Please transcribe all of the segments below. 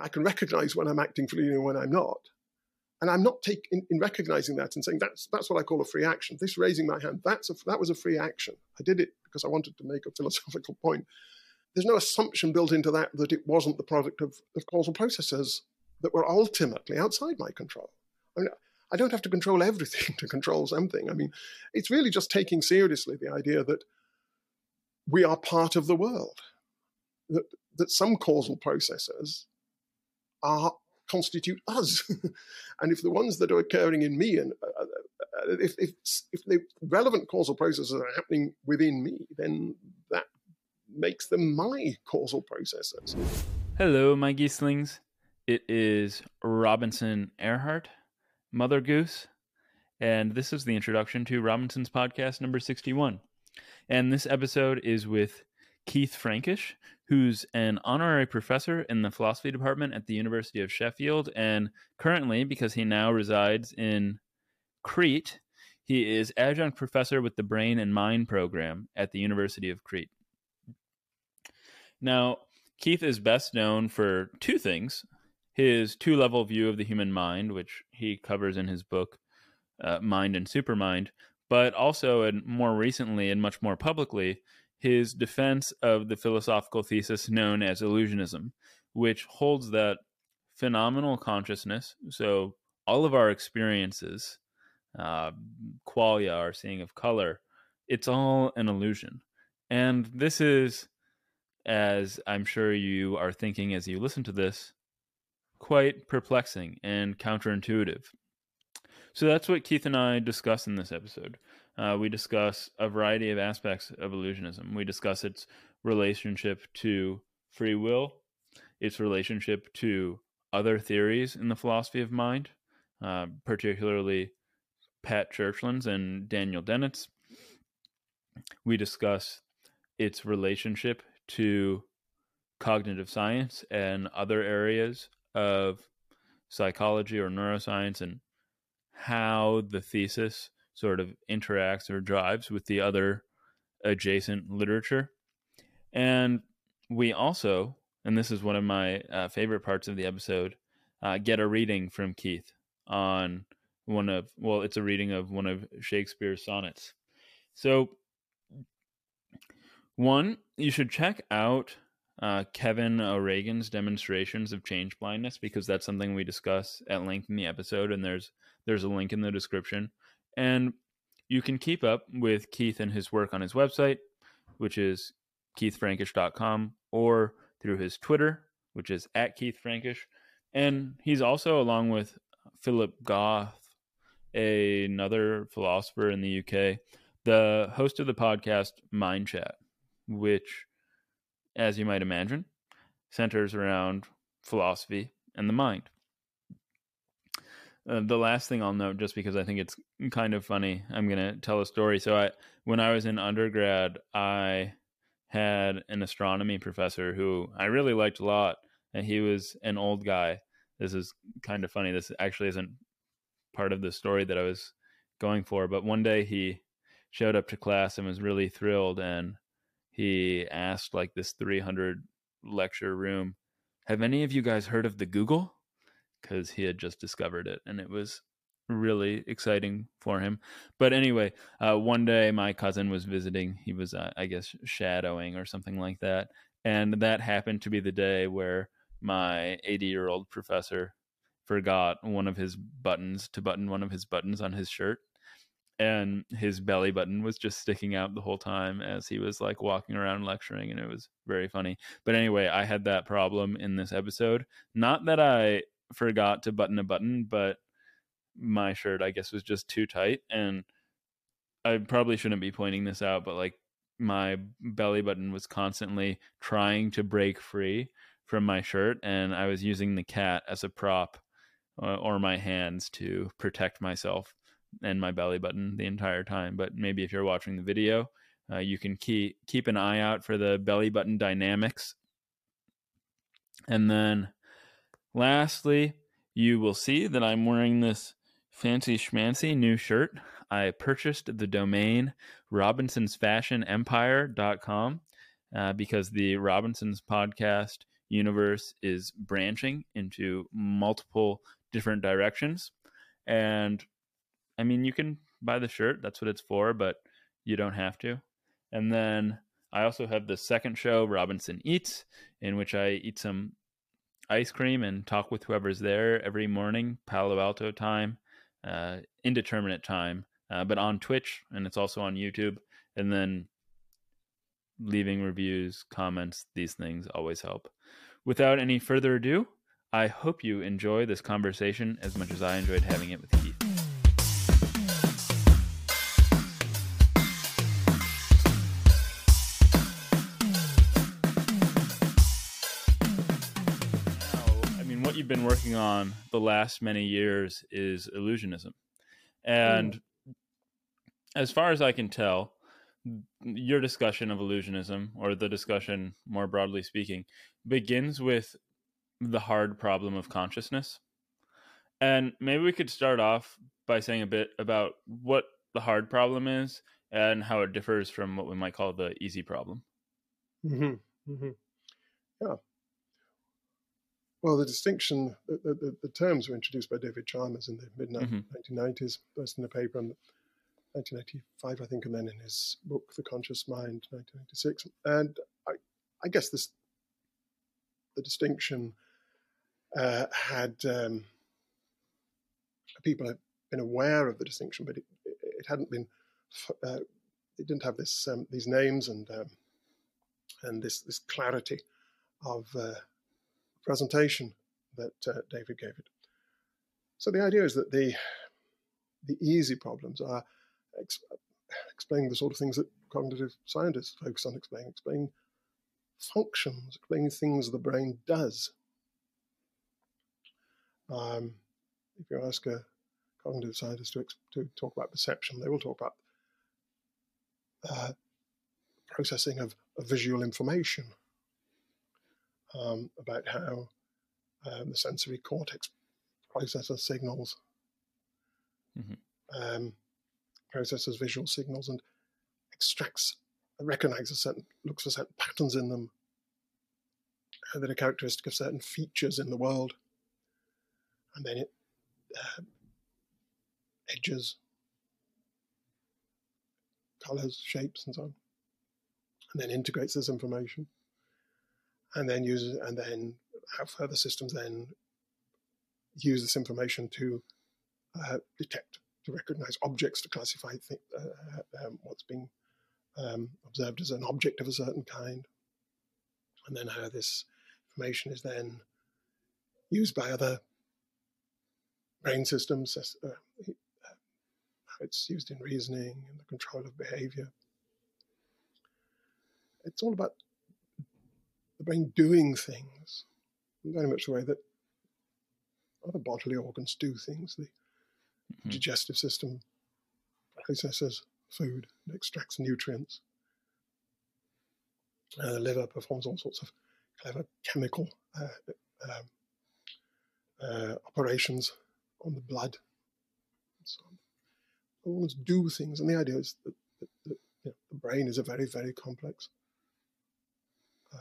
I can recognize when I'm acting freely and when I'm not. And I'm not taking in, in, recognizing that and saying that's that's what I call a free action. This raising my hand, that's a, that was a free action. I did it because I wanted to make a philosophical point. There's no assumption built into that that it wasn't the product of, of causal processes that were ultimately outside my control. I mean, I don't have to control everything to control something. I mean, it's really just taking seriously the idea that we are part of the world, that, that some causal processes are constitute us. and if the ones that are occurring in me and uh, uh, if, if, if the relevant causal processes are happening within me, then that makes them my causal processes. Hello, my geeslings. It is Robinson Erhardt, Mother Goose, and this is the introduction to Robinson's podcast number 61. And this episode is with Keith Frankish, who's an honorary professor in the philosophy department at the University of Sheffield. And currently, because he now resides in Crete, he is adjunct professor with the Brain and Mind program at the University of Crete. Now, Keith is best known for two things his two level view of the human mind, which he covers in his book, uh, Mind and Supermind, but also, and more recently and much more publicly, his defense of the philosophical thesis known as illusionism, which holds that phenomenal consciousness, so all of our experiences, uh, qualia, our seeing of color, it's all an illusion. And this is, as I'm sure you are thinking as you listen to this, quite perplexing and counterintuitive. So that's what Keith and I discuss in this episode. Uh, we discuss a variety of aspects of illusionism. We discuss its relationship to free will, its relationship to other theories in the philosophy of mind, uh, particularly Pat Churchland's and Daniel Dennett's. We discuss its relationship to cognitive science and other areas of psychology or neuroscience and how the thesis sort of interacts or drives with the other adjacent literature. And we also, and this is one of my uh, favorite parts of the episode, uh, get a reading from Keith on one of, well, it's a reading of one of Shakespeare's sonnets. So, one, you should check out uh, Kevin O'Regan's demonstrations of change blindness because that's something we discuss at length in the episode, and there's there's a link in the description. And you can keep up with Keith and his work on his website, which is keithfrankish.com, or through his Twitter, which is at Keith Frankish. And he's also, along with Philip Goff, another philosopher in the UK, the host of the podcast MindChat, which, as you might imagine, centers around philosophy and the mind. Uh, the last thing I'll note, just because I think it's kind of funny, I'm going to tell a story. So, I when I was in undergrad, I had an astronomy professor who I really liked a lot, and he was an old guy. This is kind of funny. This actually isn't part of the story that I was going for, but one day he showed up to class and was really thrilled, and he asked like this 300 lecture room, "Have any of you guys heard of the Google?" Because he had just discovered it and it was really exciting for him. But anyway, uh, one day my cousin was visiting. He was, uh, I guess, shadowing or something like that. And that happened to be the day where my 80 year old professor forgot one of his buttons to button one of his buttons on his shirt. And his belly button was just sticking out the whole time as he was like walking around lecturing, and it was very funny. But anyway, I had that problem in this episode. Not that I forgot to button a button, but my shirt I guess was just too tight and I probably shouldn't be pointing this out, but like my belly button was constantly trying to break free from my shirt and I was using the cat as a prop uh, or my hands to protect myself and my belly button the entire time. But maybe if you're watching the video, uh, you can keep keep an eye out for the belly button dynamics. And then, lastly, you will see that I'm wearing this fancy schmancy new shirt. I purchased the domain robinsonsfashionempire.com uh, because the Robinsons podcast universe is branching into multiple different directions. And I mean, you can buy the shirt, that's what it's for, but you don't have to. And then I also have the second show, Robinson Eats, in which I eat some ice cream and talk with whoever's there every morning, Palo Alto time, uh, indeterminate time, uh, but on Twitch, and it's also on YouTube. And then leaving reviews, comments, these things always help. Without any further ado, I hope you enjoy this conversation as much as I enjoyed having it with Keith. Now, I mean, what you've been working on the last many years is illusionism. And mm. as far as I can tell, your discussion of illusionism, or the discussion more broadly speaking, begins with the hard problem of consciousness. And maybe we could start off by saying a bit about what the hard problem is and how it differs from what we might call the easy problem. Mm-hmm. Mm-hmm. Yeah. Well, the distinction, the, the, the, terms were introduced by David Chalmers in the mid 1990s, mm-hmm. first in a paper in 1995, I think, and then in his book, The Conscious Mind, 1996. And I, I guess this, the distinction uh, had um, people had been aware of the distinction, but it, it hadn't been. Uh, it didn't have this um, these names and um, and this this clarity of uh, presentation that uh, David gave it. So the idea is that the the easy problems are ex- explaining the sort of things that cognitive scientists focus on explaining, explaining functions, explaining things the brain does. Um, if you ask a cognitive scientist to, to talk about perception, they will talk about uh, processing of, of, visual information, um, about how um, the sensory cortex processes signals, mm-hmm. um, processes visual signals, and extracts, recognizes certain, looks for certain patterns in them that are characteristic of certain features in the world. And then it uh, edges, colors, shapes, and so on, and then integrates this information, and then uses and then have further systems then use this information to uh, detect, to recognize objects, to classify th- uh, um, what's being um, observed as an object of a certain kind, and then how this information is then used by other brain systems, uh, how it's used in reasoning and the control of behavior. It's all about the brain doing things, in very much the way that other bodily organs do things. The mm-hmm. digestive system processes food and extracts nutrients. Uh, the liver performs all sorts of clever chemical uh, um, uh, operations on the blood. And so on. Organs do things, and the idea is that, that, that you know, the brain is a very, very complex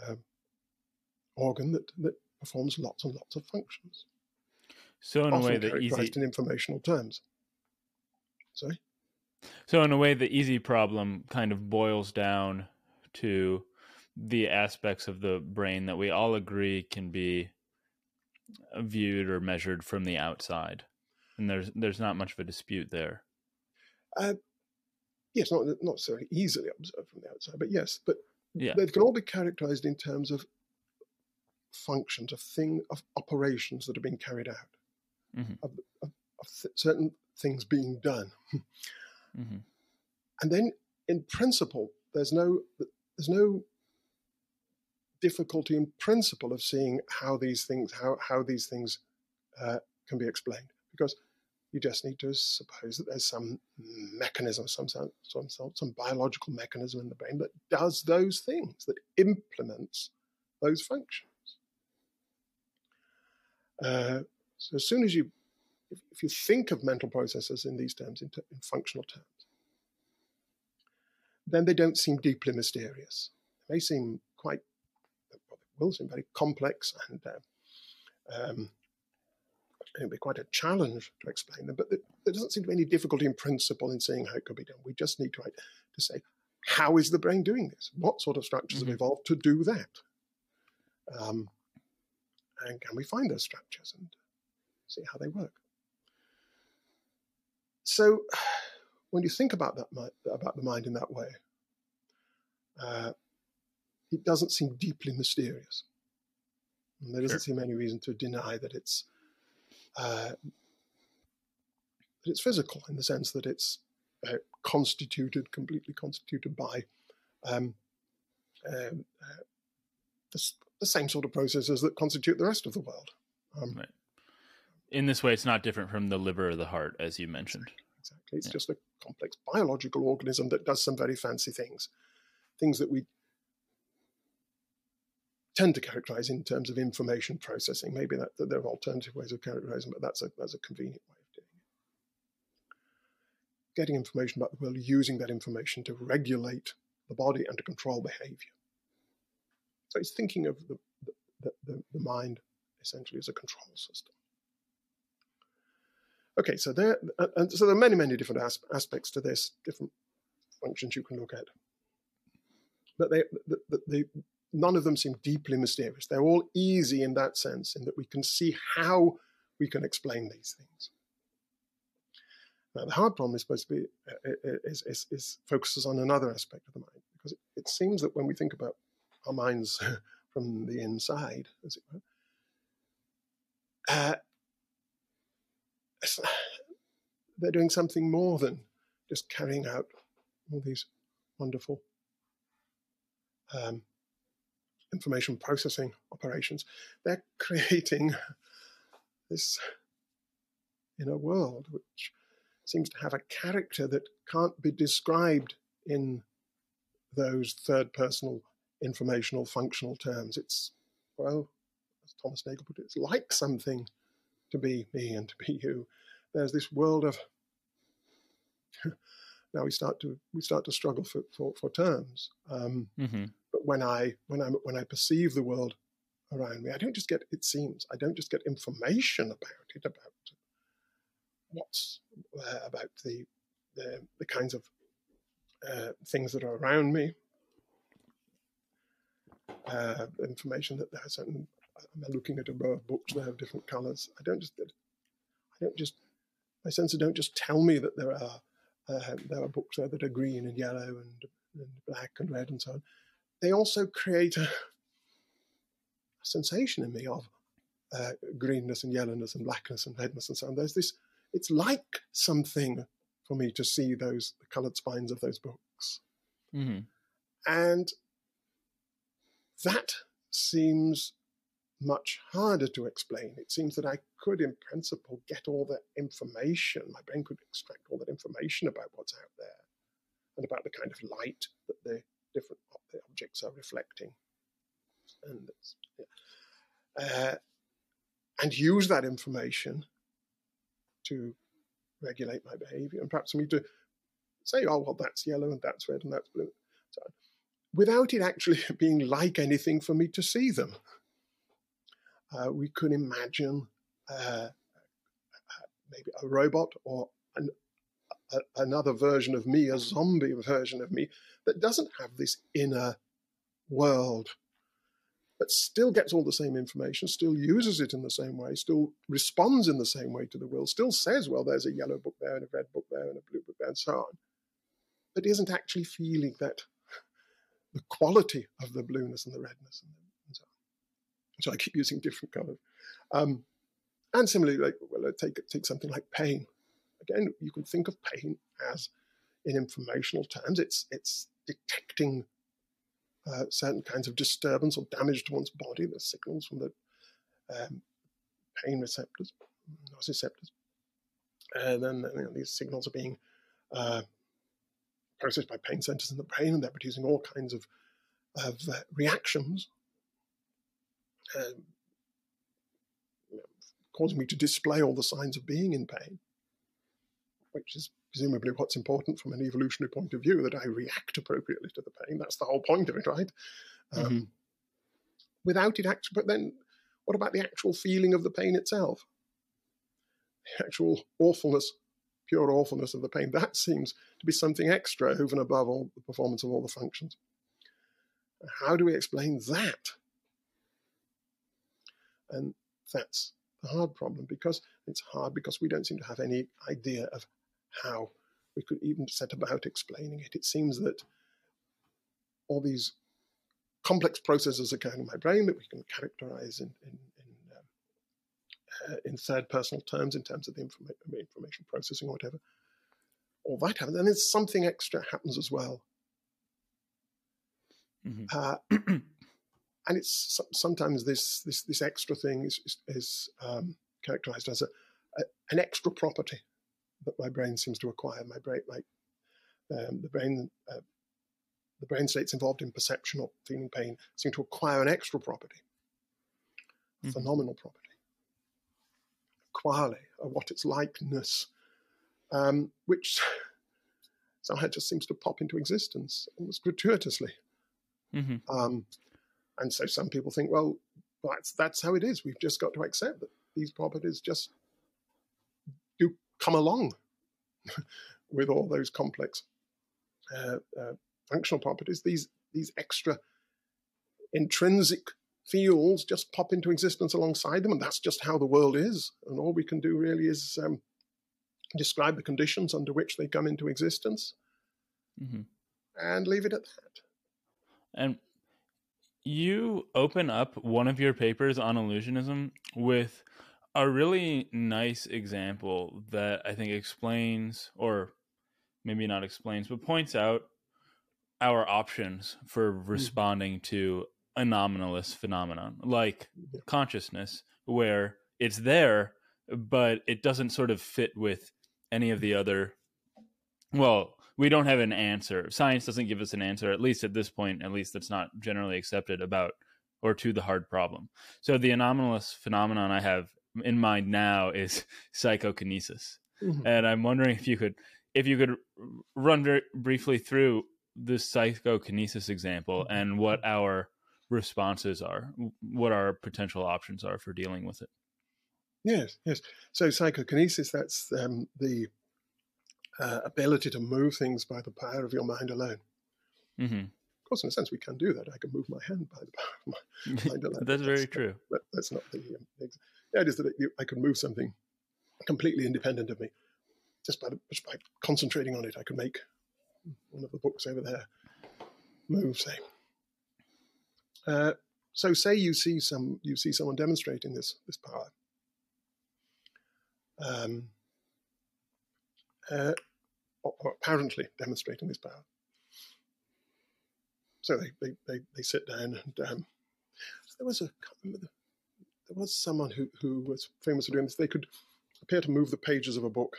um, organ that, that performs lots and lots of functions. So in a way that easy in informational terms. Sorry. So in a way, the easy problem kind of boils down to the aspects of the brain that we all agree can be viewed or measured from the outside, and there's there's not much of a dispute there. Uh, yes, not not necessarily easily observed from the outside, but yes, but yeah. they can all be characterized in terms of functions, of thing, of operations that are being carried out, mm-hmm. of, of, of th- certain things being done, mm-hmm. and then in principle, there's no there's no difficulty in principle of seeing how these things how how these things uh, can be explained because you just need to suppose that there's some mechanism, some some, some biological mechanism in the brain that does those things, that implements those functions. Uh, so as soon as you, if, if, you think of mental processes in these terms, in, in functional terms, then they don't seem deeply mysterious. They may seem quite, well, they will seem very complex and uh, um, it'll be quite a challenge to explain them, but there, there, doesn't seem to be any difficulty in principle in seeing how it could be done. We just need to, to say, how is the brain doing this? What sort of structures mm-hmm. have evolved to do that? Um, and can we find those structures and see how they work? So, when you think about that about the mind in that way, uh, it doesn't seem deeply mysterious. And there doesn't sure. seem any reason to deny that it's uh, that it's physical in the sense that it's uh, constituted, completely constituted by um, um, uh, the, the, same sort of processes that constitute the rest of the world. Um, right. In this way, it's not different from the liver or the heart, as you mentioned. Exactly. It's yeah. just a complex biological organism that does some very fancy things, things that we tend to characterize in terms of information processing. Maybe that, that there are alternative ways of characterizing, but that's a, that's a convenient way of doing it. Getting information about the world, using that information to regulate the body and to control behavior. So it's thinking of the, the, the, the mind essentially as a control system. Okay, so there, and so there are many, many different as, aspects to this, different functions you can look at. But they, the, the, the, none of them seem deeply mysterious. They're all easy in that sense, in that we can see how we can explain these things. Now, the hard problem is supposed to be uh, uh, is, is, is focuses on another aspect of the mind, because it, it seems that when we think about our minds from the inside, as it were, uh, they're doing something more than just carrying out all these wonderful um, information processing operations, they're creating this inner world which seems to have a character that can't be described in those third personal informational functional terms. It's, well, as Thomas Nagel put it, it's like something to be me and to be you. There's this world of now we start to we start to struggle for for, for terms. Um, mm-hmm. But when I when I when I perceive the world around me, I don't just get it seems I don't just get information about it about what's uh, about the, the the kinds of uh, things that are around me. Uh, information that there are certain. I'm looking at a row of books that have different colours. I don't just. I don't just. My senses don't just tell me that there are uh, there are books there that are green and yellow and, and black and red and so on they also create a, a sensation in me of uh, greenness and yellowness and blackness and redness and so on. There's this, it's like something for me to see those, the colored spines of those books. Mm-hmm. And that seems much harder to explain. It seems that I could, in principle, get all that information. My brain could extract all that information about what's out there and about the kind of light that the different objects are reflecting. And, uh, and use that information to regulate my behavior. And perhaps me to say, oh, well, that's yellow and that's red and that's blue. So, without it actually being like anything for me to see them. Uh, we could imagine uh, maybe a robot or an, a, another version of me, a zombie version of me, that doesn't have this inner world, but still gets all the same information, still uses it in the same way, still responds in the same way to the will, still says, well, there's a yellow book there and a red book there and a blue book there and so on, but isn't actually feeling that the quality of the blueness and the redness and, so on. So I keep using different colors. Um, and similarly, like well, take take something like pain. Again, you can think of pain as, in informational terms, it's it's detecting uh, certain kinds of disturbance or damage to one's body, the signals from the um, pain receptors, nociceptors. And then you know, these signals are being uh, processed by pain centers in the brain, and they're producing all kinds of, of uh, reactions, um, you know, causing me to display all the signs of being in pain, which is presumably what's important from an evolutionary point of view that I react appropriately to the pain. That's the whole point of it, right? Um, mm-hmm. Without it actually, but then what about the actual feeling of the pain itself? The actual awfulness, pure awfulness of the pain. That seems to be something extra over and above all the performance of all the functions. How do we explain that? And that's the hard problem because it's hard because we don't seem to have any idea of how we could even set about explaining it. It seems that all these complex processes occurring in my brain that we can characterize in, in, in, in third personal terms, in terms of the informa- information processing or whatever. All that happens. And then something extra happens as well. Mm-hmm. Uh, and it's sometimes this, this, this extra thing is, is, is um, characterized as a, a, an extra property that my brain seems to acquire. My brain, like um, the brain, uh, the brain states involved in perception or feeling pain seem to acquire an extra property, mm-hmm. phenomenal property, quale, or what its likeness, um, which somehow just seems to pop into existence almost gratuitously. Mm-hmm. Um, and so some people think, well, that's that's how it is. We've just got to accept that these properties just do come along with all those complex uh, uh, functional properties. These these extra intrinsic fields just pop into existence alongside them, and that's just how the world is. And all we can do really is um, describe the conditions under which they come into existence, mm-hmm. and leave it at that. And you open up one of your papers on illusionism with a really nice example that I think explains, or maybe not explains, but points out our options for mm-hmm. responding to anomalous phenomenon, like consciousness, where it's there, but it doesn't sort of fit with any of the other. Well, we don't have an answer. Science doesn't give us an answer, at least at this point, at least that's not generally accepted about or to the hard problem. So the anomalous phenomenon I have in mind now is psychokinesis. Mm-hmm. And I'm wondering if you could if you could run very briefly through this psychokinesis example mm-hmm. and what our responses are, what our potential options are for dealing with it. Yes, yes. So psychokinesis, that's um, the uh, ability to move things by the power of your mind alone. Mm-hmm. Of course, in a sense, we can do that. I can move my hand by the power of my mind alone. that's very true. That, that's not the, um, the idea is that I can move something completely independent of me just by, just by concentrating on it. I could make one of the books over there move, say. Uh, so, say you see some, you see someone demonstrating this this power, um, uh, or, or, apparently demonstrating this power. So they they, they, they sit down and um, there was a there was someone who, who was famous for doing this. They could appear to move the pages of a book.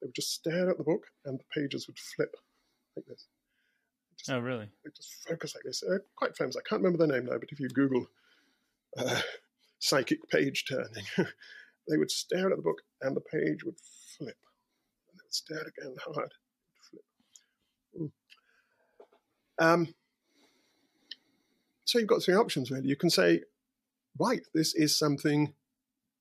They would just stare at the book and the pages would flip like this. Just, oh, really? They just focus like this. They're quite famous. I can't remember their name now, but if you Google uh, psychic page turning, they would stare at the book and the page would flip. And they would stare again hard, flip. Mm. Um, so you've got three options really. You can say, right, this is something,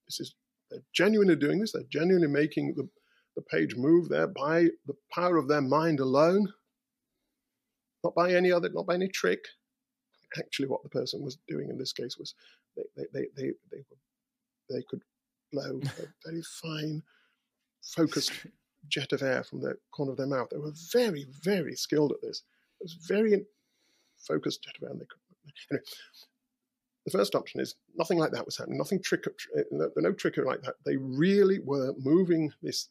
this is, they're genuinely doing this, they're genuinely making the, the page move there by the power of their mind alone, not by any other, not by any trick. Actually, what the person was doing in this case was they, they, they, they, they, they could blow a very fine, focused jet of air from the corner of their mouth. They were very, very skilled at this. It was very focused jet of air. And they could, anyway, the first option is nothing like that was happening, nothing trick, uh, no, no trickery like that. They really were moving this,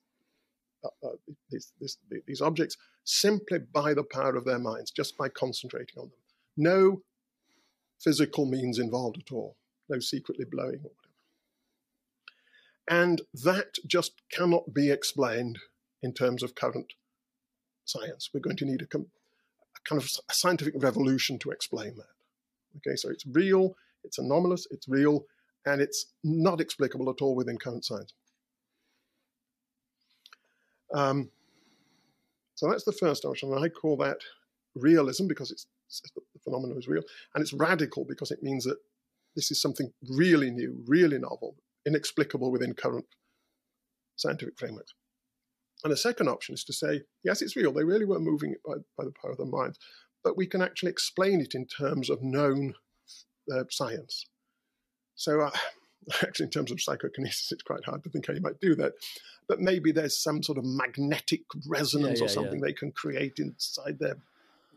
uh, uh, this, this, these objects simply by the power of their minds, just by concentrating on them. No physical means involved at all, no secretly blowing or whatever. And that just cannot be explained in terms of current science. We're going to need a, a kind of a scientific revolution to explain that. Okay, so it's real, it's anomalous, it's real, and it's not explicable at all within current science. Um, so that's the first option, and I call that realism because it's, the phenomenon is real, and it's radical because it means that this is something really new, really novel, inexplicable within current scientific frameworks. And the second option is to say, yes, it's real. They really were moving it by, by the power of their minds, but we can actually explain it in terms of known uh, science. So, uh, actually, in terms of psychokinesis, it's quite hard to think how you might do that. But maybe there's some sort of magnetic resonance yeah, yeah, or something yeah. they can create inside their.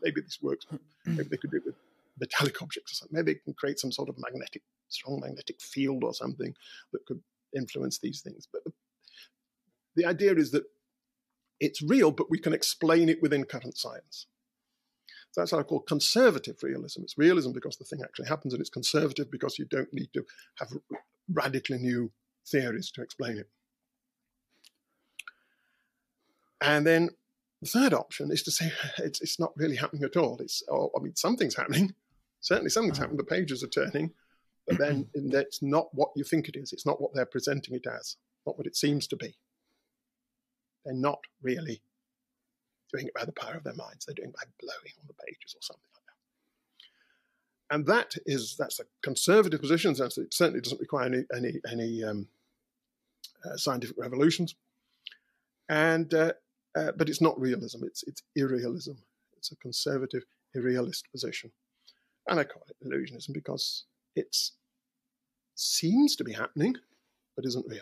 Maybe this works. maybe they could do it with metallic objects or something. Maybe they can create some sort of magnetic, strong magnetic field or something that could influence these things. But the, the idea is that it's real, but we can explain it within current science. So that's what I call conservative realism. It's realism because the thing actually happens, and it's conservative because you don't need to have radically new theories to explain it. And then the third option is to say it's, it's not really happening at all. It's, oh, I mean, something's happening. Certainly something's happening. The pages are turning, but then that's not what you think it is. It's not what they're presenting it as, not what it seems to be. They're not really doing it by the power of their minds. They're doing it by blowing on the pages or something like that. And that is that's a conservative position. Since it certainly doesn't require any any any um, uh, scientific revolutions. And uh, uh, but it's not realism. It's it's irrealism. It's a conservative irrealist position, and I call it illusionism because it seems to be happening, but isn't really.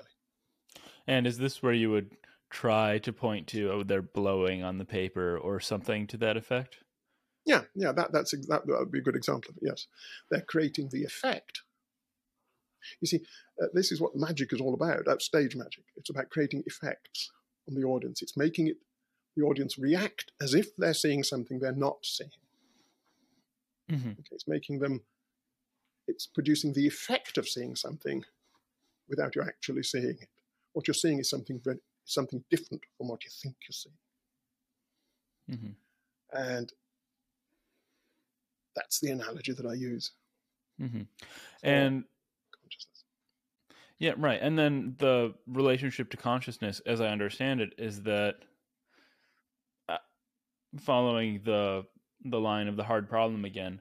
And is this where you would try to point to oh they're blowing on the paper or something to that effect? Yeah yeah that that's that, that would be a good example of it yes. They're creating the effect. You see uh, this is what magic is all about that's stage magic. It's about creating effects on the audience. It's making it the audience react as if they're seeing something they're not seeing. Mm-hmm. okay, it's making them it's producing the effect of seeing something without you actually seeing it. What you're seeing is something very something different from what you think you see. Mm-hmm. And that's the analogy that I use. Mm-hmm. And yeah, right. And then the relationship to consciousness, as I understand it, is that uh, following the the line of the hard problem again,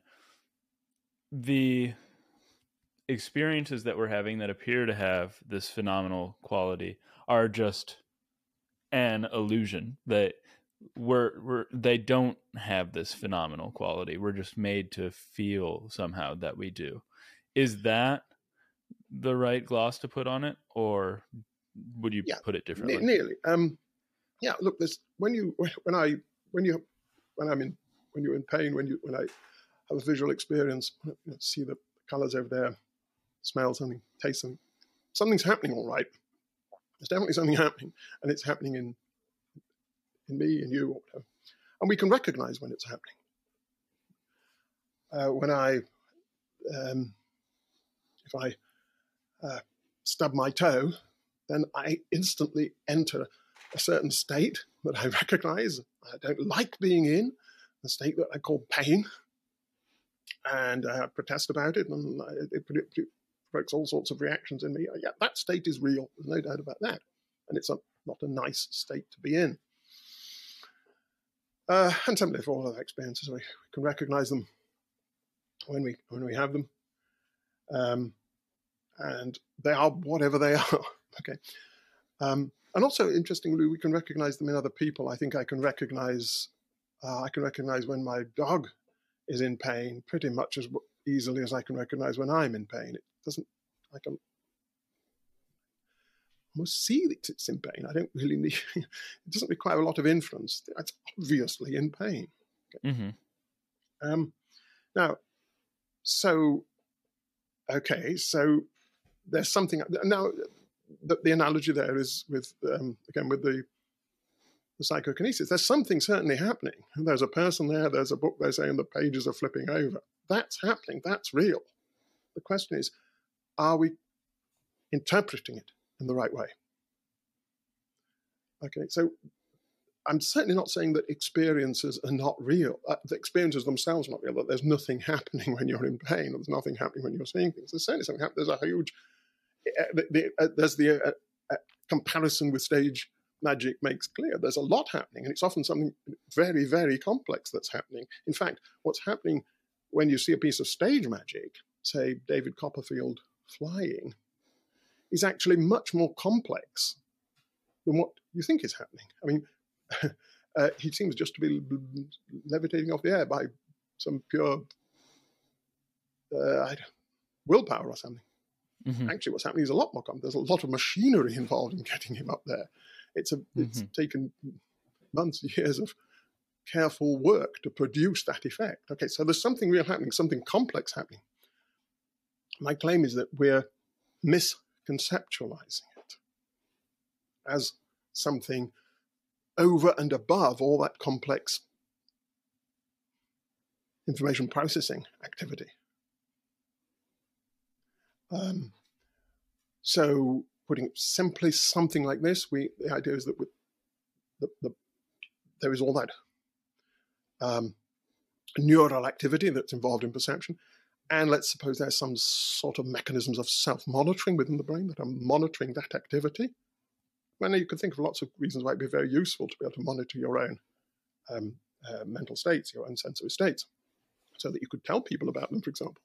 the experiences that we're having that appear to have this phenomenal quality are just an illusion that we're, we're they don't have this phenomenal quality. We're just made to feel somehow that we do. Is that the right gloss to put on it, or would you yeah, put it differently? nearly. Um, yeah. Look, there's when you when I when you when I'm in when you're in pain when you when I have a visual experience, you know, see the colors over there, smell something, taste something, something's happening all right. There's definitely something happening, and it's happening in in me and you, and we can recognize when it's happening. Uh, when I, um, if I uh, stub my toe, then I instantly enter a certain state that I recognize. I don't like being in, a state that I call pain, and I protest about it, and it, provokes all sorts of reactions in me. Yeah, that state is real. There's no doubt about that. And it's a, not a nice state to be in. Uh, and similarly for all other experiences, we, we, can recognize them when we when we have them, um, and they are whatever they are. okay, um, and also interestingly, we can recognize them in other people. I think I can recognize uh, I can recognize when my dog is in pain pretty much as easily as I can recognize when I'm in pain. It doesn't I can almost see that it's in pain. I don't really need it doesn't require a lot of inference. It's obviously in pain. Okay. Mm-hmm. Um, now, so okay, so there's something now. The, the analogy there is with um, again with the the psychokinesis. There's something certainly happening. There's a person there. There's a book there saying the pages are flipping over. That's happening. That's real. The question is, are we interpreting it in the right way. Okay, so I'm certainly not saying that experiences are not real. Uh, the experiences themselves are not real. That there's nothing happening when you're in pain, or there's nothing happening when you're seeing things. There's certainly something happening. There's a huge. Uh, the, uh, there's the uh, uh, comparison with stage magic makes clear. There's a lot happening, and it's often something very, very complex that's happening. In fact, what's happening when you see a piece of stage magic, say David Copperfield flying, is actually much more complex than what you think is happening. I mean, uh, he seems just to be levitating off the air by some pure uh, willpower or something. Mm-hmm. Actually, what's happening is a lot more complex. There's a lot of machinery involved in getting him up there. It's a, mm-hmm. it's taken months, years of careful work to produce that effect. Okay, so there's something real happening, something complex happening. My claim is that we're misconceptualizing it as something over and above all that complex information processing activity. Um, so, putting it simply, something like this, we the idea is that the, the, there is all that um, neural activity that's involved in perception, and let's suppose there's some sort of mechanisms of self-monitoring within the brain that are monitoring that activity. Well, you can think of lots of reasons why it'd be very useful to be able to monitor your own um, uh, mental states, your own sensory states, so that you could tell people about them, for example.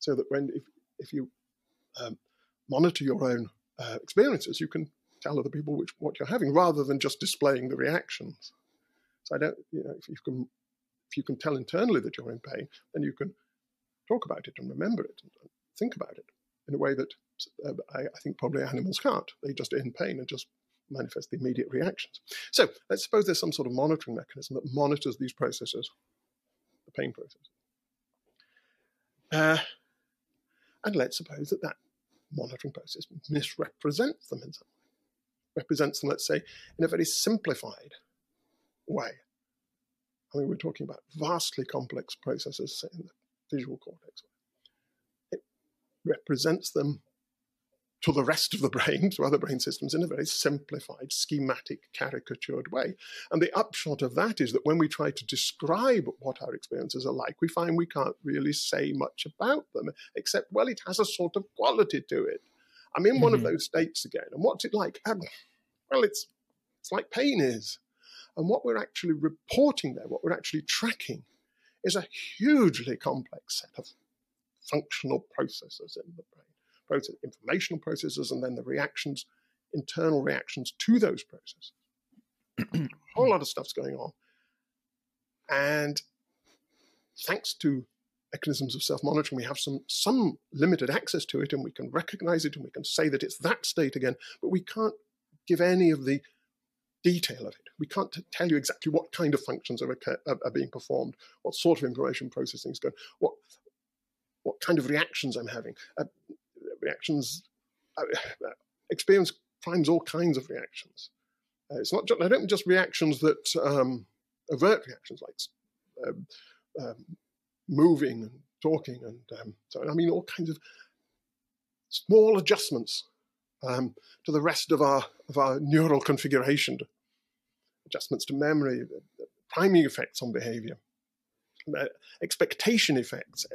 So that when if if you um, monitor your own uh, experiences, you can tell other people which what you're having, rather than just displaying the reactions. So I don't, you know, if you can if you can tell internally that you're in pain, then you can talk about it and remember it and think about it in a way that uh, I, I, think probably animals can't. They just in pain and just manifest the immediate reactions. So let's suppose there's some sort of monitoring mechanism that monitors these processes, the pain process. Uh, and let's suppose that that monitoring process misrepresents them in some way, represents them, let's say, in a very simplified way. I mean, we're talking about vastly complex processes in the visual cortex It represents them to the rest of the brain, to other brain systems, in a very simplified, schematic, caricatured way. And the upshot of that is that when we try to describe what our experiences are like, we find we can't really say much about them, except, well, it has a sort of quality to it. I'm in mm-hmm. one of mm-hmm. those states again. And what's it like? Um, well, it's, it's like pain is. And what we're actually reporting there, what we're actually tracking, is a hugely complex set of functional processes in the brain, process, informational processes, and then the reactions, internal reactions to those processes. a whole lot of stuff's going on. And thanks to mechanisms of self-monitoring, we have some some limited access to it, and we can recognize it, and we can say that it's that state again. But we can't give any of the detail of it. We can't t- tell you exactly what kind of functions are, are, are, being performed, what sort of information processing is going, what what kind of reactions I'm having. Uh, reactions, uh, experience primes all kinds of reactions. Uh, it's not just, I don't just reactions that um, overt reactions like um, um, moving and talking and um, so I mean all kinds of small adjustments um, to the rest of our of our neural configuration, adjustments to memory, priming effects on behavior, uh, expectation effects,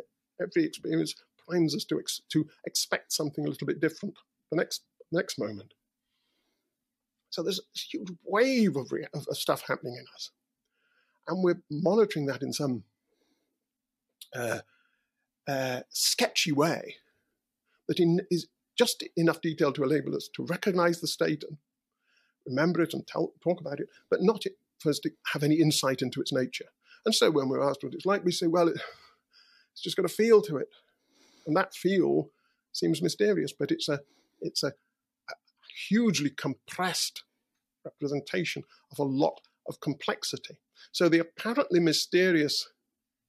every experience primes us to, ex- to expect something a little bit different the next next moment. So there's a huge wave of, re- of, stuff happening in us, and we're monitoring that in some uh, uh, sketchy way that in, is just enough detail to enable us to recognize the state and remember it and tell, talk about it, but not for us to have any insight into its nature. And so when we're asked what it's like, we say, well, it, it's just got a feel to it, and that feel seems mysterious, but it's a it's a, a hugely compressed representation of a lot of complexity. So the apparently mysterious,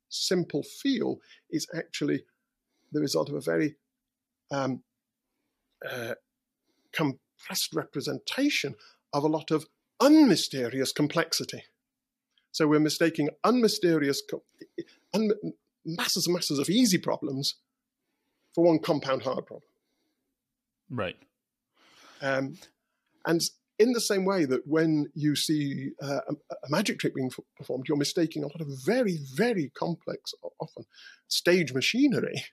simple feel is actually the result of a very um, uh, compressed representation of a lot of unmysterious complexity. So we're mistaking unmysterious, un, masses and masses of easy problems for one compound hard problem. Right. Um, and in the same way that when you see uh, a, a, magic trick being performed, you're mistaking a lot of very, very complex, often stage machinery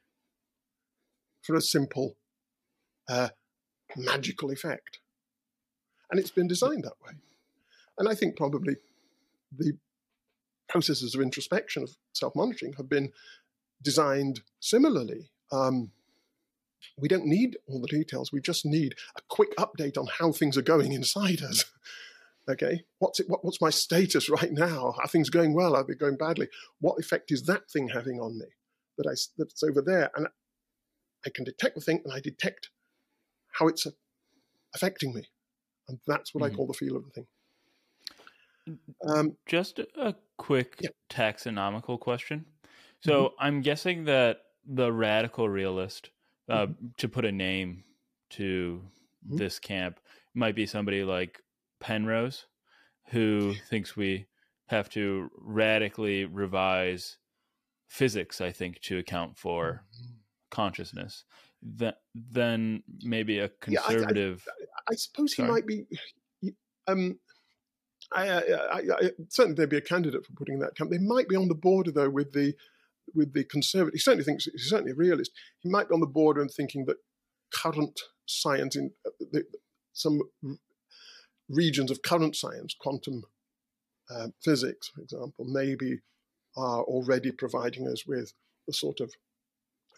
for a simple uh, magical effect. And it's been designed that way. And I think probably the processes of introspection, of self monitoring, have been designed similarly. Um, we don't need all the details. We just need a quick update on how things are going inside us. okay, what's it? What, what's my status right now? Are things going well? Are they going badly? What effect is that thing having on me? That I that's over there, and I can detect the thing, and I detect how it's affecting me, and that's what mm-hmm. I call the feel of the thing. Um, Just a quick yeah. taxonomical question. So mm-hmm. I'm guessing that the radical realist, uh, mm-hmm. to put a name to mm-hmm. this camp, might be somebody like Penrose, who thinks we have to radically revise physics, I think, to account for mm-hmm. consciousness. That then maybe a conservative. Yeah, I, I, I, suppose Sorry? he might be. Um, I, I, I, certainly they'd be a candidate for putting that camp. They might be on the border though with the with the conservative. He certainly thinks he's certainly a realist. He might be on the border and thinking that current science in uh, the, some regions of current science, quantum uh, physics, for example, maybe are already providing us with the sort of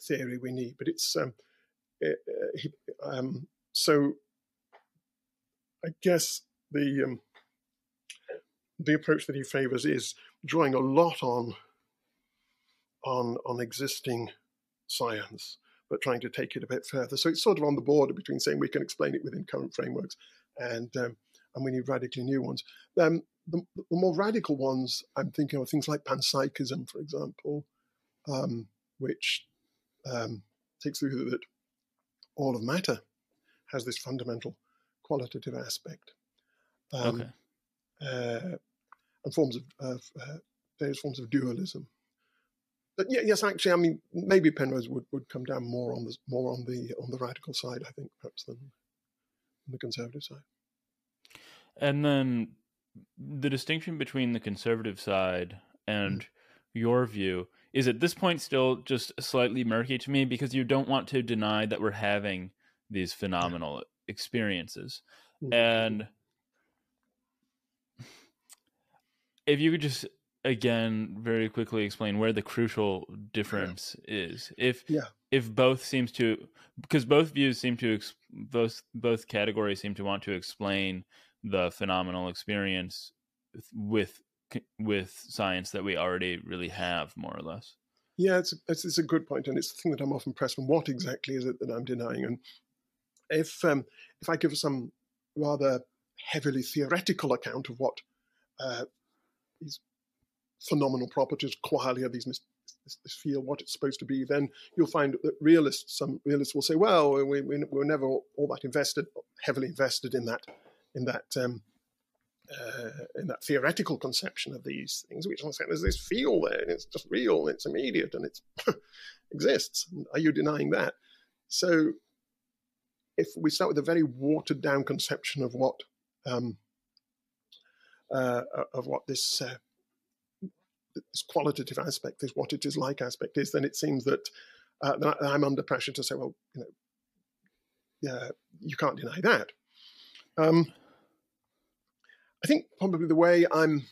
theory we need. But it's um, uh, he, um, so. I guess the um, the approach that he favors is drawing a lot on on on existing science, but trying to take it a bit further. So it's sort of on the border between saying we can explain it within current frameworks and um, and we need radically new ones. Um, the, the, more radical ones, I'm thinking of things like panpsychism, for example, um, which um, takes the view that all of matter has this fundamental qualitative aspect. Um, okay. Uh, and forms of, of uh, various forms of dualism. But yeah, yes, actually, I mean, maybe Penrose would, would come down more on the more on the on the radical side, I think, perhaps than the conservative side. And then the distinction between the conservative side and mm. Your view is at this point still just slightly murky to me because you don't want to deny that we're having these phenomenal experiences. Mm. And if you could just again very quickly explain where the crucial difference yeah. is if yeah. if both seems to because both views seem to both both categories seem to want to explain the phenomenal experience with with science that we already really have more or less. Yeah it's, it's, it's a good point and it's the thing that i'm often pressed on what exactly is it that i'm denying? And if um, if i give some rather heavily theoretical account of what uh, these phenomenal properties, qualia, these this, this field, what it's supposed to be, then you'll find that realists, some realists will say, well, we, we, were never all that invested, heavily invested in that, in that, um, uh, in that theoretical conception of these things, which I'm saying there's this feel there, and it's just real, and it's immediate, and it exists. Are you denying that? So, if we start with a very watered down conception of what um, uh, of what this uh, this qualitative aspect is, what it is like aspect is, then it seems that, uh, that I'm under pressure to say, well, you know, yeah, you can't deny that. Um, I think probably the way I'm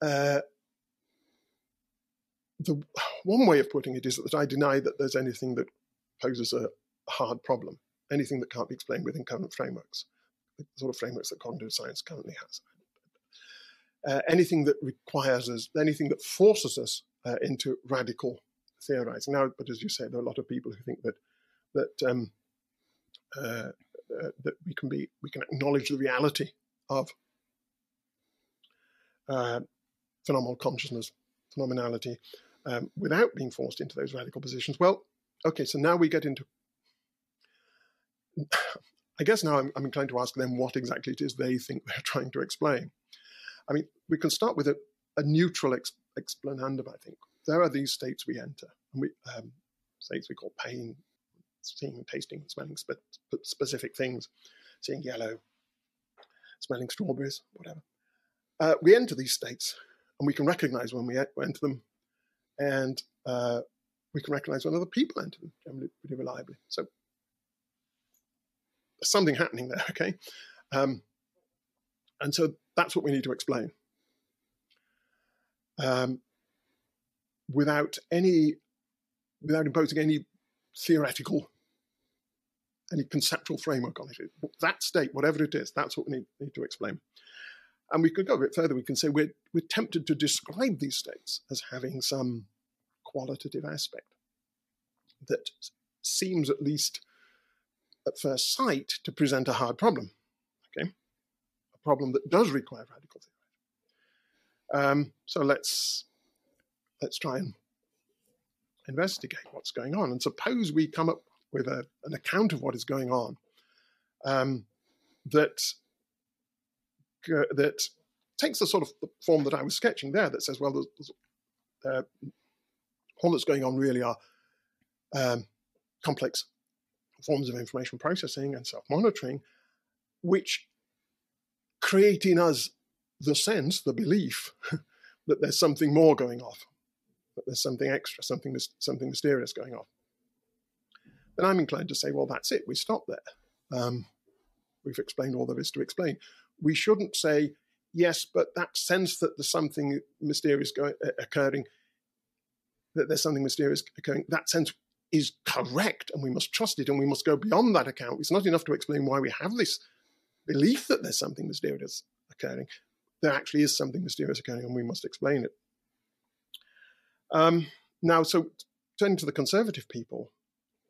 uh, the one way of putting it is that I deny that there's anything that poses a hard problem, anything that can't be explained within current frameworks the sort of frameworks that cognitive science currently has. Uh, anything that requires us, anything that forces us uh, into radical theorizing. Now, but as you say, there are a lot of people who think that that um, uh, uh that we can be we can acknowledge the reality of uh, phenomenal consciousness, phenomenality, um, without being forced into those radical positions. Well, okay, so now we get into I guess now I'm, I'm inclined to ask them what exactly it is they think they're trying to explain. I mean, we can start with a, a neutral ex, explanandum, I think. There are these states we enter, and we, um, states we call pain, seeing, tasting, smelling spe- specific things, seeing yellow, smelling strawberries, whatever. Uh, we enter these states and we can recognize when we enter them and uh, we can recognize when other people enter them generally pretty reliably. So something happening there, okay? Um, and so that's what we need to explain. Um, without any, without imposing any theoretical, any conceptual framework on it. That state, whatever it is, that's what we need, need to explain. And we could go a bit further. We can say we're, we're tempted to describe these states as having some qualitative aspect that seems, at least at first sight, to present a hard problem. Okay, a problem that does require radical theory. Um, so let's let's try and investigate what's going on. And suppose we come up with a, an account of what is going on um, that that takes the sort of form that I was sketching there. That says, well, there's, uh, all that's going on really are um, complex forms of information processing and self-monitoring, which create in us the sense, the belief that there's something more going off, that there's something extra, something something mysterious going on. Then I'm inclined to say, well, that's it. We stop there. Um, we've explained all there is to explain. We shouldn't say, yes, but that sense that there's something mysterious uh, occurring, that there's something mysterious occurring, that sense is correct and we must trust it and we must go beyond that account. It's not enough to explain why we have this belief that there's something mysterious occurring. There actually is something mysterious occurring and we must explain it. Um, now, so turning to the conservative people,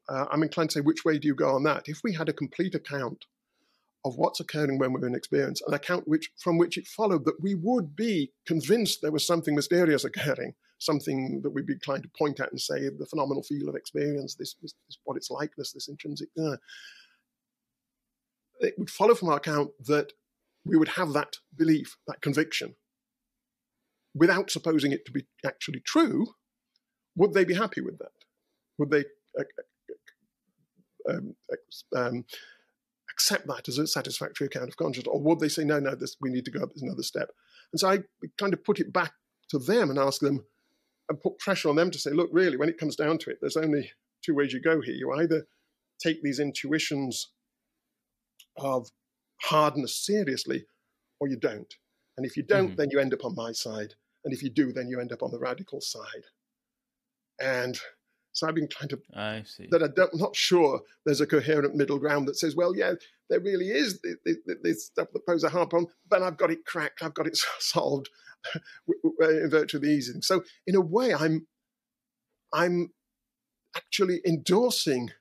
uh, I'm inclined to say, which way do you go on that? If we had a complete account of what's occurring when we're in experience, an account which from which it followed that we would be convinced there was something mysterious occurring, something that we'd be inclined to point at and say the phenomenal feel of experience, this, this, this what it's like, this, this intrinsic. Uh, it would follow from our account that we would have that belief, that conviction, without supposing it to be actually true. Would they be happy with that? Would they uh, um, um, accept that as a satisfactory account of consciousness, or would they say, no, no, this, we need to go up another step? And so I kind of put it back to them and ask them and put pressure on them to say, look, really, when it comes down to it, there's only two ways you go here. You either take these intuitions of hardness seriously, or you don't. And if you don't, mm-hmm. then you end up on my side. And if you do, then you end up on the radical side. And so I've been trying to. I see. That I am not sure there's a coherent middle ground that says, well, yeah, there really is this, this stuff that poses a hard problem, but I've got it cracked, I've got it solved in virtue of the easing. So in a way, I'm, I'm actually endorsing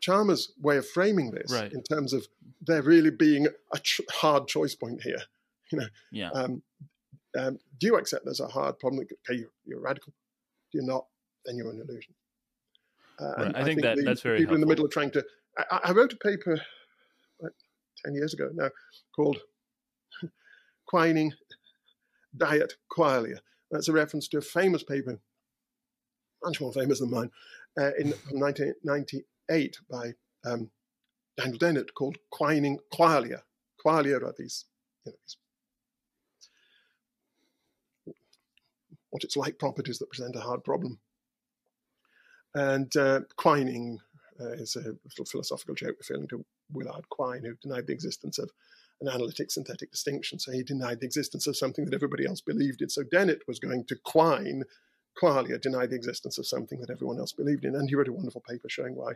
Chalmers' way of framing this right. in terms of there really being a ch- hard choice point here. You know, yeah. Um, um, do you accept there's a hard problem? Okay, you're, you're radical. Do you not? Then you're an illusion. Uh, right. I, I, think, think that the, that's very people helpful. in the middle are trying to. I, I wrote a paper like ten years ago now called "Quining Diet Qualia." That's a reference to a famous paper, much more famous than mine, uh, in 1998 by um, Daniel Dennett called "Quining Qualia." Qualia are these, you know, these what it's like properties that present a hard problem. And uh, quining uh, is a little philosophical joke referring to Willard Quine, who denied the existence of an analytic synthetic distinction. So he denied the existence of something that everybody else believed in. So Dennett was going to quine qualia, deny the existence of something that everyone else believed in. And he wrote a wonderful paper showing why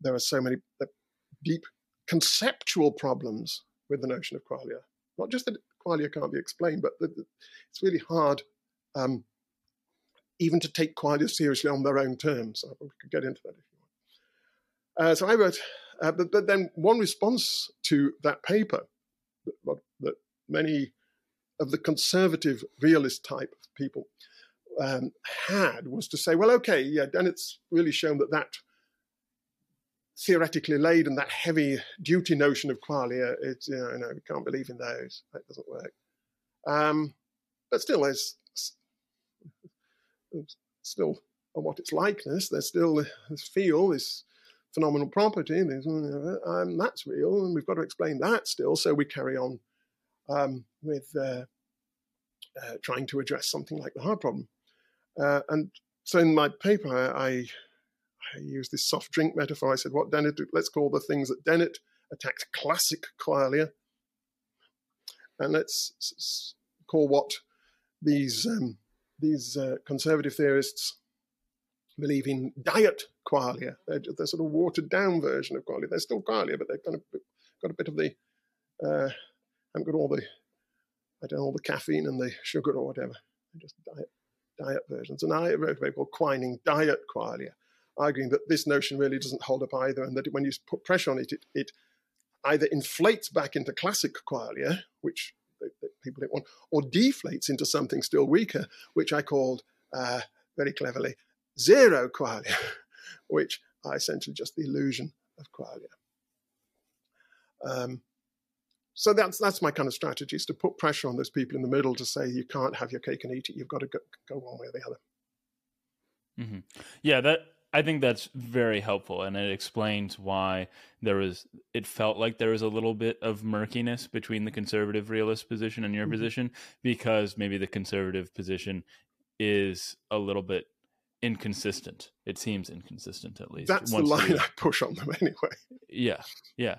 there are so many uh, deep conceptual problems with the notion of qualia. Not just that qualia can't be explained, but that it's really hard um, even to take qualia seriously on their own terms. So we could get into that if you want. Uh, so I wrote, uh, but, but, then one response to that paper that, that, many of the conservative realist type of people um, had was to say, well, okay, yeah, and it's really shown that that theoretically laid and that heavy duty notion of qualia, it's, you know, no, we can't believe in those. That doesn't work. Um, but still, there's still what its likeness. There's still this feel, this phenomenal property, and that's real, and we've got to explain that still. So we carry on um, with uh, uh, trying to address something like the hard problem. Uh, and so in my paper, I, I used this soft drink metaphor. I said, what Dennett, let's call the things that Dennett attacked classic qualia. And let's call what these, um, these uh, conservative theorists believe in diet qualia. They're, they're, sort of watered down version of qualia. They're still qualia, but they've kind of got a bit of the, uh, haven't got all the, I don't know, all the caffeine and the sugar or whatever. They're just diet, diet versions. And I wrote a paper called Quining Diet Qualia, arguing that this notion really doesn't hold up either, and that when you put pressure on it, it, it either inflates back into classic qualia, which people don't want, or deflates into something still weaker, which I called uh, very cleverly zero qualia, which are essentially just the illusion of qualia. Um, so that's that's my kind of strategy is to put pressure on those people in the middle to say you can't have your cake and eat it. You've got to go, go one way or the other. Mm-hmm. Yeah, that I think that's very helpful, and it explains why there was. It felt like there was a little bit of murkiness between the conservative realist position and your mm-hmm. position, because maybe the conservative position is a little bit inconsistent. It seems inconsistent, at least. That's the line I push on them anyway. Yeah, yeah.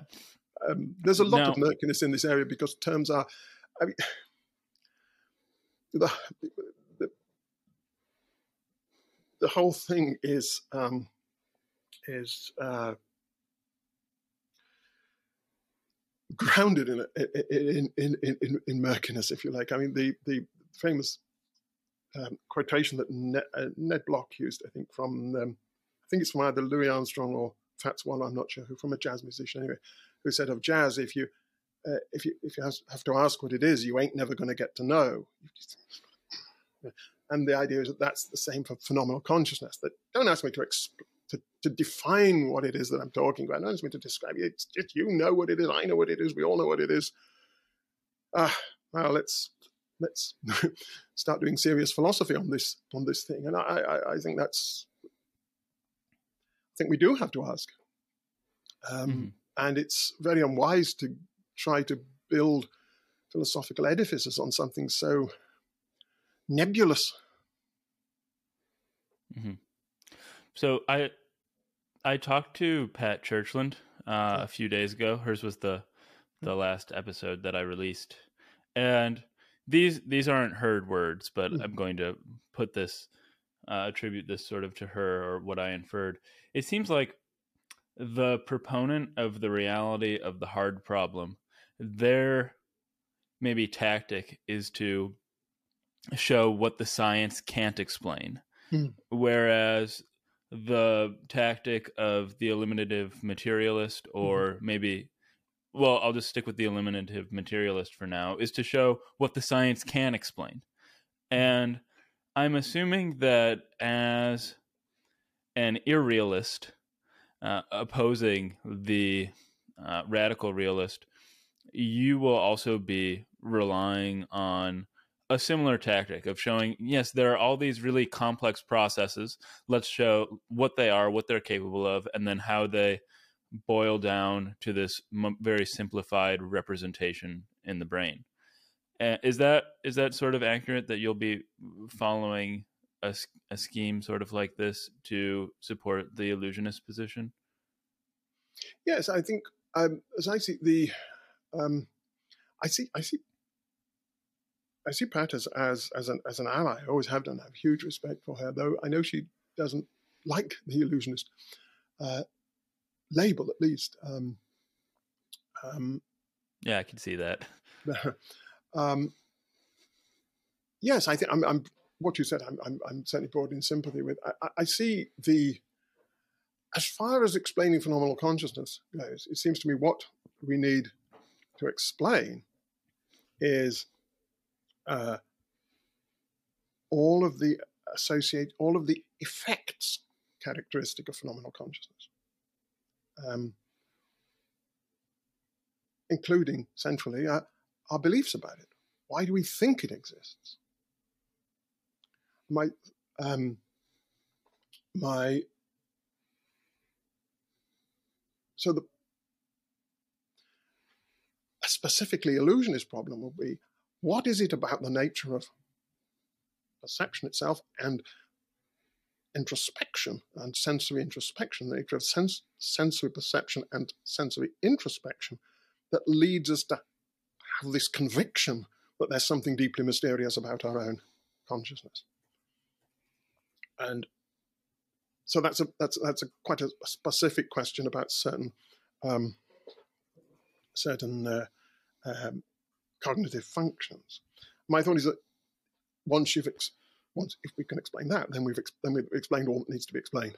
Um, there's a lot now, of murkiness in this area because terms are. I mean, the, the whole thing is um, is uh, grounded in, in, in, in, in murkiness, if you like. I mean, the, the famous um, quotation that Ned, uh, Ned, Block used, I think, from, um, I think it's from either Louis Armstrong or Fats Waller, I'm not sure who, from a jazz musician anyway, who said of jazz, if you, uh, if you, if you have to ask what it is, you ain't never going to get to know. And the idea is that that's the same for phenomenal consciousness. That don't ask me to, exp- to, to define what it is that I'm talking about. Don't ask me to describe it. It's just you know what it is. I know what it is. We all know what it is. Ah, well, let's let's start doing serious philosophy on this on this thing. And I, I, I think that's I think we do have to ask. Um, mm-hmm. And it's very unwise to try to build philosophical edifices on something so nebulous. Mm-hmm. So I I talked to Pat Churchland uh, a few days ago. Hers was the the last episode that I released, and these these aren't heard words, but mm-hmm. I'm going to put this uh, attribute this sort of to her or what I inferred. It seems like the proponent of the reality of the hard problem, their maybe tactic is to show what the science can't explain. Mm. Whereas the tactic of the eliminative materialist, or mm. maybe, well, I'll just stick with the eliminative materialist for now, is to show what the science can explain. And I'm assuming that as an irrealist uh, opposing the uh, radical realist, you will also be relying on a similar tactic of showing yes there are all these really complex processes. Let's show what they are what they're capable of and then how they boil down to this very simplified representation in the brain. Uh, is that is that sort of accurate that you'll be following a, a scheme sort of like this to support the illusionist position? Yes i think um, as i see the um, i see i see I see Pat as as as an as an ally. I always have done. I have huge respect for her, though I know she doesn't like the illusionist uh, label, at least. Um, um, yeah, I can see that. um, yes, I think I'm, I'm, what you said. I'm, I'm, I'm certainly brought in sympathy with. I, I, see the as far as explaining phenomenal consciousness goes. It seems to me what we need to explain is uh, all of the associate all of the effects characteristic of phenomenal consciousness, um, including centrally our, our beliefs about it. Why do we think it exists? My um, my so the a specifically illusionist problem will be what is it about the nature of perception itself and introspection and sensory introspection, the nature of sens- sensory perception and sensory introspection that leads us to have this conviction that there's something deeply mysterious about our own consciousness. And so that's a that's that's a quite a specific question about certain um, certain uh, um, cognitive functions. My thought is that once you've ex- once if we can explain that, then we've ex- then we've explained all that needs to be explained.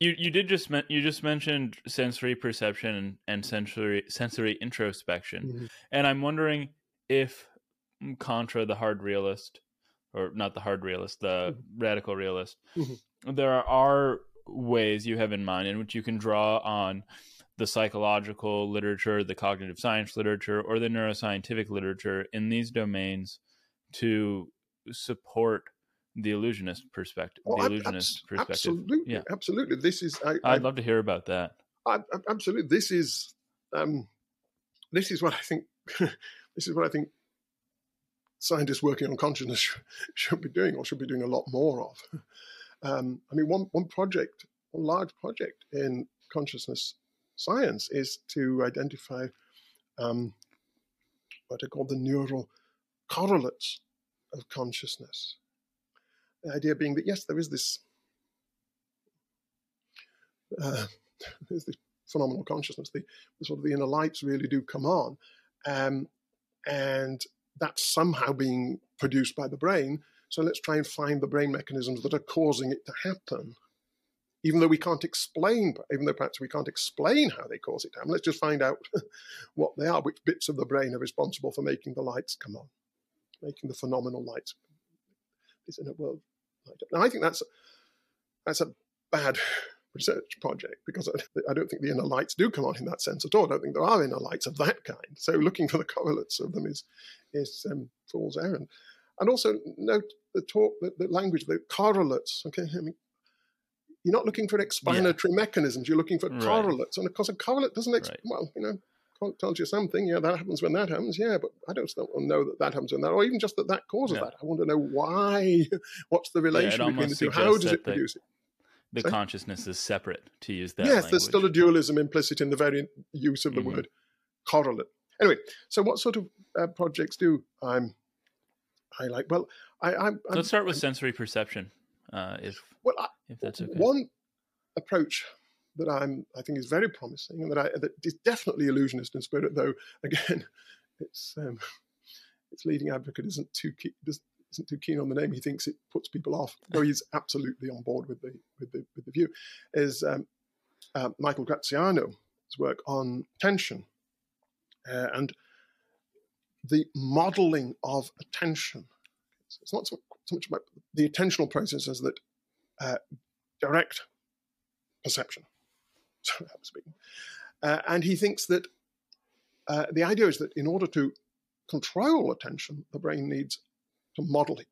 You you did just men- you just mentioned sensory perception and, and sensory sensory introspection, mm-hmm. and I'm wondering if contra the hard realist, or not the hard realist, the mm-hmm. radical realist, mm-hmm. there are ways you have in mind in which you can draw on the psychological literature, the cognitive science literature, or the neuroscientific literature in these domains to support the illusionist perspective. Oh, the illusionist ab- perspective. Absolutely, yeah. absolutely. This is. I, would love to hear about that. I, absolutely, this is. Um, this is what I think. this is what I think. Scientists working on consciousness should, should be doing, or should be doing a lot more of. Um, I mean, one one project, one large project in consciousness science is to identify um, what are called the neural correlates of consciousness. The idea being that yes, there is this uh, there's this phenomenal consciousness. The, the, sort of the inner lights really do come on, um, and that's somehow being produced by the brain. So let's try and find the brain mechanisms that are causing it to happen. Even though we can't explain, even though perhaps we can't explain how they cause it to happen, let's just find out what they are, which bits of the brain are responsible for making the lights come on, making the phenomenal lights. Is in a world now, I think that's that's a bad research project because I, I, don't think the inner lights do come on in that sense at all. I don't think there are inner lights of that kind. So looking for the correlates of them is is um, fool's errand. And also note the talk, the, the, language, the correlates. Okay, I mean, you're not looking for explanatory yeah. mechanisms. You're looking for right. correlates, and of course, a correlate doesn't. Exp- right. Well, you know, tells you something. Yeah, that happens when that happens. Yeah, but I don't know that that happens when that, or even just that that causes yeah. that. I want to know why. What's the relation yeah, between the two? How does it produce it? The so, consciousness is separate, to use that. Yes, language. there's still a dualism implicit in the very use of the mm-hmm. word correlate. Anyway, so what sort of uh, projects do I'm I like? Well, I, I'm, I'm let's start with I'm, sensory perception, uh, if well, I, if that's okay. One approach that I'm I think is very promising and that I that is definitely illusionist in spirit, though again, it's um, its leading advocate isn't too keen, isn't too keen on the name. He thinks it puts people off, though he's absolutely on board with the with the with the view. Is um, uh, Michael Graziano's work on attention uh, and the modeling of attention. It's not so, so much about the attentional processes that uh, direct perception. so speaking. Uh, and he thinks that uh, the idea is that in order to control attention, the brain needs to model it.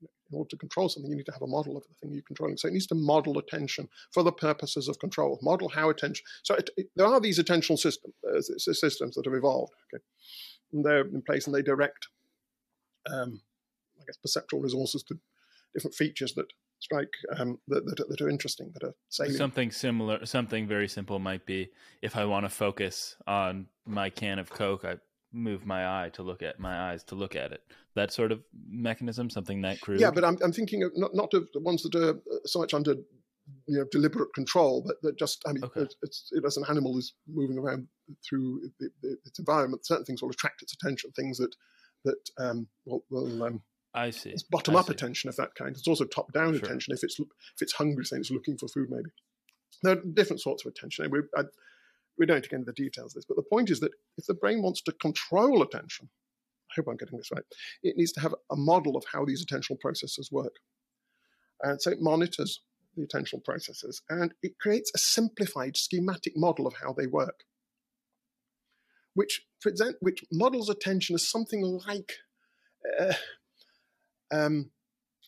In order to control something, you need to have a model of the thing you're controlling. So it needs to model attention for the purposes of control. Model how attention. So it, it, there are these attentional systems, uh, systems that have evolved. Okay, and they're in place and they direct, um, I guess, perceptual resources to different features that strike um, that, that, that, are interesting, that are salient. Something similar, something very simple might be if I want to focus on my can of Coke, I move my eye to look at my eyes to look at it. That sort of mechanism, something that crude. Yeah, but I'm, I'm thinking of not, not of the ones that are uh, so much under you know deliberate control, but that just I mean, okay. it's, it, as an animal is moving around through its environment, certain things will attract its attention. Things that that um, will, will um, I see. It's bottom up attention of that kind. It's also top down sure. attention if it's if it's hungry, saying it's looking for food. Maybe there are different sorts of attention. We I, we don't get into the details of this, but the point is that if the brain wants to control attention, I hope I'm getting this right. It needs to have a model of how these attentional processes work, and so it monitors the attentional processes and it creates a simplified schematic model of how they work, which present which models attention as something like. Uh, um,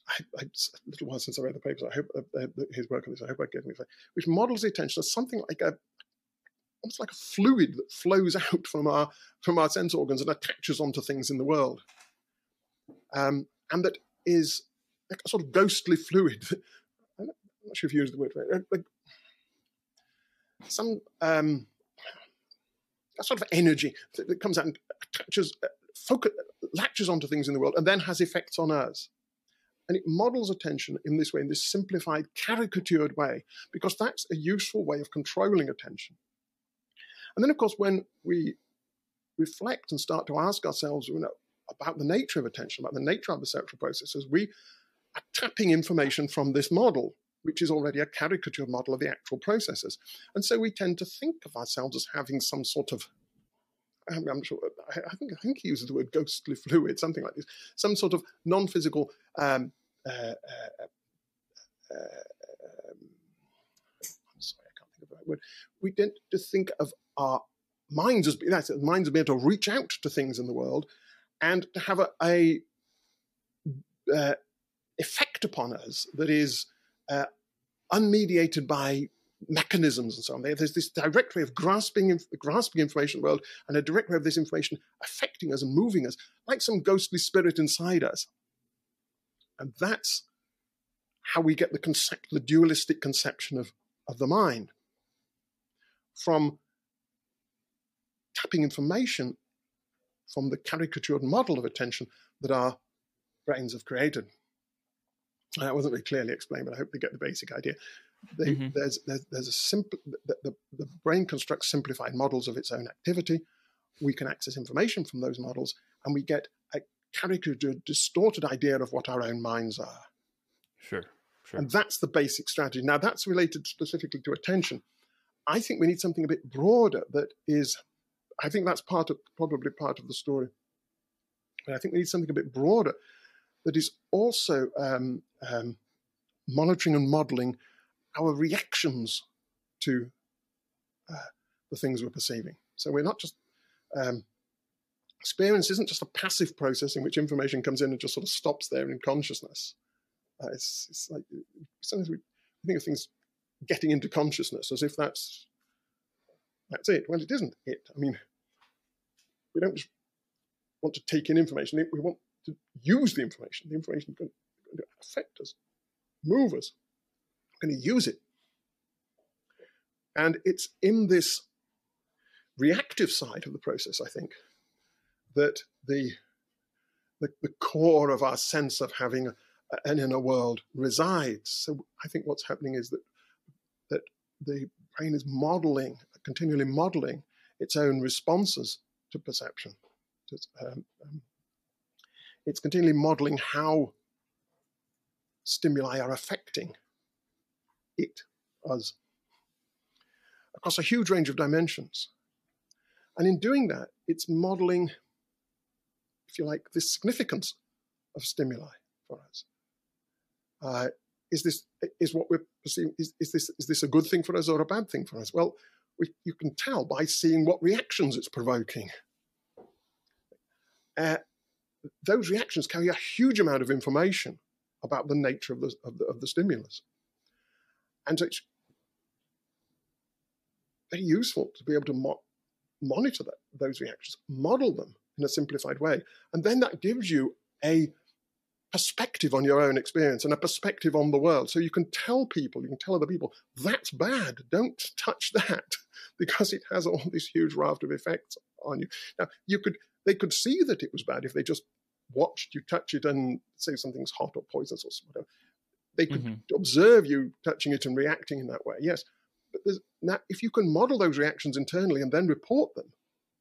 I, I, a little while since I read the papers. I hope uh, uh his work on this. I hope I get it. Which models the attention as something like a almost like a fluid that flows out from our from our sense organs and attaches onto things in the world, um, and that is like a sort of ghostly fluid. I'm not sure if you use the word. Like some um, a sort of energy that, that comes out and attaches, uh, focus, latches onto things in the world, and then has effects on us. And it models attention in this way, in this simplified, caricatured way, because that's a useful way of controlling attention. And then, of course, when we reflect and start to ask ourselves you know, about the nature of attention, about the nature of the perceptual processes, we are tapping information from this model, which is already a caricature model of the actual processes. And so we tend to think of ourselves as having some sort of I'm sure I think I think he uses the word ghostly fluid, something like this, some sort of non-physical um, uh, uh, uh, um, I'm sorry, I can't think of the right word. We tend to think of our minds as that's it, minds being able to reach out to things in the world and to have a, a uh, effect upon us that is uh, unmediated by mechanisms and so on. There's this direct way of grasping grasping information world and a direct way of this information affecting us and moving us like some ghostly spirit inside us. And that's how we get the concept, the dualistic conception of, of the mind. From tapping information from the caricatured model of attention that our brains have created. That wasn't very clearly explained, but I hope they get the basic idea. They, mm-hmm. there's, there's, there's a simple the, the, the brain constructs simplified models of its own activity. We can access information from those models, and we get a caricatured, distorted idea of what our own minds are. Sure, sure. And that's the basic strategy. Now, that's related specifically to attention. I think we need something a bit broader that is I think that's part of probably part of the story. And I think we need something a bit broader that is also um, um, monitoring and modeling our reactions to uh, the things we're perceiving. So we're not just um, experience isn't just a passive process in which information comes in and just sort of stops there in consciousness. Uh, it's, it's, like sometimes we think of things getting into consciousness as if that's that's it. Well, it isn't it. I mean, we don't just want to take in information. We want to use the information. The information to affect us, move us. Going to use it. And it's in this reactive side of the process, I think, that the, the, the core of our sense of having an inner world resides. So I think what's happening is that that the brain is modeling, continually modeling its own responses to perception. Um, um, it's continually modeling how stimuli are affecting it, us, across a huge range of dimensions. And in doing that, it's modeling, if you like, the significance of stimuli for us. Uh, is this is what we're perceiving? Is, is this is this a good thing for us or a bad thing for us? Well, we, you can tell by seeing what reactions it's provoking. Uh, those reactions carry a huge amount of information about the nature of the, of the, of the stimulus. And so it's very useful to be able to mo- monitor that, those reactions, model them in a simplified way. And then that gives you a perspective on your own experience and a perspective on the world. So you can tell people, you can tell other people, that's bad. Don't touch that because it has all this huge raft of effects on you. Now, you could they could see that it was bad if they just watched you touch it and say something's hot or poisonous or whatever. They could mm-hmm. observe you touching it and reacting in that way, yes. But now, if you can model those reactions internally and then report them,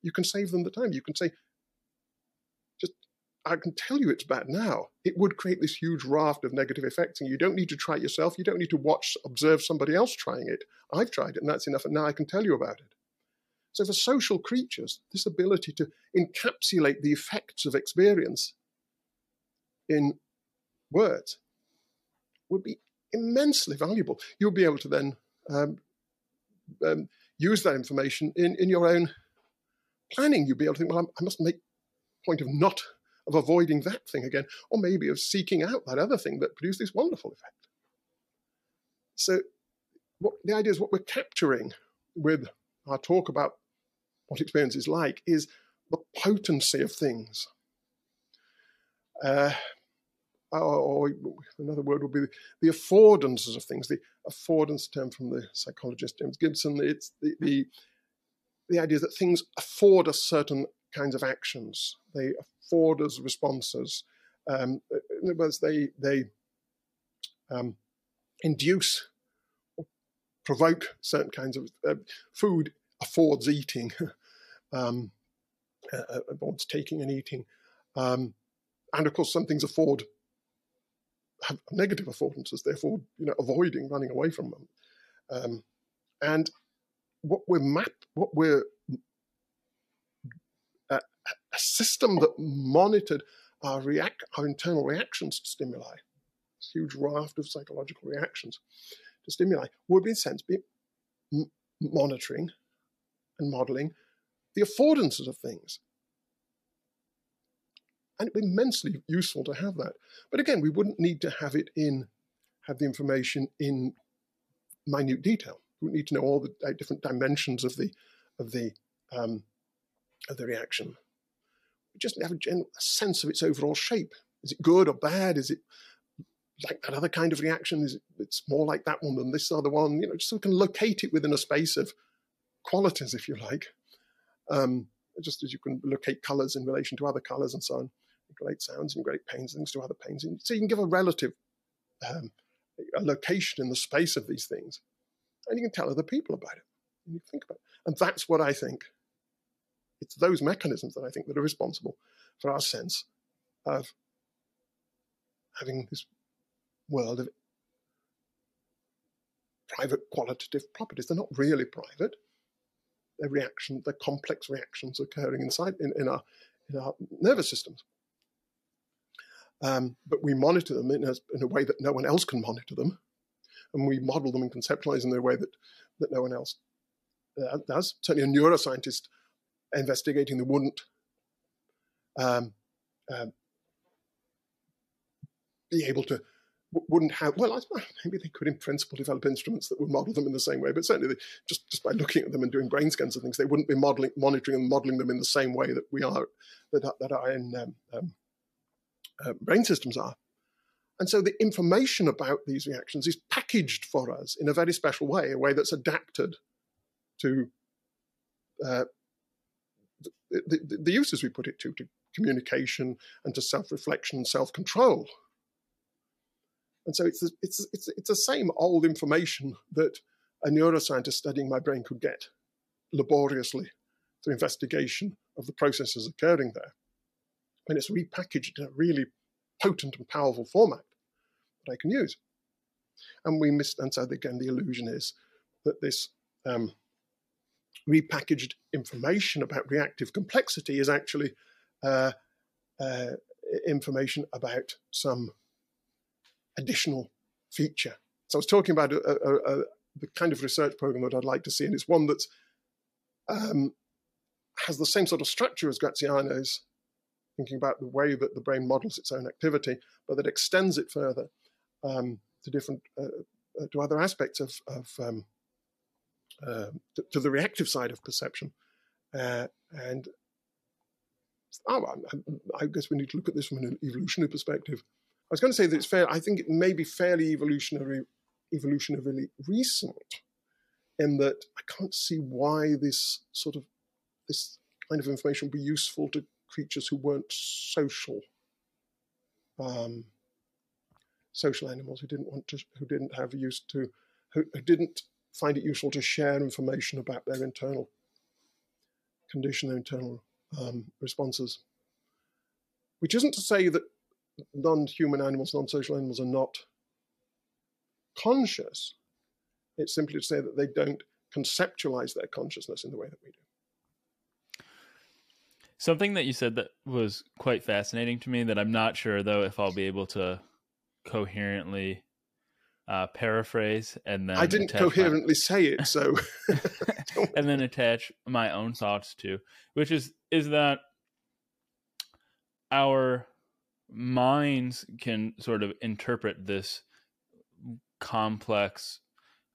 you can save them the time. You can say, just I can tell you it's bad now. It would create this huge raft of negative effects, and you don't need to try it yourself. You don't need to watch, observe somebody else trying it. I've tried it, and that's enough, and now I can tell you about it. So, for social creatures, this ability to encapsulate the effects of experience in words would be immensely valuable. You'll be able to then um, um, use that information in, in your own planning. You'll be able to think, well, I must make point of not of avoiding that thing again, or maybe of seeking out that other thing that produced this wonderful effect. So, what, the idea is what we're capturing with our talk about what experience is like is the potency of things. Uh, or, another word would be the affordances of things. The affordance term from the psychologist James Gibson. It's the, the the idea that things afford us certain kinds of actions. They afford us responses. Um, in other words, they they um, induce or provoke certain kinds of uh, food affords eating, um, uh, uh, affords taking and eating, um, and of course some things afford have negative affordances, therefore you know avoiding running away from them. Um, and what we're map, what we're a, a system that monitored our react, our internal reactions to stimuli, this huge raft of psychological reactions to stimuli, would in sense be monitoring and modeling the affordances of things. And it'd be immensely useful to have that. But again, we wouldn't need to have it in, have the information in minute detail. We would need to know all the different dimensions of the of the um, of the reaction. We just have a, general, a sense of its overall shape. Is it good or bad? Is it like that other kind of reaction? Is it it's more like that one than this other one? You know, just so we can locate it within a space of qualities, if you like. Um, just as you can locate colors in relation to other colors and so on. Great sounds and great pains, things to other pains. And so you can give a relative um, a location in the space of these things and you can tell other people about it. And you think about it. And that's what I think. It's those mechanisms that I think that are responsible for our sense of having this world of private qualitative properties. They're not really private. They're reaction, they're complex reactions occurring inside in, in our in our nervous systems. Um, but we monitor them in a, in a way that no one else can monitor them and we model them and conceptualize in a way that, that no one else uh, does. Certainly, a neuroscientist investigating them wouldn't um, uh, be able to wouldn't have well maybe they could in principle develop instruments that would model them in the same way but certainly they, just just by looking at them and doing brain scans and things they wouldn't be modeling monitoring and modeling them in the same way that we are that, that are in um, um, uh, brain systems are and so the information about these reactions is packaged for us in a very special way, a way that's adapted to uh, the, the, the, uses we put it to, to communication and to self-reflection and self-control. And so it's the, it's, it's, it's the same old information that a neuroscientist studying my brain could get laboriously through investigation of the processes occurring there. And it's repackaged in a really potent and powerful format that I can use. And we missed, and so again, the illusion is that this um, repackaged information about reactive complexity is actually uh, uh, information about some additional feature. So I was talking about a, a, a, the kind of research program that I'd like to see, and it's one that um, has the same sort of structure as Graziano's thinking about the way that the brain models its own activity, but that extends it further um, to different uh, uh, to other aspects of, of um, uh, to, to, the reactive side of perception, uh, and oh, I, I guess we need to look at this from an evolutionary perspective. I was going to say that it's fair. I think it may be fairly evolutionary, evolutionarily recent, in that I can't see why this sort of this kind of information would be useful to creatures who weren't social, um, social animals who didn't want to, who didn't have use to, who, who didn't find it useful to share information about their internal condition, their internal um, responses. Which isn't to say that non-human animals, non-social animals are not conscious. It's simply to say that they don't conceptualize their consciousness in the way that we do. Something that you said that was quite fascinating to me that I'm not sure though if I'll be able to coherently uh, paraphrase and then I didn't coherently my... say it, so and then attach my own thoughts to, which is is that our minds can sort of interpret this complex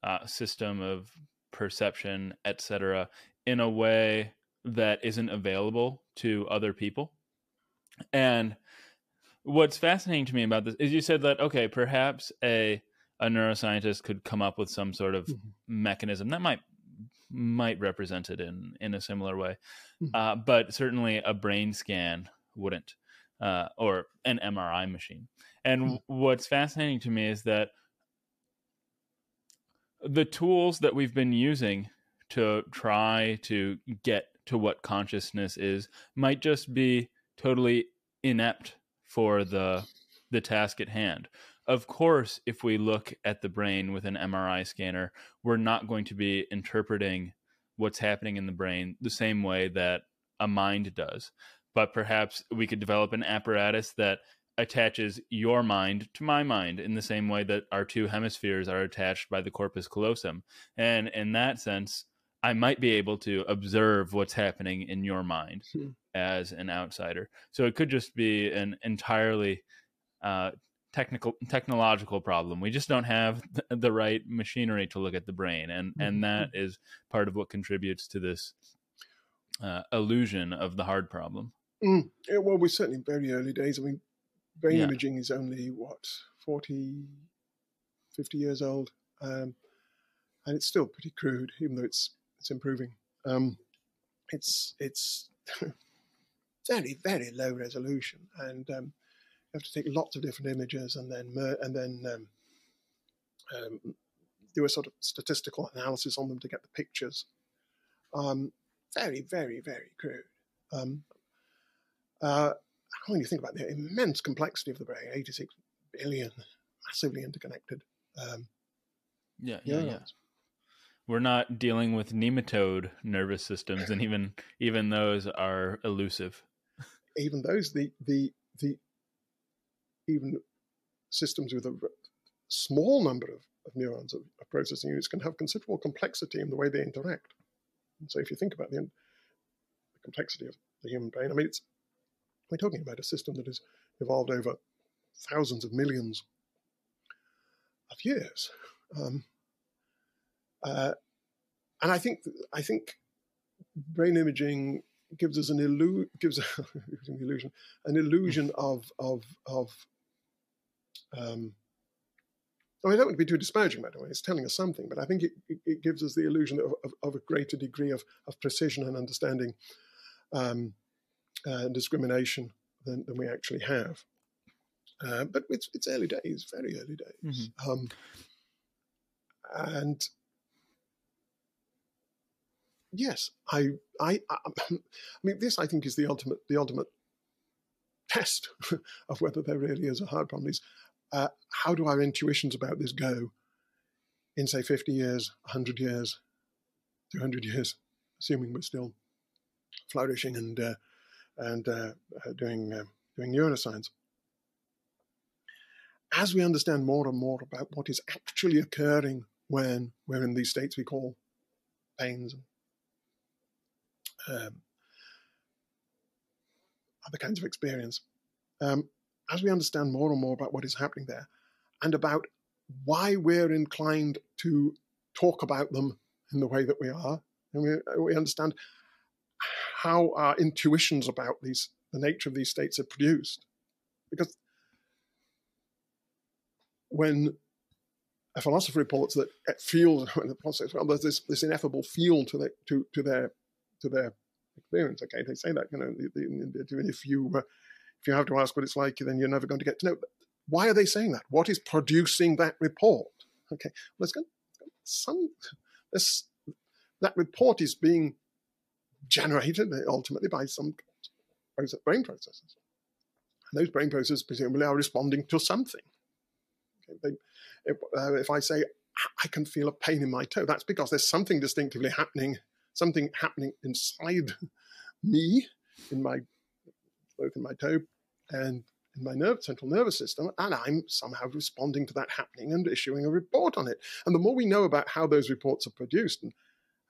uh, system of perception, etc., in a way that isn't available to other people. And what's fascinating to me about this is you said that okay, perhaps a a neuroscientist could come up with some sort of mm-hmm. mechanism that might might represent it in in a similar way, mm-hmm. uh, but certainly a brain scan wouldn't, uh, or an MRI machine. And mm-hmm. what's fascinating to me is that the tools that we've been using to try to get to what consciousness is might just be totally inept for the the task at hand. Of course, if we look at the brain with an MRI scanner, we're not going to be interpreting what's happening in the brain the same way that a mind does. But perhaps we could develop an apparatus that attaches your mind to my mind in the same way that our two hemispheres are attached by the corpus callosum. And in that sense, I might be able to observe what's happening in your mind hmm. as an outsider. So it could just be an entirely uh, technical technological problem. We just don't have the right machinery to look at the brain, and mm-hmm. and that is part of what contributes to this uh, illusion of the hard problem. Mm. Yeah, well, we're certainly very early days. I mean, brain yeah. imaging is only what 40, 50 years old, um, and it's still pretty crude, even though it's it's improving. Um, it's it's very very low resolution, and um, you have to take lots of different images and then and then um, um, do a sort of statistical analysis on them to get the pictures. Um, very very very crude. Um, uh, when you think about the immense complexity of the brain, 86 billion, massively interconnected. Um, yeah, yeah, yeah we're not dealing with nematode nervous systems, and even even those are elusive. Even those, the the the even systems with a small number of, of neurons of, of, processing units can have considerable complexity in the way they interact. And so, if you think about the, the complexity of the human brain, I mean, it's we're talking about a system that has evolved over thousands of millions of years. Um, uh, and I think I think brain imaging gives us an illusion gives an illusion an illusion of of of um, I, mean, I don't want to be too disparaging by the way. It's telling us something, but I think it, it, it gives us the illusion of, of, of, a greater degree of, of precision and understanding um, uh, and discrimination than, than we actually have. Uh, but it's, it's early days, very early days. Mm-hmm. Um, and yes, I, I, I, I mean, this I think is the ultimate, the ultimate test of whether there really is a hard problem. Is uh, how do our intuitions about this go in say 50 years, 100 years, 200 years, assuming we're still flourishing and uh, and uh, uh doing uh, doing neuroscience. As we understand more and more about what is actually occurring when we're in these states we call pains and um, other kinds of experience. Um, as we understand more and more about what is happening there and about why we're inclined to talk about them in the way that we are, and we, we understand how our intuitions about these, the nature of these states are produced. Because when a philosopher reports that it feels, when the philosopher well, there's this, this ineffable feel to, the, to, to their to their experience. Okay, they say that you know, if you uh, if you have to ask what it's like, then you're never going to get to know. Why are they saying that? What is producing that report? Okay, let's go. Some this that report is being generated ultimately by some brain processes, and those brain processes presumably are responding to something. Okay, they, if, uh, if I say I can feel a pain in my toe, that's because there's something distinctively happening something happening inside me, in my both in my toe and in my nerve, central nervous system, and I'm somehow responding to that happening and issuing a report on it. And the more we know about how those reports are produced and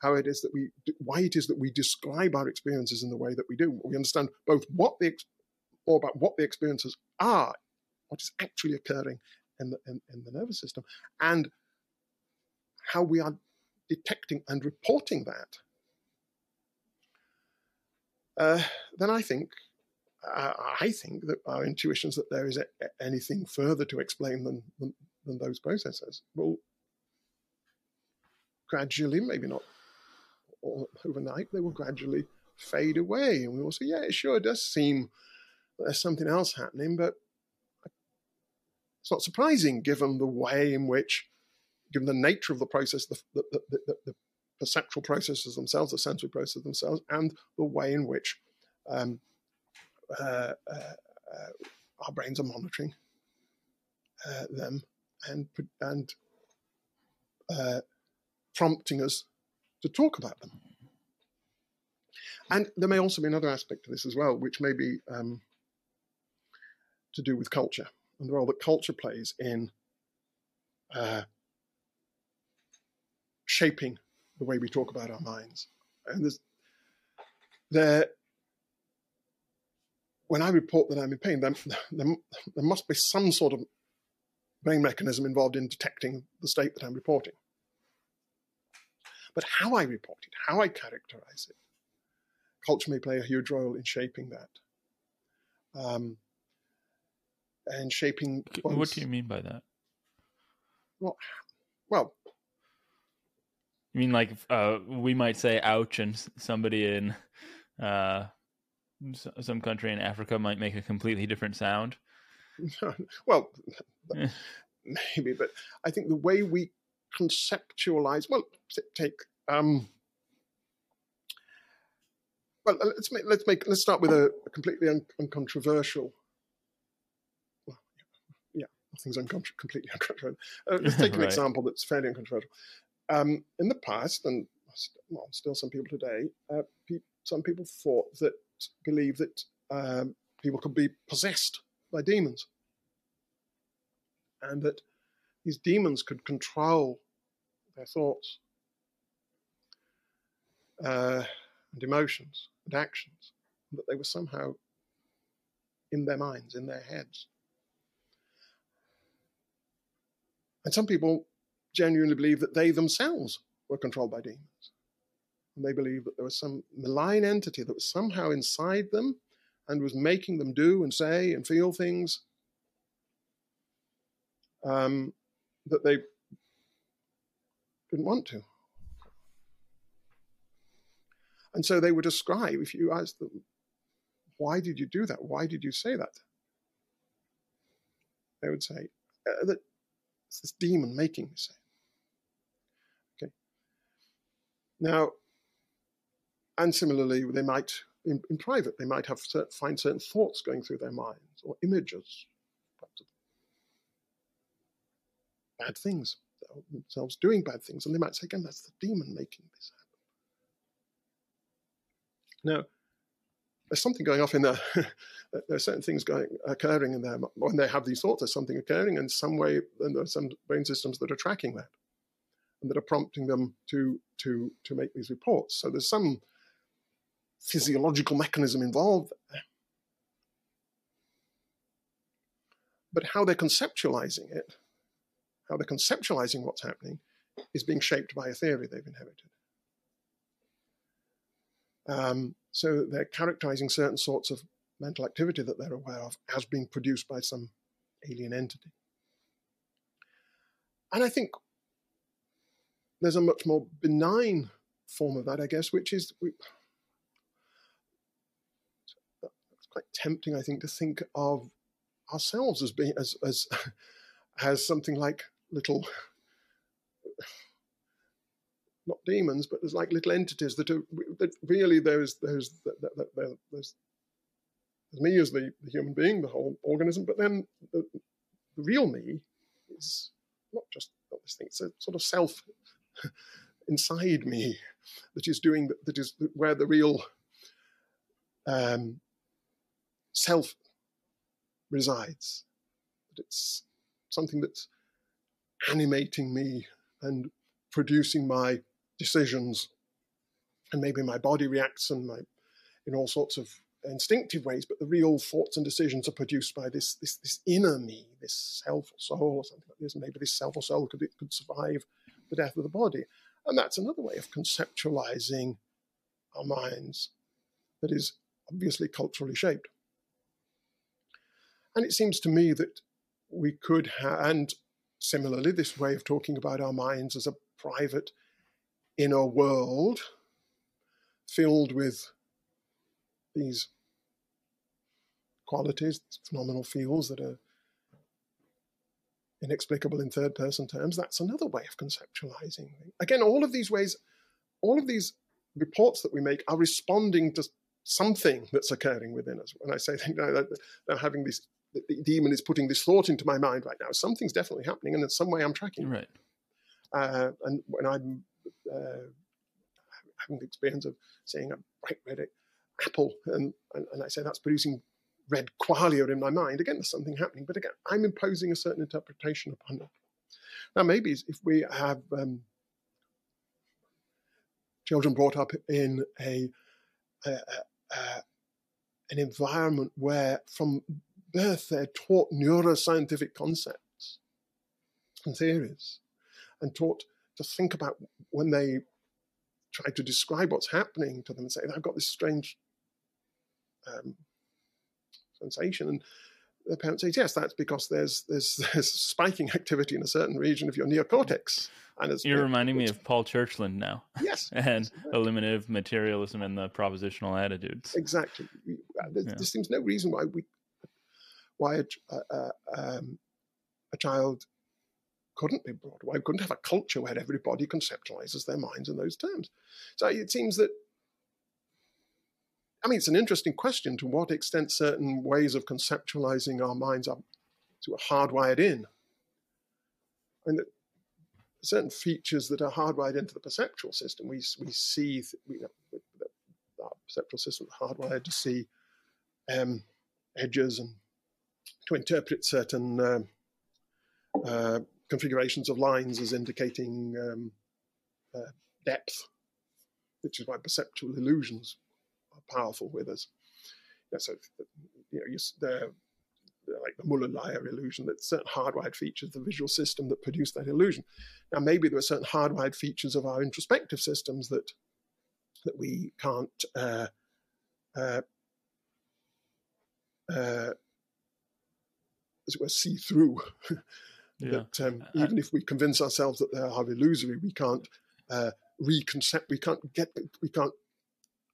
how it is that we, why it is that we describe our experiences in the way that we do, we understand both what the, or about what the experiences are, what is actually occurring in the, in, in the nervous system, and how we are detecting and reporting that, uh, then I think I think that our intuitions that there is a, anything further to explain than, than, than those processes. Will gradually, maybe not overnight, they will gradually fade away, and we will say, yeah, it sure does seem there's something else happening, but it's not surprising given the way in which, given the nature of the process, the, the, the, the perceptual processes themselves, the sensory processes themselves, and the way in which um, uh, uh, uh, our brains are monitoring uh, them and and uh, prompting us to talk about them. And there may also be another aspect to this as well, which may be um, to do with culture and the role that culture plays in uh, shaping the way we talk about our minds. And there's, there, when I report that I'm in pain, there, there, there must be some sort of brain mechanism involved in detecting the state that I'm reporting. But how I report it, how I characterize it, culture may play a huge role in shaping that. Um, and shaping. What do you mean by that? Well, well. You mean like uh, we might say "ouch" and somebody in uh, some country in Africa might make a completely different sound? well, maybe, but I think the way we conceptualize, well, take um, well, let's make let's make let's start with a, a completely un- uncontroversial nothing's uncon- completely uncontroversial. Uh, let's take an right. example that's fairly uncontroversial. Um, in the past, and well, still some people today, uh, pe- some people thought that, believe that um, people could be possessed by demons. And that these demons could control their thoughts uh, and emotions and actions, and that they were somehow in their minds, in their heads. And some people genuinely believe that they themselves were controlled by demons. And they believe that there was some malign entity that was somehow inside them and was making them do and say and feel things um, that they didn't want to. And so they would describe, if you ask them, why did you do that? Why did you say that? They would say, uh, that it's this demon making me say. Okay. Now, and similarly, they might, in, in private, they might have find certain thoughts going through their minds or images, bad things, themselves doing bad things, and they might say, again, that's the demon making this happen. Now, there's something going off in there. there are certain things going occurring in there when they have these thoughts. There's something occurring in some way, and there are some brain systems that are tracking that and that are prompting them to to to make these reports. So there's some physiological mechanism involved there. But how they're conceptualizing it, how they're conceptualizing what's happening, is being shaped by a theory they've inherited. Um, so they're characterizing certain sorts of mental activity that they're aware of as being produced by some alien entity. And I think there's a much more benign form of that, I guess, which is we, it's quite tempting, I think, to think of ourselves as being as as as something like little not demons, but there's like little entities that are that really there's there's there's, there's me as the, the, human being, the whole organism, but then the, the real me is not just not this thing; it's a sort of self inside me that is doing that is where the real um, self resides. That it's something that's animating me and producing my decisions, and maybe my body reacts and my in all sorts of instinctive ways, but the real thoughts and decisions are produced by this this this inner me, this self or soul or something like this. Maybe this self or soul could could survive the death of the body. And that's another way of conceptualizing our minds that is obviously culturally shaped. And it seems to me that we could have, and similarly, this way of talking about our minds as a private inner world filled with these qualities, phenomenal fields that are inexplicable in third person terms, that's another way of conceptualizing. Again, all of these ways, all of these reports that we make are responding to something that's occurring within us. When I say that they're having this, the demon is putting this thought into my mind right now, something's definitely happening, and in some way I'm tracking. Right. Uh, and when I'm uh, having the experience of seeing a bright red apple, and, and, and I say that's producing red qualia in my mind, again, there's something happening. But again, I'm imposing a certain interpretation upon it. Now, maybe if we have um, children brought up in a, a, a, an environment where from birth they're taught neuroscientific concepts and theories and taught to think about when they try to describe what's happening to them and say, I've got this strange um, sensation. And the parent says, yes, that's because there's, there's, there's spiking activity in a certain region of your neocortex. And it's, You're reminding me of Paul Churchland now. Yes. and exactly. eliminative materialism and the propositional attitudes. Exactly. Uh, there, yeah. there seems no reason why we, why a, uh, um, a child couldn't be brought why we couldn't have a culture where everybody conceptualizes their minds in those terms. So it seems that I mean, it's an interesting question to what extent certain ways of conceptualizing our minds are sort of hardwired in. Mean, certain features that are hardwired into the perceptual system. We, we see, we, our perceptual system hardwired to see um, edges and to interpret certain uh, uh, configurations of lines as indicating um, uh, depth, which is why perceptual illusions powerful with us. Yeah, so you know, you, the, like the Muller-Lyer illusion, that certain hardwired features of the visual system that produce that illusion. Now, maybe there are certain hardwired features of our introspective systems that that we can't uh, uh, uh, as it were, see through. yeah. that um, even if we convince ourselves that they are illusory, we can't uh, reconcept, we can't get, we can't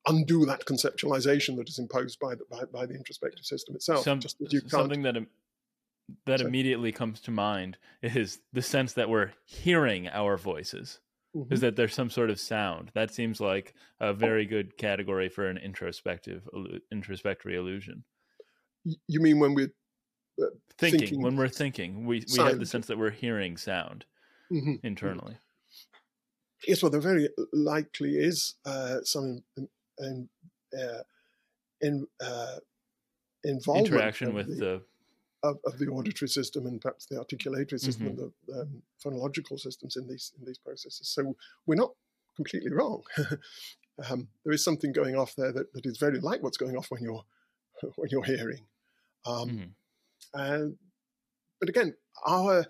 undo that conceptualization that is imposed by the, by, by the introspective system itself. Some, something that that so, immediately comes to mind is the sense that we're hearing our voices. Mm-hmm. Is that there's some sort of sound that seems like a very good category for an introspective introspectory illusion. You mean when we're uh, thinking, thinking, when we're thinking, we we have the sense that we're hearing sound mm-hmm. internally. Yes, well, there very likely is uh, some and uh, in uh, involvement interaction with the, the of, of, the auditory system and perhaps the articulatory system mm-hmm. and the um, phonological systems in these in these processes. So we're not completely wrong. um, there is something going off there that, that is very like what's going off when you're when you're hearing. Um, mm-hmm. and, but again, our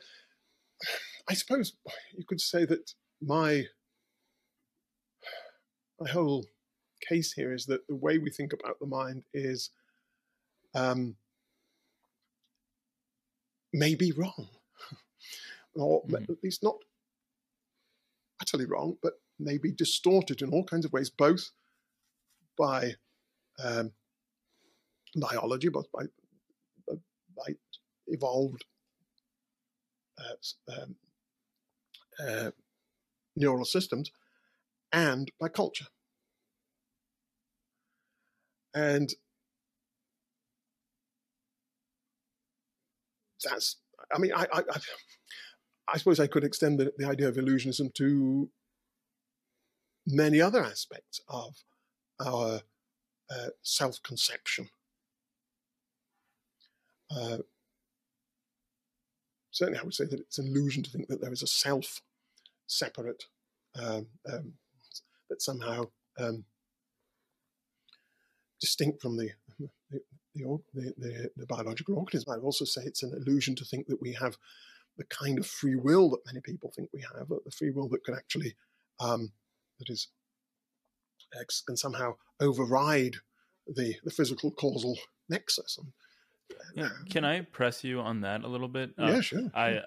I suppose you could say that my my whole case here is that the way we think about the mind is um, maybe wrong, or mm. at least not utterly wrong, but maybe distorted in all kinds of ways, both by um, biology, both by, by evolved uh, um, uh, neural systems, and by culture. And that's, I mean, I, I, I suppose I could extend the, the idea of illusionism to many other aspects of our uh, self conception. Uh, certainly, I would say that it's an illusion to think that there is a self separate, um, um, that somehow um, distinct from the the, the, the, the biological organism. I would also say it's an illusion to think that we have the kind of free will that many people think we have, the free will that can actually um, that is can somehow override the the physical causal nexus. And, yeah. Can I press you on that a little bit? Uh, sure. I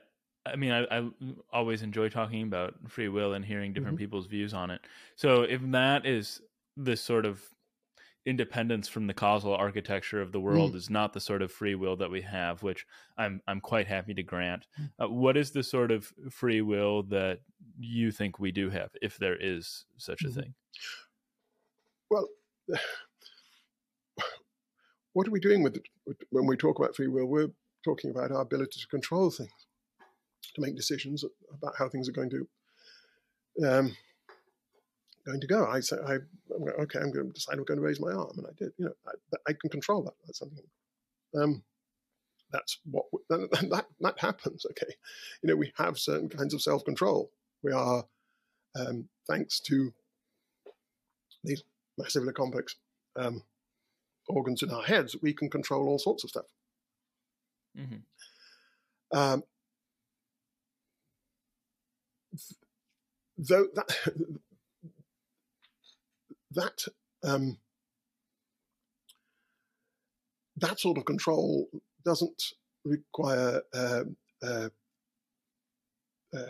I mean, I, I, always enjoy talking about free will and hearing different mm-hmm. people's views on it. So, if that is this sort of independence from the causal architecture of the world mm. is not the sort of free will that we have, which I'm I'm quite happy to grant. Mm. Uh, what is the sort of free will that you think we do have, if there is such a mm. thing? Well, what are we doing with it when we talk about free will? We're talking about our ability to control things, to make decisions about how things are going to um, going to go. I say, I, okay, I'm going to decide I'm going to raise my arm, and I did. You know, I, I can control that. That's something. Um, that's what that, that that happens. Okay, you know, we have certain kinds of self control. We are, um, thanks to these massively complex um, organs in our heads, we can control all sorts of stuff. Mm-hmm. Um, though that that um, that sort of control doesn't require uh, uh, uh,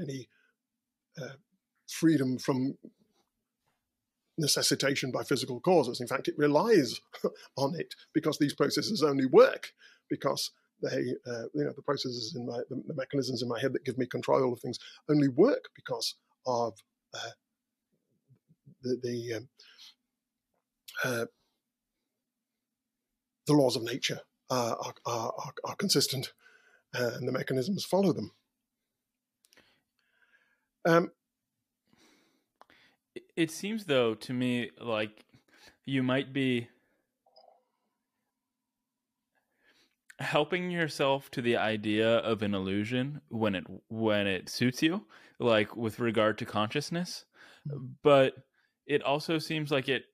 any uh, freedom from necessitation by physical causes. In fact, it relies on it because these processes only work because they, uh, you know, the processes in my, the, mechanisms in my head that give me control of things only work because of uh, the the, um, uh, the laws of nature are, are, are, are consistent uh, and the mechanisms follow them. Um, it seems, though, to me like you might be helping yourself to the idea of an illusion when it when it suits you, like with regard to consciousness, hmm. but it also seems like it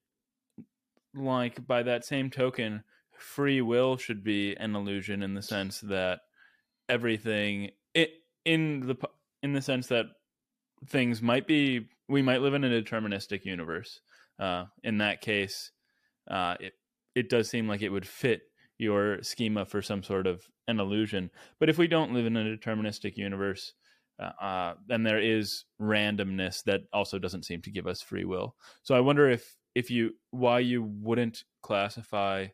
like by that same token free will should be an illusion in the sense that everything it in the in the sense that things might be we might live in a deterministic universe. Uh, in that case uh, it it does seem like it would fit your schema for some sort of an illusion. But if we don't live in a deterministic universe uh, and there is randomness that also doesn't seem to give us free will. So I wonder if if you why you wouldn't classify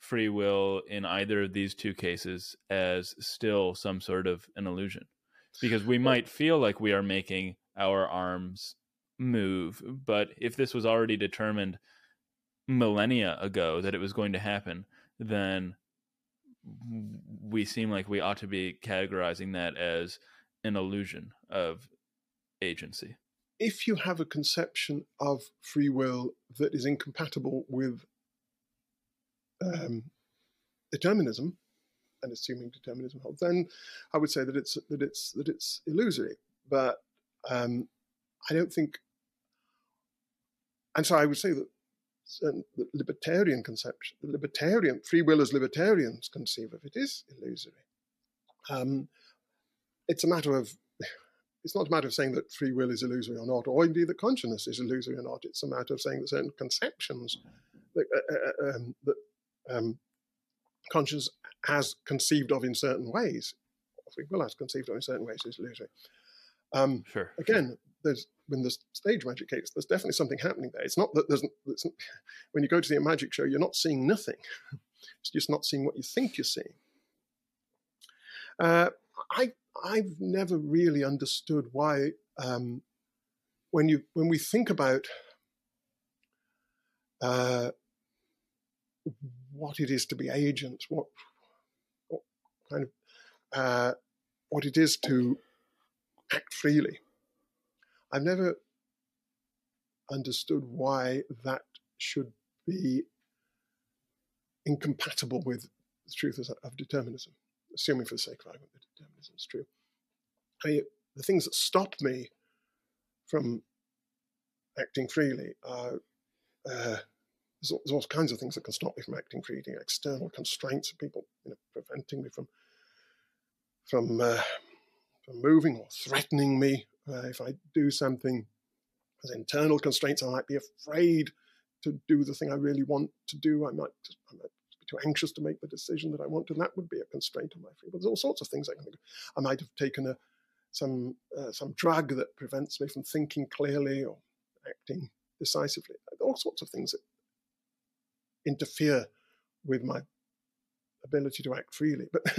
free will in either of these two cases as still some sort of an illusion because we might feel like we are making our arms move but if this was already determined millennia ago that it was going to happen then we seem like we ought to be categorizing that as an illusion of agency. If you have a conception of free will that is incompatible with um, determinism, and assuming determinism holds, then I would say that it's that it's that it's illusory. But um, I don't think, and so I would say that the libertarian conception, the libertarian free will as libertarians conceive of it, is illusory. Um, it's a matter of it's not a matter of saying that free will is illusory or not, or indeed that consciousness is illusory or not. It's a matter of saying that certain conceptions that, uh, uh, uh um, that um, consciousness has conceived of in certain ways, free will has conceived of in certain ways, is illusory. Um, sure. Again, there's when the stage magic case, there's definitely something happening there. It's not that there's, when you go to the magic show, you're not seeing nothing. it's just not seeing what you think you're seeing. Uh, I I've never really understood why um, when you when we think about uh, what it is to be agents, what, what kind of uh, what it is to act freely. I've never understood why that should be incompatible with the truth of determinism assuming for the sake of argument that determinism is true. I the things that stop me from acting freely are uh, there's, all, kinds of things that can stop me from acting freely. External constraints of people, you know, preventing me from from uh, from moving or threatening me Uh, if I do something as internal constraints, I might be afraid to do the thing I really want to do. I might, I might too anxious to make the decision that I want to. And that would be a constraint on my free will. There's all sorts of things I can think of. I might have taken a some uh, some drug that prevents me from thinking clearly or acting decisively. All sorts of things that interfere with my ability to act freely. But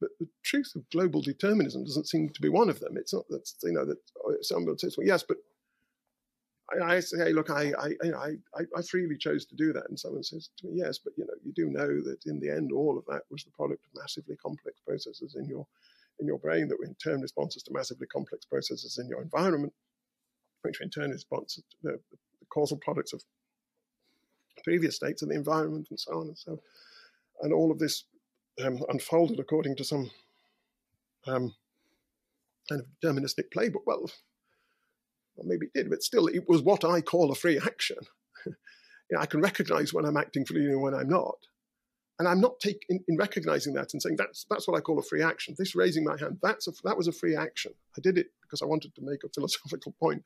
but the truth of global determinism doesn't seem to be one of them. It's not that you know that oh, someone says, "Well, yes, but." I, I say, hey, look, I, I, I, I freely chose to do that, and someone says to me, yes, but you know, you do know that in the end, all of that was the product of massively complex processes in your in your brain that were in turn responses to massively complex processes in your environment, which in turn responds to the, the causal products of previous states of the environment and so on and so. On. And all of this um, unfolded according to some um, kind of deterministic playbook. Well, well, maybe it did, but still, it was what I call a free action. you know, I can recognize when I'm acting freely and when I'm not. And I'm not taking in, in, recognizing that and saying that's that's what I call a free action. This raising my hand, that's a, that was a free action. I did it because I wanted to make a philosophical point.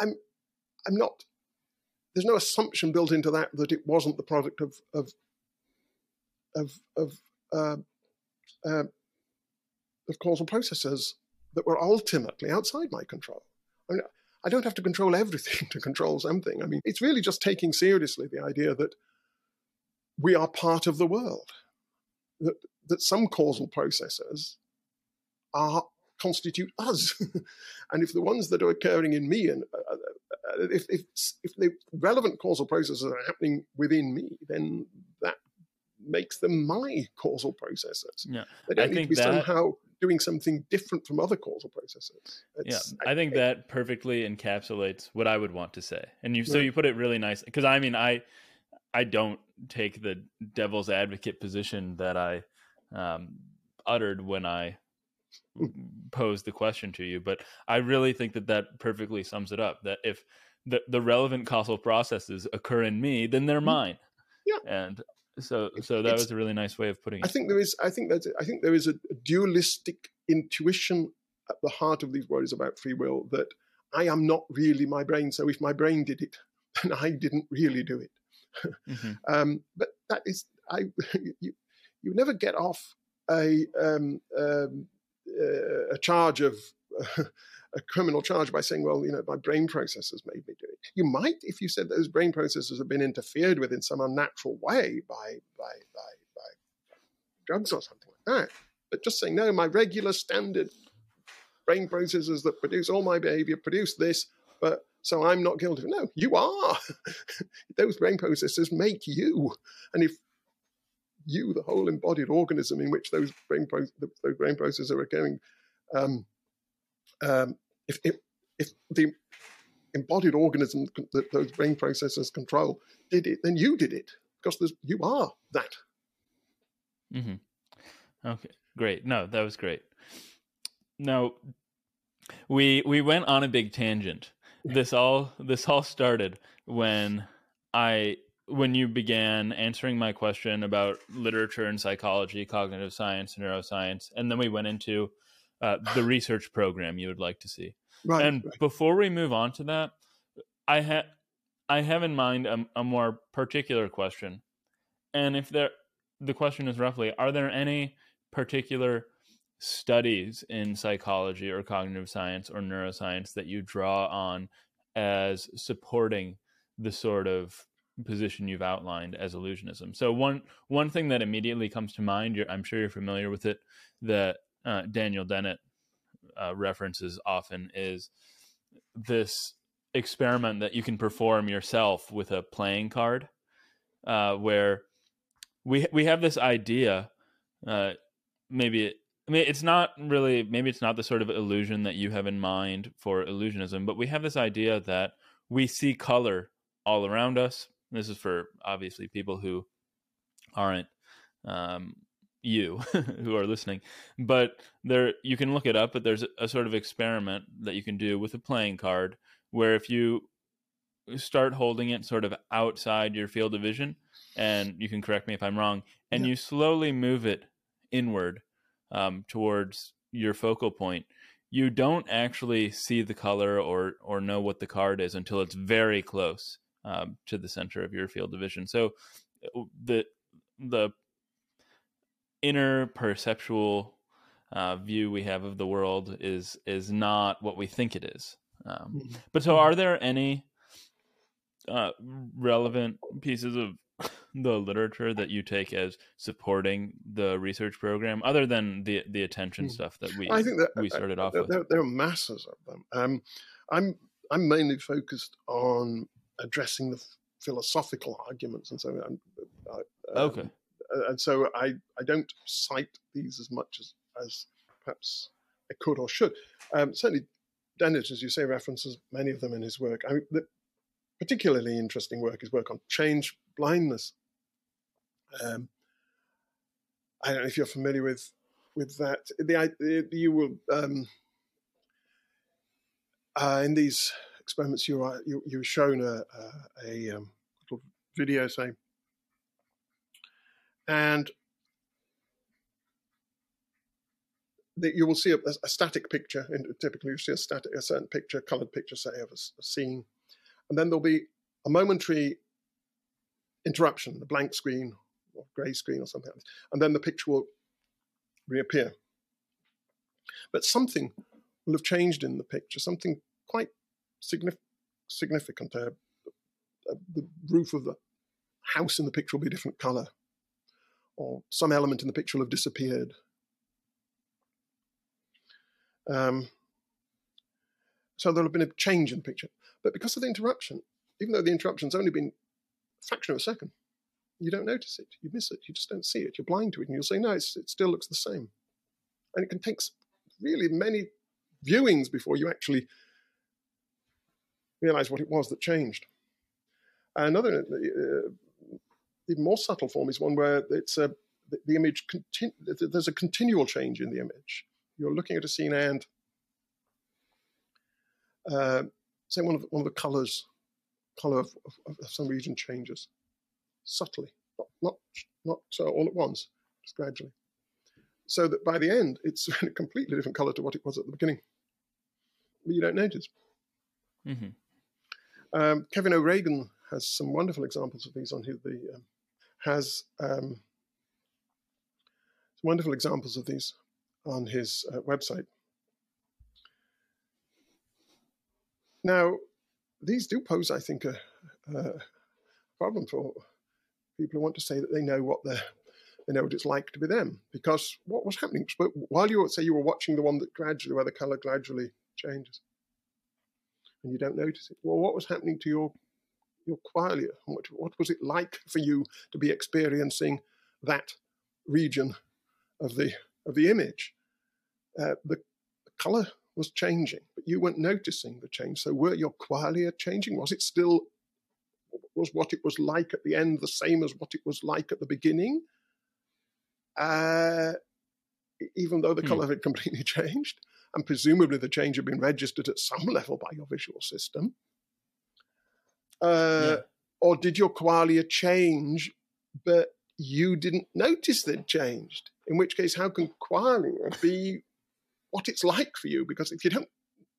I'm I'm not. There's no assumption built into that that it wasn't the product of of of of uh, uh, of causal processes that were ultimately outside my control. I mean, I don't have to control everything to control something. I mean, it's really just taking seriously the idea that we are part of the world. That, that some causal processes are constitute us, and if the ones that are occurring in me and uh, uh, if, if if the relevant causal processes are happening within me, then that makes them my causal processes. Yeah, they don't I need to be that... somehow doing something different from other causal processes. It's, yeah, I, I think I, that perfectly encapsulates what I would want to say, and you so you put it really nice because I mean I I don't take the devil's advocate position that I um, uttered when I posed the question to you, but I really think that that perfectly sums it up. That if the the relevant causal processes occur in me, then they're mm-hmm. mine. Yeah, and so so that it's, was a really nice way of putting it. I think there is. I think that I think there is a dualistic intuition at the heart of these worries about free will that I am not really my brain. So if my brain did it, then I didn't really do it mm-hmm. um, but that is, I you you never get off a um, um, uh, a charge of uh, a criminal charge by saying, well, you know, my brain processes made me do it. You might, if you said those brain processes have been interfered with in some unnatural way by by by, by drugs or something like that. But just saying, no, my regular standard brain processes that produce all my behavior produce this, but so I'm not guilty. No, you are. Those brain processes make you. And if you, the whole embodied organism in which those brain, pro- those brain processes are occurring, um, um, if, if, if the embodied organism that those brain processes control did it, then you did it because you are that. Mm-hmm. Okay, great. No, that was great. Now, we we went on a big tangent this all this all started when I when you began answering my question about literature and psychology, cognitive science, neuroscience, and then we went into uh, the research program you would like to see. Right. And right. before we move on to that, I have I have in mind a, a more particular question, and if there the question is roughly, are there any particular studies in psychology or cognitive science or neuroscience that you draw on as supporting the sort of position you've outlined as illusionism. So one one thing that immediately comes to mind, I'm sure you're familiar with it, that uh, Daniel Dennett uh, references often is this experiment that you can perform yourself with a playing card, uh, where we we have this idea, uh, maybe it, I mean, it's not really, maybe it's not the sort of illusion that you have in mind for illusionism, but we have this idea that we see color all around us. This is for obviously people who aren't um, you who are listening, but there you can look it up. But there's a, sort of experiment that you can do with a playing card where if you start holding it sort of outside your field of vision, and you can correct me if I'm wrong, and yeah. you slowly move it inward um, towards your focal point, you don't actually see the color or or know what the card is until it's very close um, to the center of your field of vision. So uh, the the inner perceptual uh, view we have of the world is is not what we think it is. Um, mm-hmm. But so, are there any uh, relevant pieces of the literature that you take as supporting the research program, other than the the attention mm. stuff that we I think that, we started off there, with? There, there, are masses of them. Um, I'm I'm mainly focused on addressing the philosophical arguments, and so um, uh, okay. And so I, I don't cite these as much as, as perhaps I could or should. Um, certainly, Dennett, as you say, references many of them in his work. I mean, the particularly interesting work is work on change blindness. Um, I don't know if you're familiar with with that. The, you will um, uh, in these experiments you are you, you were shown a, a, a um, little video saying and the, you will see a, a, static picture. And typically, you see a static, a certain picture, colored picture, say, of a, a scene, and then there'll be a momentary interruption, a blank screen or grey screen or something, and then the picture will reappear. But something will have changed in the picture, something quite signif- significant. Uh, uh, the roof of the house in the picture will be a different color or some element in the picture will have disappeared. Um, so there'll have been a change in the picture. But because of the interruption, even though the interruption's only been a fraction of a second, you don't notice it. You miss it. You just don't see it. You're blind to it. And you'll say, no, it still looks the same. And it can take really many viewings before you actually realize what it was that changed. Another uh, the more subtle form is one where it's a the, the image continu- there's a continual change in the image. You're looking at a scene and uh, say one of one of the colors color of, of, of, some region changes subtly, not not not uh, all at once, just gradually, so that by the end it's a completely different color to what it was at the beginning. But you don't notice. Mm-hmm. Um, Kevin O'Regan has some wonderful examples of these on his, the um, has um, wonderful examples of these on his uh, website. Now, these do pose, I think, a, a, problem for people who want to say that they know what they know what it's like to be them. Because what was happening while you say you were watching the one that gradually, where the color gradually changes, and you don't notice it. Well, what was happening to your your qualia? What, what was it like for you to be experiencing that region of the of the image? Uh, the, the color was changing, but you weren't noticing the change. So were your qualia changing? Was it still was what it was like at the end the same as what it was like at the beginning? Uh, even though the hmm. color had completely changed, and presumably the change had been registered at some level by your visual system. Uh, yeah. Or did your qualia change, but you didn't notice they'd changed? In which case, how can qualia be what it's like for you? Because if you don't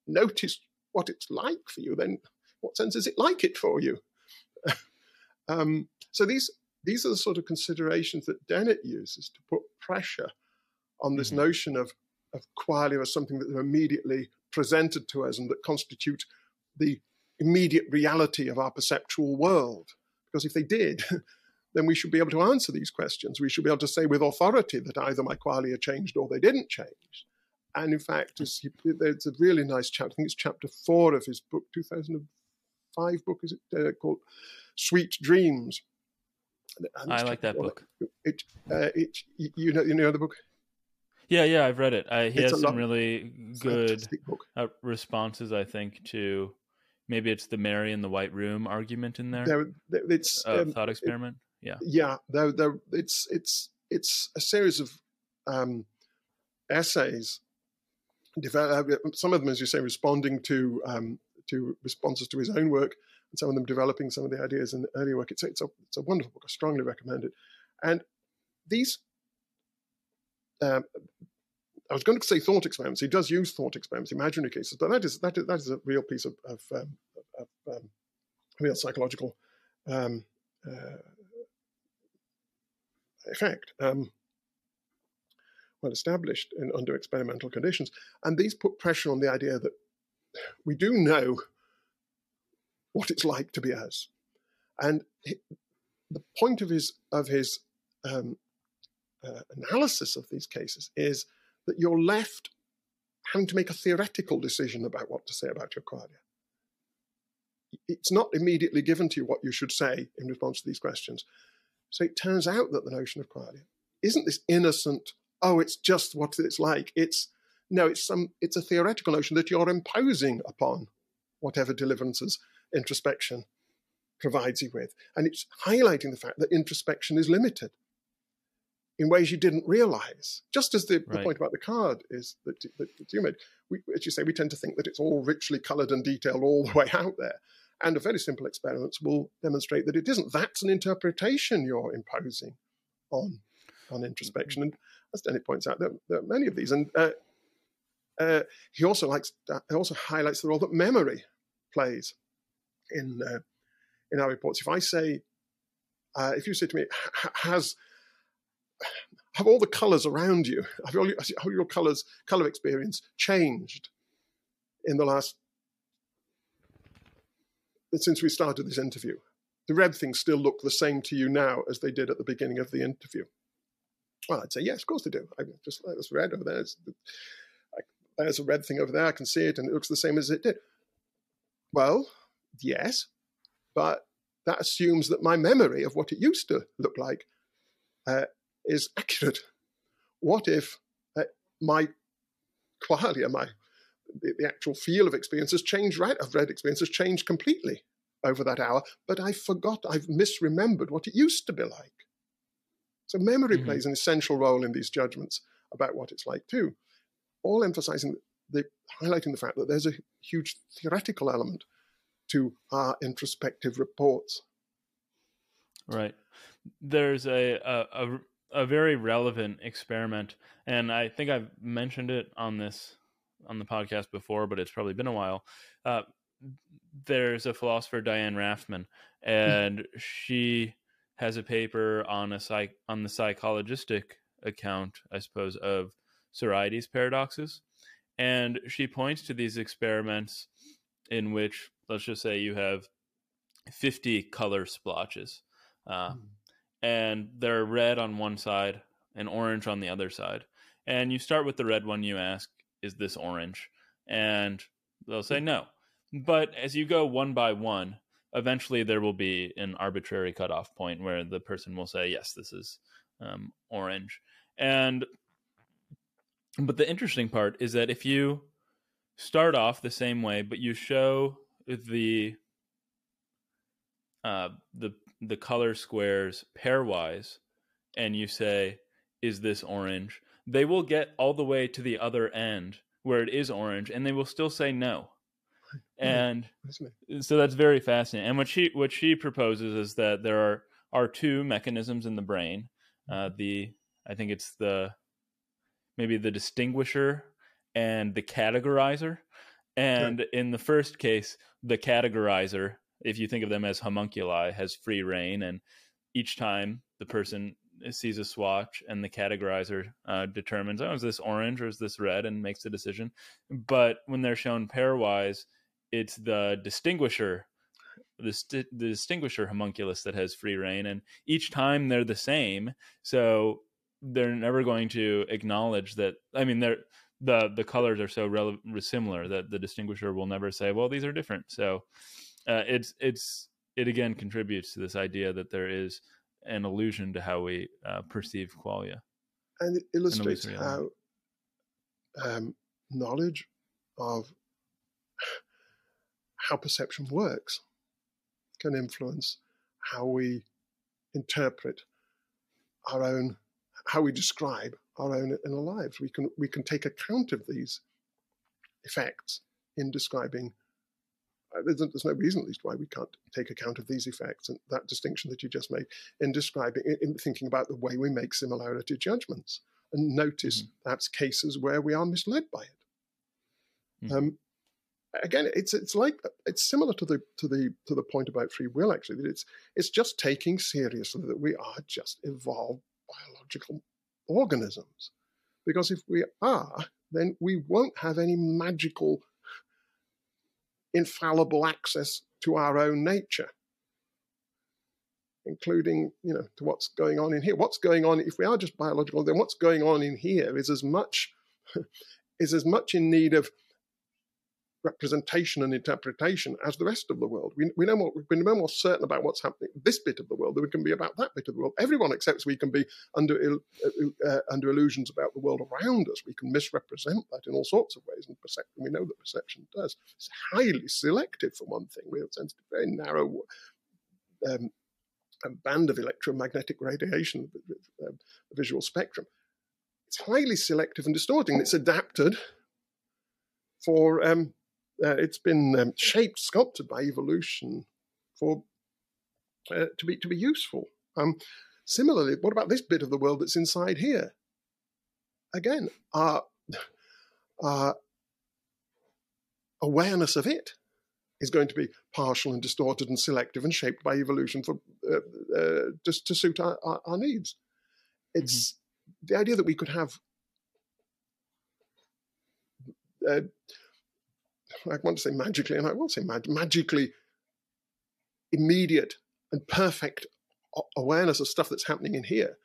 notice what it's like for you, then what sense is it like it for you? um, so these these are the sort of considerations that Dennett uses to put pressure on this mm-hmm. notion of, of qualia as something that are immediately presented to us and that constitute the immediate reality of our perceptual world. Because if they did, then we should be able to answer these questions. We should be able to say with authority that either my qualia changed or they didn't change. And in fact, it's a really nice chapter. I think it's chapter four of his book, 2005 book, is it uh, called Sweet Dreams? I like that book. It, uh, it, you know, you know the book. Yeah, yeah, I've read it. I, he it's has some really good uh, responses, I think, to maybe it's the Mary in the White Room argument in there. there it's a um, thought experiment. It, yeah, yeah. There, there, it's it's it's a series of um, essays. Uh, some of them, as you say, responding to um, to responses to his own work, and some of them developing some of the ideas in the earlier work. It's it's a it's a wonderful book. I strongly recommend it. And these um, I was going to say thought experiments. He does use thought experiments, imaginary cases, but that is that is, that is a real piece of, of, um, of um, real psychological um, uh, effect, um, well established in, under experimental conditions. And these put pressure on the idea that we do know what it's like to be us. And he, the point of his of his um, uh, analysis of these cases is that you're left having to make a theoretical decision about what to say about your qualia. It's not immediately given to you what you should say in response to these questions. So it turns out that the notion of qualia isn't this innocent, oh, it's just what it's like. It's no, it's some it's a theoretical notion that you're imposing upon whatever deliverances introspection provides you with. And it's highlighting the fact that introspection is limited in ways you didn't realize. Just as the, right. the point about the card is that, that, that you made, we, as you say, we tend to think that it's all richly colored and detailed all the way out there. And a very simple experiment will demonstrate that it isn't. That's an interpretation you're imposing on on introspection. And as Danny points out, there, there, are many of these. And uh, uh, he also likes uh, he also highlights the role that memory plays in uh, in our reports. If I say, uh, if you say to me, has have all the colors around you, have all your, your colors, color experience changed in the last, since we started this interview? The red things still look the same to you now as they did at the beginning of the interview. Well, I'd say, yes, of course they do. I just, there's red over there. There's a red thing over there. I can see it and it looks the same as it did. Well, yes, but that assumes that my memory of what it used to look like uh, is accurate. What if uh, my qualia, my the, the, actual feel of experience has changed, right? Of red experience has changed completely over that hour, but I forgot, I've misremembered what it used to be like. So memory mm-hmm. plays an essential role in these judgments about what it's like too, all emphasizing the highlighting the fact that there's a huge theoretical element to our introspective reports. Right. There's a, a, a a very relevant experiment, and I think I've mentioned it on this on the podcast before, but it's probably been a while. Uh, there's a philosopher Diane Raffman, hmm. and she has a paper on a psych on the psychologistic account, I suppose, of Sorites paradoxes, and she points to these experiments in which, let's just say, you have 50 color splotches. Uh, mm and they're red on one side and orange on the other side. And you start with the red one, you ask, is this orange? And they'll say no. But as you go one by one, eventually there will be an arbitrary cutoff point where the person will say, yes, this is um, orange. And but the interesting part is that if you start off the same way, but you show the uh, the the color squares pairwise and you say, is this orange? They will get all the way to the other end where it is orange and they will still say no. And so that's very fascinating. And what she what she proposes is that there are are two mechanisms in the brain. Uh, the I think it's the maybe the distinguisher and the categorizer. And in the first case, the categorizer if you think of them as homunculi, has free rein, and each time the person sees a swatch and the categorizer uh, determines, oh, is this orange or is this red, and makes a decision. But when they're shown pairwise, it's the distinguisher, the, st- the distinguisher homunculus that has free rein, and each time they're the same, so they're never going to acknowledge that. I mean, they're the the colors are so similar that the distinguisher will never say, well, these are different. So uh, it's it's it again contributes to this idea that there is an illusion to how we uh, perceive qualia, and it illustrates how um, knowledge of how perception works can influence how we interpret our own, how we describe our own inner lives. We can we can take account of these effects in describing there's, there's, no reason, at least, why we can't take account of these effects and that distinction that you just made in describing, in, in thinking about the way we make similarity judgments. and notice mm-hmm. perhaps cases where we are misled by it. Mm-hmm. Um, again, it's it's like it's similar to the to the to the point about free will. Actually, that it's it's just taking seriously that we are just evolved biological organisms, because if we are, then we won't have any magical, infallible access to our own nature including you know to what's going on in here. What's going on if we are just biological then what's going on in here is as much is as much in need of representation and interpretation as the rest of the world. We, we know more, we've been more certain about what's happening this bit of the world than we can be about that bit of the world. Everyone accepts we can be under uh, uh, under illusions about the world around us. We can misrepresent that in all sorts of ways, and percep- we know that perception does. It's highly selective for one thing. We have sensitive, very narrow um, band of electromagnetic radiation, uh, visual spectrum. It's highly selective and distorting. It's adapted for um, uh, it's been um, shaped, sculpted by evolution for uh, to be to be useful. Um, similarly, what about this bit of the world that's inside here? Again, our, our awareness of it is going to be partial and distorted and selective and shaped by evolution for uh, uh, just to suit our, our, our needs. It's mm-hmm. the idea that we could have uh, I want to say magically, and I will say mag- magically immediate and perfect awareness of stuff that's happening in here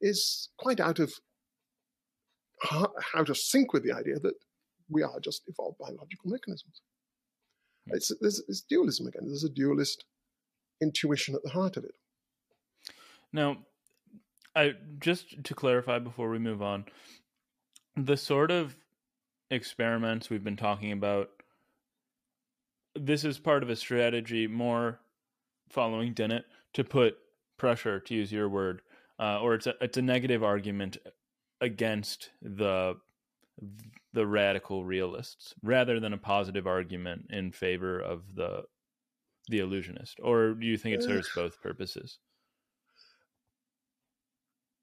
is quite out of out of sync with the idea that we are just evolved biological mechanisms. Hmm. It's, there's, it's dualism again. There's a dualist intuition at the heart of it. Now, I just to clarify before we move on, the sort of experiments we've been talking about this is part of a strategy more following Dennett to put pressure, to use your word, uh, or it's a it's a negative argument against the the radical realists rather than a positive argument in favor of the the illusionist. Or do you think it serves both purposes?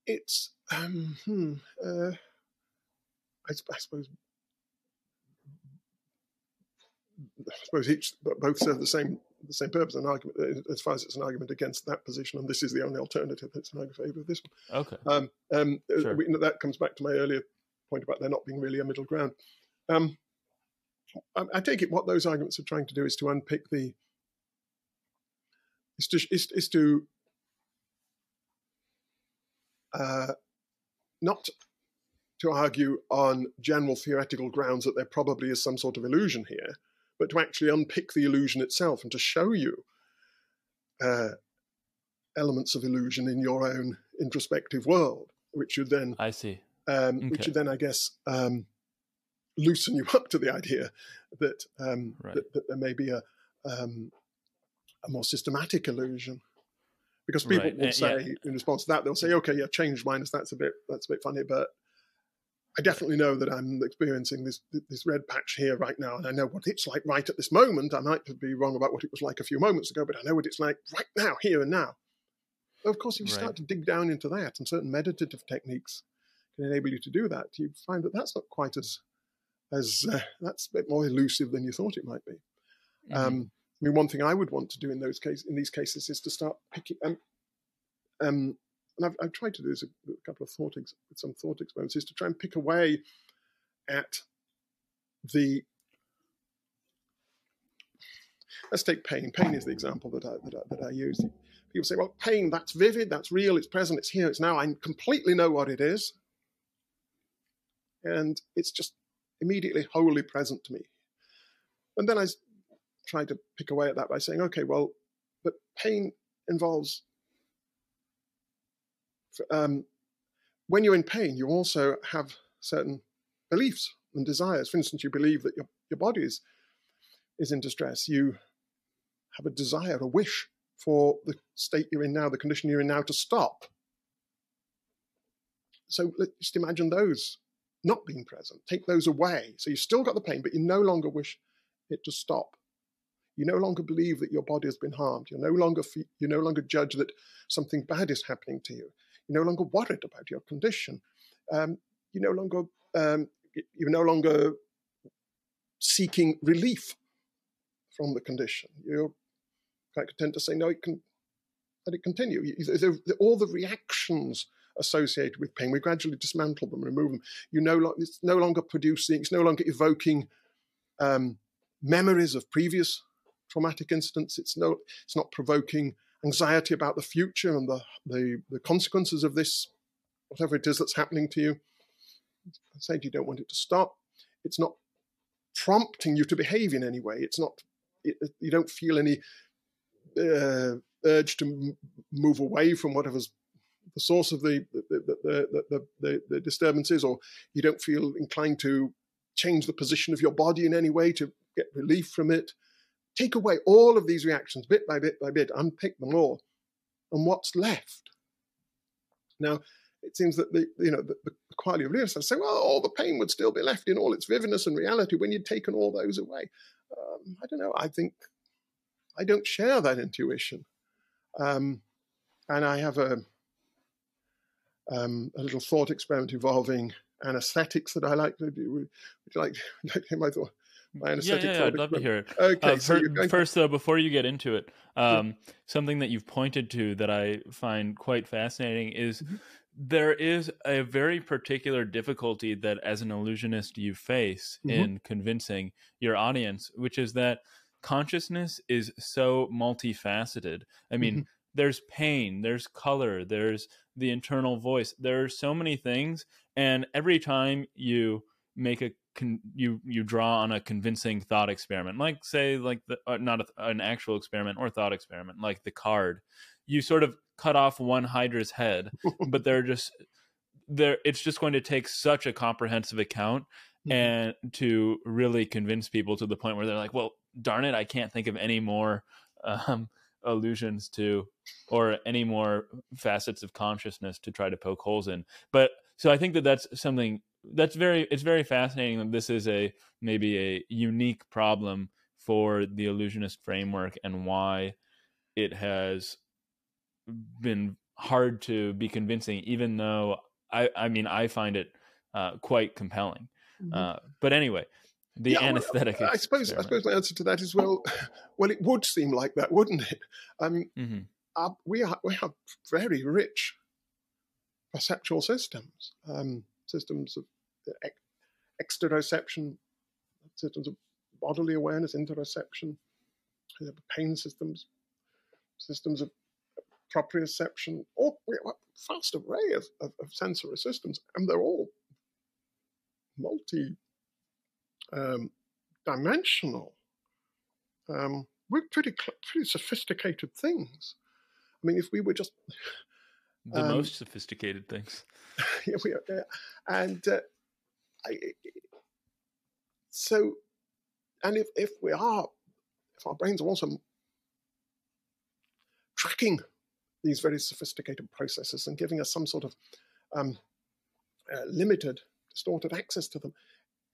It's um, hmm, uh, I, I, suppose I suppose each both serve the same the same purpose. An argument uh, as far as it's an argument against that position, and this is the only alternative that's in favour of this one. Okay. Um, um, uh, sure. we, that comes back to my earlier point about there not being really a middle ground. Um, I, I, take it what those arguments are trying to do is to unpick the is to is, is to uh, not to argue on general theoretical grounds that there probably is some sort of illusion here, but to actually unpick the illusion itself and to show you uh, elements of illusion in your own introspective world, which you then I see, um, okay. which you then I guess um, loosen you up to the idea that, um, right. that, that there may be a um, a more systematic illusion. Because people right. will uh, say yeah. in response to that, they'll say, "Okay, yeah, change blindness that's a bit that's a bit funny, but I definitely know that I'm experiencing this this red patch here right now, and I know what it's like right at this moment. I might be wrong about what it was like a few moments ago, but I know what it's like right now, here and now. Of course, if you right. start to dig down into that, and certain meditative techniques can enable you to do that, you find that that's not quite as as uh, that's a bit more elusive than you thought it might be. Mm-hmm. Um, I mean, one thing I would want to do in those cases, in these cases, is to start picking. Um, um, and I've, I've, tried to do this a, a couple of thought ex- some thought experiments, is to try and pick away at the. Let's take pain. Pain is the example that I, that I, that I use. People say, well, pain, that's vivid, that's real, it's present, it's here, it's now. I completely know what it is. And it's just immediately wholly present to me. And then I try to pick away at that by saying, okay, well, but pain involves um, when you're in pain, you also have certain beliefs and desires. For instance, you believe that your, your body is, is in distress. You have a desire, a wish for the state you're in now, the condition you're in now to stop. So let's just imagine those not being present. Take those away. So you've still got the pain, but you no longer wish it to stop. You no longer believe that your body has been harmed. You no longer you no longer judge that something bad is happening to you. You're no longer worried about your condition. um, you no longer um, you're no longer seeking relief from the condition. You're quite content to say no. It can let it continue. all the reactions associated with pain, we gradually dismantle them, remove them. You no it's no longer producing. It's no longer evoking um, memories of previous traumatic incidents. It's no. It's not provoking anxiety about the future and the, the, the consequences of this, whatever it is that's happening to you. I said you don't want it to stop. It's not prompting you to behave in any way. It's not, it, you don't feel any uh, urge to m- move away from whatever's the source of the the, the, the, the, the disturbances, or you don't feel inclined to change the position of your body in any way to get relief from it. Take away all of these reactions bit by bit by bit, unpick them all, and what's left? Now, it seems that the you know the, the quality of realism say, well, all the pain would still be left in all its vividness and reality when you'd taken all those away. Um, I don't know. I think I don't share that intuition, um, and I have a um, a little thought experiment involving anesthetics that I like to do. Would you like, like my thought? Yeah, yeah, yeah I'd love to hear it. Okay, uh, so per, first, though, before you get into it, um, yeah. something that you've pointed to that I find quite fascinating is mm-hmm. there is a very particular difficulty that, as an illusionist, you face mm-hmm. in convincing your audience, which is that consciousness is so multifaceted. I mean. Mm-hmm. There's pain, there's color, there's the internal voice. There are so many things, and every time you make a con- you you draw on a convincing thought experiment like say like the uh, not a, an actual experiment or thought experiment like the card you sort of cut off one hydra's head but they're just there it's just going to take such a comprehensive account mm-hmm. and to really convince people to the point where they're like well darn it i can't think of any more um, allusions to or any more facets of consciousness to try to poke holes in but so i think that that's something that's very it's very fascinating that this is a maybe a unique problem for the illusionist framework and why it has been hard to be convincing even though i i mean i find it uh, quite compelling mm-hmm. uh, but anyway the yeah, anesthetic well, i suppose i suppose my answer to that is well well it would seem like that wouldn't it um mm-hmm. uh, we are we have very rich perceptual systems um systems of exteroception, systems of bodily awareness, interoception, pain systems, systems of proprioception, all a vast array of, of, of, sensory systems, and they're all multi um, dimensional. Um, we're pretty pretty sophisticated things. I mean, if we were just the um, most sophisticated things, yeah, we are, yeah. and uh, I, so, and if, if we are, if our brains are also tracking these very sophisticated processes and giving us some sort of um, uh, limited, distorted access to them,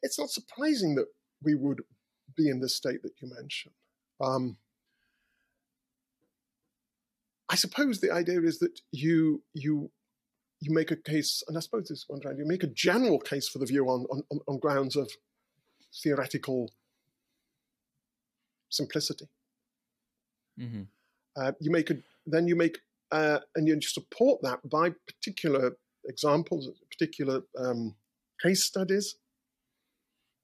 it's not surprising that we would be in this state that you mentioned. Um, I suppose the idea is that you you you make a case, and I suppose this is one trying you make a general case for the view on, on, on grounds of theoretical simplicity. Mm-hmm. Uh, you make a then you make uh, and you support that by particular examples, particular um, case studies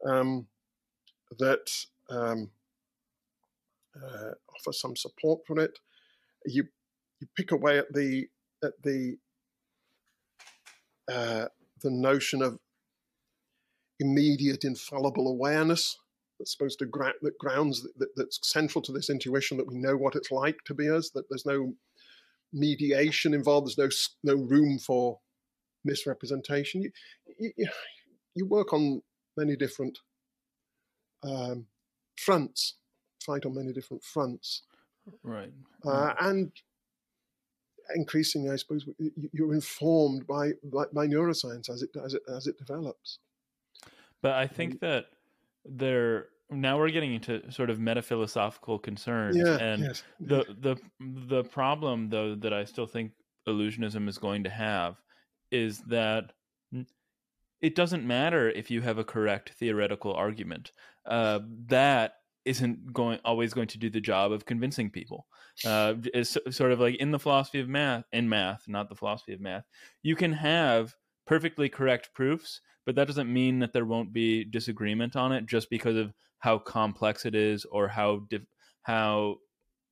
um, that um, uh, offer some support for it. You you pick away at the at the uh, the notion of immediate infallible awareness that's supposed to gra- that grounds that, that's central to this intuition that we know what it's like to be us that there's no mediation involved there's no no room for misrepresentation. You you, you work on many different um, fronts fight on many different fronts. Right. Uh, and increasingly, I suppose, you're informed by, by, neuroscience as it as it as it develops. But I think that there now we're getting into sort of metaphilosophical concerns, yeah, and yes. the the the problem though that I still think illusionism is going to have is that it doesn't matter if you have a correct theoretical argument. Uh, that isn't going always going to do the job of convincing people. Uh, it's sort of like in the philosophy of math, in math, not the philosophy of math, you can have perfectly correct proofs, but that doesn't mean that there won't be disagreement on it just because of how complex it is or how dif- how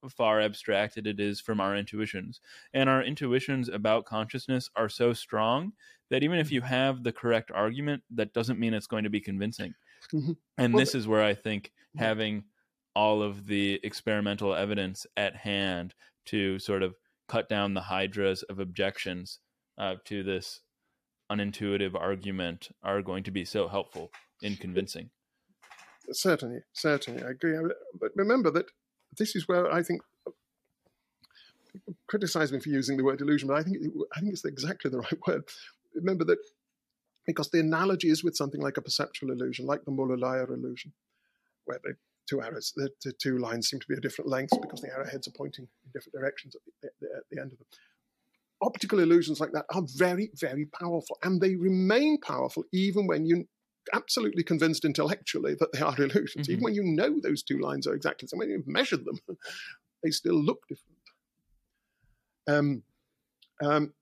far abstracted it is from our intuitions. And our intuitions about consciousness are so strong that even if you have the correct argument, that doesn't mean it's going to be convincing. Mm-hmm. And well, this is where I think having all of the experimental evidence at hand to sort of cut down the hydras of objections uh, to this unintuitive argument are going to be so helpful in convincing. Certainly, certainly, I agree. But remember that this is where I think people criticize me for using the word illusion, but I think I think it's exactly the right word. Remember that because the analogy is with something like a perceptual illusion, like the Muller-Lyer illusion, where the two arrows, the, the, two lines seem to be at different lengths because the arrowheads are pointing in different directions at the, at the end of them. Optical illusions like that are very, very powerful, and they remain powerful even when you're absolutely convinced intellectually that they are illusions. Mm-hmm. Even when you know those two lines are exactly the same, when you've measured them, they still look different. Um, um,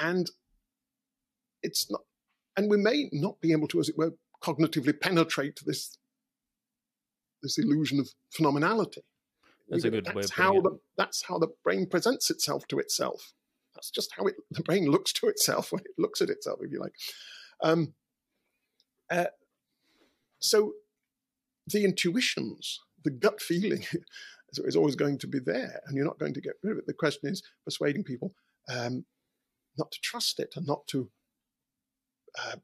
and it's not, and we may not be able to, as it were, cognitively penetrate this this illusion of phenomenality. That's a good that's way. Of how it. the that's how the brain presents itself to itself. That's just how it the brain looks to itself when it looks at itself, if you like. Um, uh, so the intuitions, the gut feeling, is always going to be there, and you're not going to get rid of it. The question is persuading people um, not to trust it and not to uh,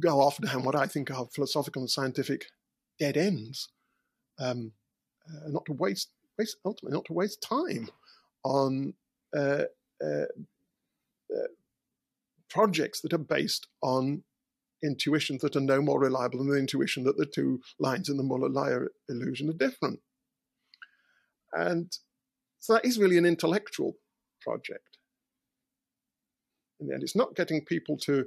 go off down what I think are philosophical and scientific dead ends, um, uh, not to waste, waste ultimately not to waste time on uh, uh, uh projects that are based on intuitions that are no more reliable than the intuition that the two lines in the Muller-Lyer illusion are different. And so that is really an intellectual project. In the end, it's not getting people to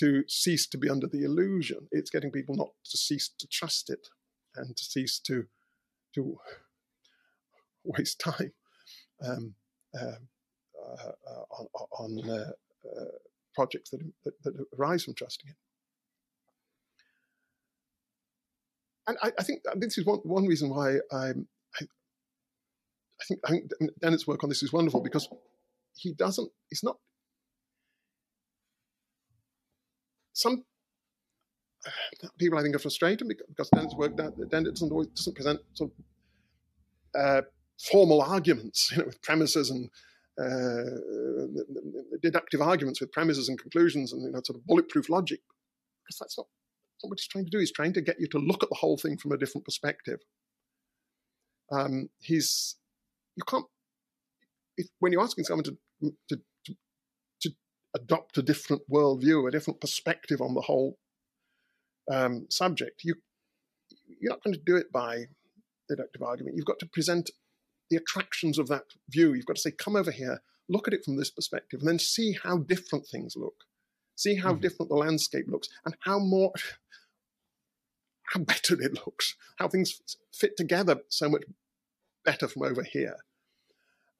to cease to be under the illusion. It's getting people not to cease to trust it and to cease to to waste time um, uh, uh, on, on uh, uh, projects that, that, that, arise from trusting it. And I, I, think this is one, one reason why I'm, I, I think I think Dennett's work on this is wonderful because he doesn't. It's not some people I think are frustrated because Dennett's work doesn't always doesn't present sort of uh, formal arguments, you know, with premises and uh, deductive arguments with premises and conclusions and you know sort of bulletproof logic, because that's not, that's not what he's trying to do. He's trying to get you to look at the whole thing from a different perspective. Um, he's you can't if, when you're asking someone to, to adopt a different worldview, a different perspective on the whole um, subject. You, you're not going to do it by deductive argument. You've got to present the attractions of that view. You've got to say, come over here, look at it from this perspective, and then see how different things look. See how mm-hmm. different the landscape looks, and how more, how better it looks, how things fit together so much better from over here.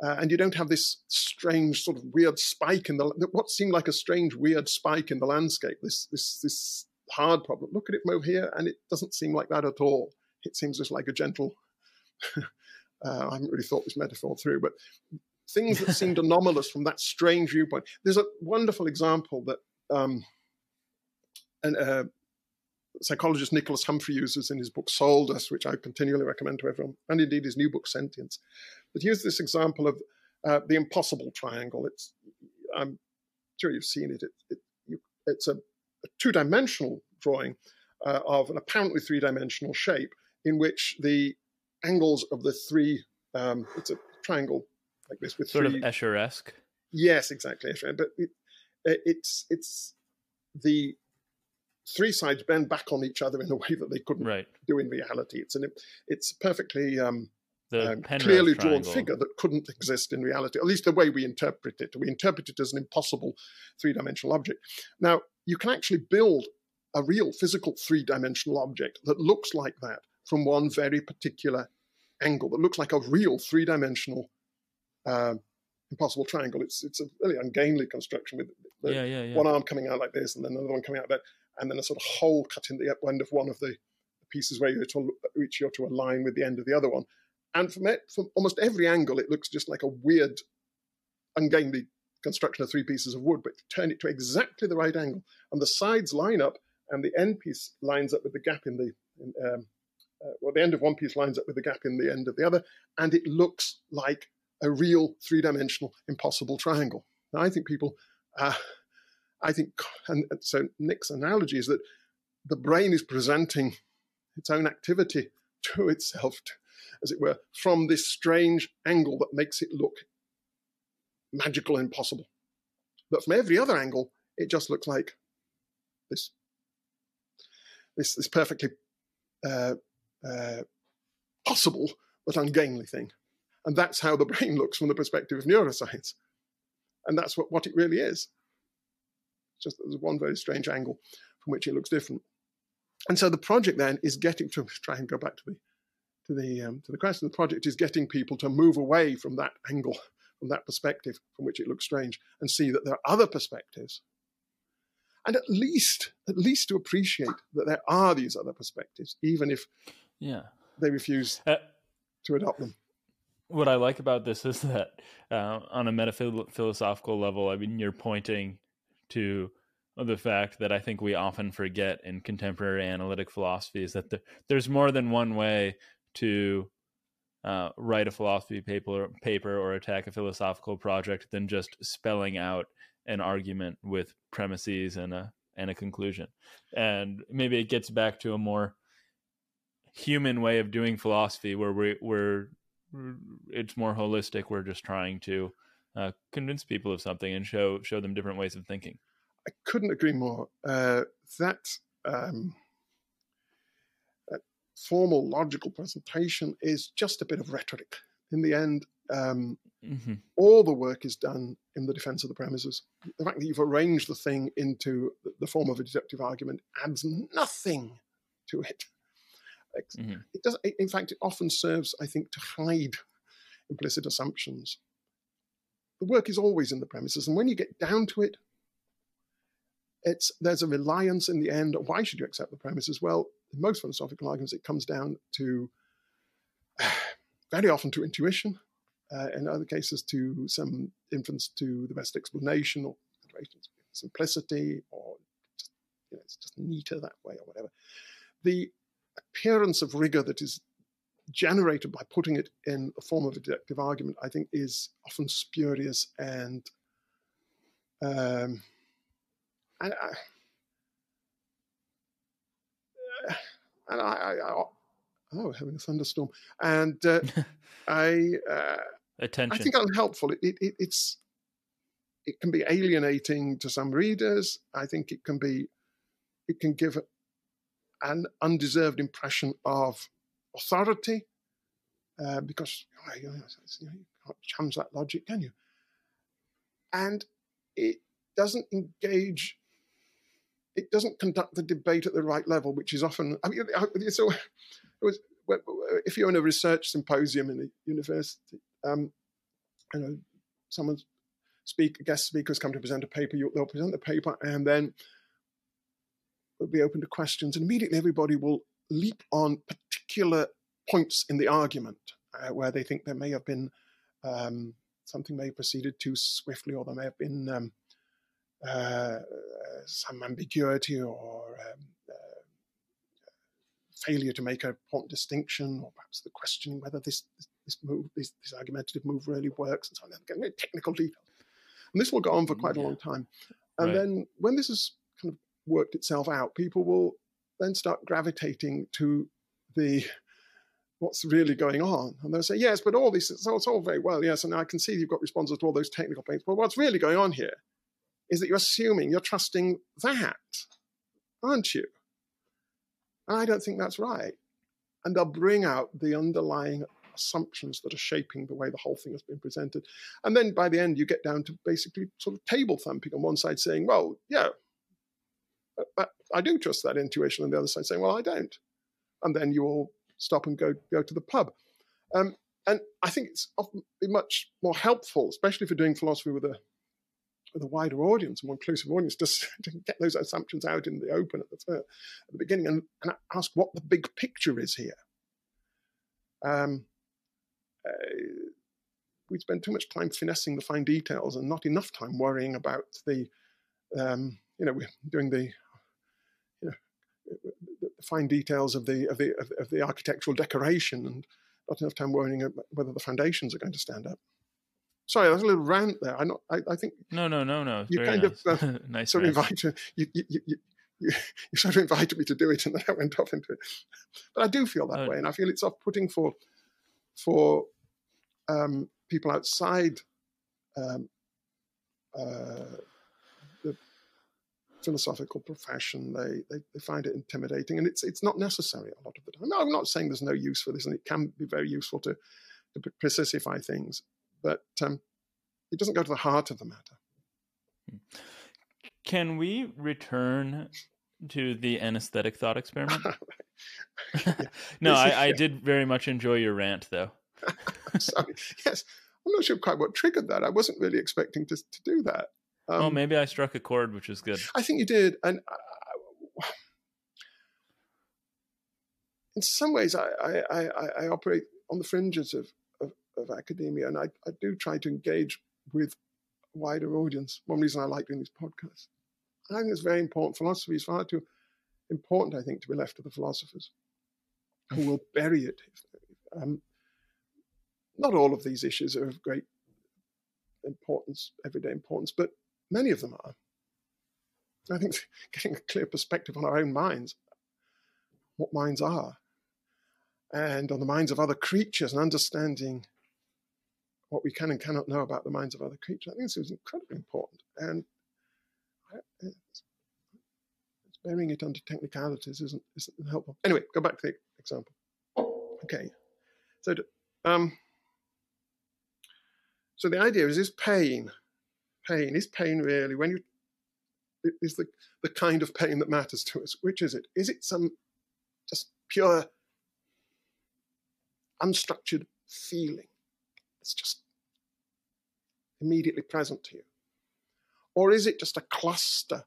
Uh, and you don't have this strange sort of weird spike in the what seemed like a strange weird spike in the landscape. This this this hard problem. Look at it over here, and it doesn't seem like that at all. It seems just like a gentle. uh, I haven't really thought this metaphor through, but things that seemed anomalous from that strange viewpoint. There's a wonderful example that um, an, uh, psychologist Nicholas Humphrey uses in his book Soul Dust, which I continually recommend to everyone, and indeed his new book Sentience. But here's this example of uh, the impossible triangle. It's I'm sure you've seen it. it, it you, it's a, a two-dimensional drawing uh, of an apparently three-dimensional shape in which the angles of the three um, it's a triangle like this with sort three, of Escher-esque. Yes, exactly. But it, it's it's the three sides bend back on each other in a way that they couldn't right. do in reality. It's an it's perfectly um, um, clearly drawn triangle. figure that couldn't exist in reality, at least the way we interpret it. We interpret it as an impossible three dimensional object. Now, you can actually build a real physical three dimensional object that looks like that from one very particular angle, that looks like a real three dimensional um, impossible triangle. It's, it's a really ungainly construction with Yeah, yeah, yeah. one arm coming out like this and then another one coming out like that, and then a sort of hole cut in the end of one of the pieces where you're to, which you're to align with the end of the other one. And from, it, from almost every angle, it looks just like a weird, ungainly construction of three pieces of wood, but turn it to exactly the right angle. And the sides line up, and the end piece lines up with the gap in the, in, um, uh, well, the end of one piece lines up with the gap in the end of the other, and it looks like a real three dimensional impossible triangle. Now, I think people, uh, I think, and so Nick's analogy is that the brain is presenting its own activity to itself, as it were, from this strange angle that makes it look magical and impossible. But from every other angle, it just looks like this, this, this perfectly uh, uh, possible but ungainly thing. And that's how the brain looks from the perspective of neuroscience. And that's what, what it really is. Just there's one very strange angle from which it looks different. And so the project then is getting to try and go back to the to the um, to the question. The project is getting people to move away from that angle, from that perspective from which it looks strange, and see that there are other perspectives, and at least at least to appreciate that there are these other perspectives, even if yeah. they refuse Uh, to adopt them. what I like about this is that uh, on a metaphilosophical level, I mean, you're pointing to the fact that I think we often forget in contemporary analytic philosophy is that the, there's more than one way to uh, write a philosophy paper, paper or attack a philosophical project than just spelling out an argument with premises and a and a conclusion. And maybe it gets back to a more human way of doing philosophy where we, we're it's more holistic. We're just trying to uh, convince people of something and show show them different ways of thinking. I couldn't agree more. Uh, that, um, that formal logical presentation is just a bit of rhetoric. In the end, um, Mm-hmm. all the work is done in the defense of the premises. The fact that you've arranged the thing into the form of a deductive argument adds nothing to it. Mhm. It does. In fact, it often serves, I think, to hide implicit assumptions. The work is always in the premises, and when you get down to it, it's there's a reliance in the end. Why should you accept the premises? Well, in most philosophical arguments, it comes down to very often to intuition, uh, in other cases to some inference to the best explanation or simplicity, or just, you know, it's just neater that way or whatever. The appearance of rigor that is generated by putting it in the form of a deductive argument, I think, is often spurious and um, and I, and I, I, I oh, having a thunderstorm, and uh, I. Uh, Attention. I think unhelpful. It, it, it, it's it can be alienating to some readers. I think it can be it can give an undeserved impression of authority uh, because you, know, you, can't challenge that logic, can you? And it doesn't engage. It doesn't conduct the debate at the right level, which is often. I mean, so if you're in a research symposium in a university, um, you know, someone speak, guest speakers come to present a paper, you, they'll present the paper and then it'll be open to questions, and immediately everybody will leap on particular points in the argument uh, where they think there may have been um, something may have proceeded too swiftly, or there may have been um, uh, some ambiguity or um, failure to make an important distinction, or perhaps the questioning whether this this move, this, this argumentative move really works, and so on. Getting very technical details, and this will go on for quite Yeah. a long time. And Right. then when this has kind of worked itself out, people will then start gravitating to the what's really going on, and they'll say, "Yes, but all this so it's all very well, yes, and I can see you've got responses to all those technical things. but what's really going on here is that you're assuming, you're trusting that, aren't you?" And I don't think that's right. And they'll bring out the underlying assumptions that are shaping the way the whole thing has been presented. And then by the end, you get down to basically sort of table thumping on one side saying, well, yeah, I do trust that intuition, and the other side saying, well, I don't. And then you all stop and go, go to the pub. Um, and I think it's often much more helpful, especially if you're doing philosophy with a with a wider audience, a more inclusive audience, to get those assumptions out in the open at the, at the beginning and, and, ask what the big picture is here. Um, uh, we spend too much time finessing the fine details and not enough time worrying about the, um, you know, we're doing the, you know, fine details of the of the of the architectural decoration and not enough time worrying about whether the foundations are going to stand up. Sorry, there's a little rant there. I not. I, I think. No, no, no, no. You kind nice. of uh, nice sort of invited you, you, you, you, sort of invited me to do it, and then I went off into it. But I do feel that Oh. way, and I feel it's off-putting for for um, people outside um, uh, philosophical profession. They, they they find it intimidating, and it's it's not necessary a lot of the time. No, I'm not saying there's no use for this, and it can be very useful to to precify things, but um, it doesn't go to the heart of the matter. Can we return to the anesthetic thought experiment? no, is- I, I yeah. did very much enjoy your rant, though. Sorry. Yes, I'm not sure quite what triggered that. I wasn't really expecting to, to do that. Um, oh, maybe I struck a chord, which is good. I think you did, and uh, in some ways, I, I, I, I operate on the fringes of, of, of academia, and I, I do try to engage with a wider audience. One reason I like doing these podcasts. I think it's very important. Philosophy is far too important, I think, to be left to the philosophers who will bury it. Um, not all of these issues are of great importance, everyday importance, but many of them are. I think getting a clear perspective on our own minds, what minds are, and on the minds of other creatures, and understanding what we can and cannot know about the minds of other creatures, I think this is incredibly important. And it's, burying it under technicalities isn't, isn't helpful. Anyway, go back to the example. Okay. So, um, so the idea is: is pain, pain is pain really when you is the the kind of pain that matters to us? Which is it? Is it some just pure, unstructured feeling? It's just immediately present to you, or is it just a cluster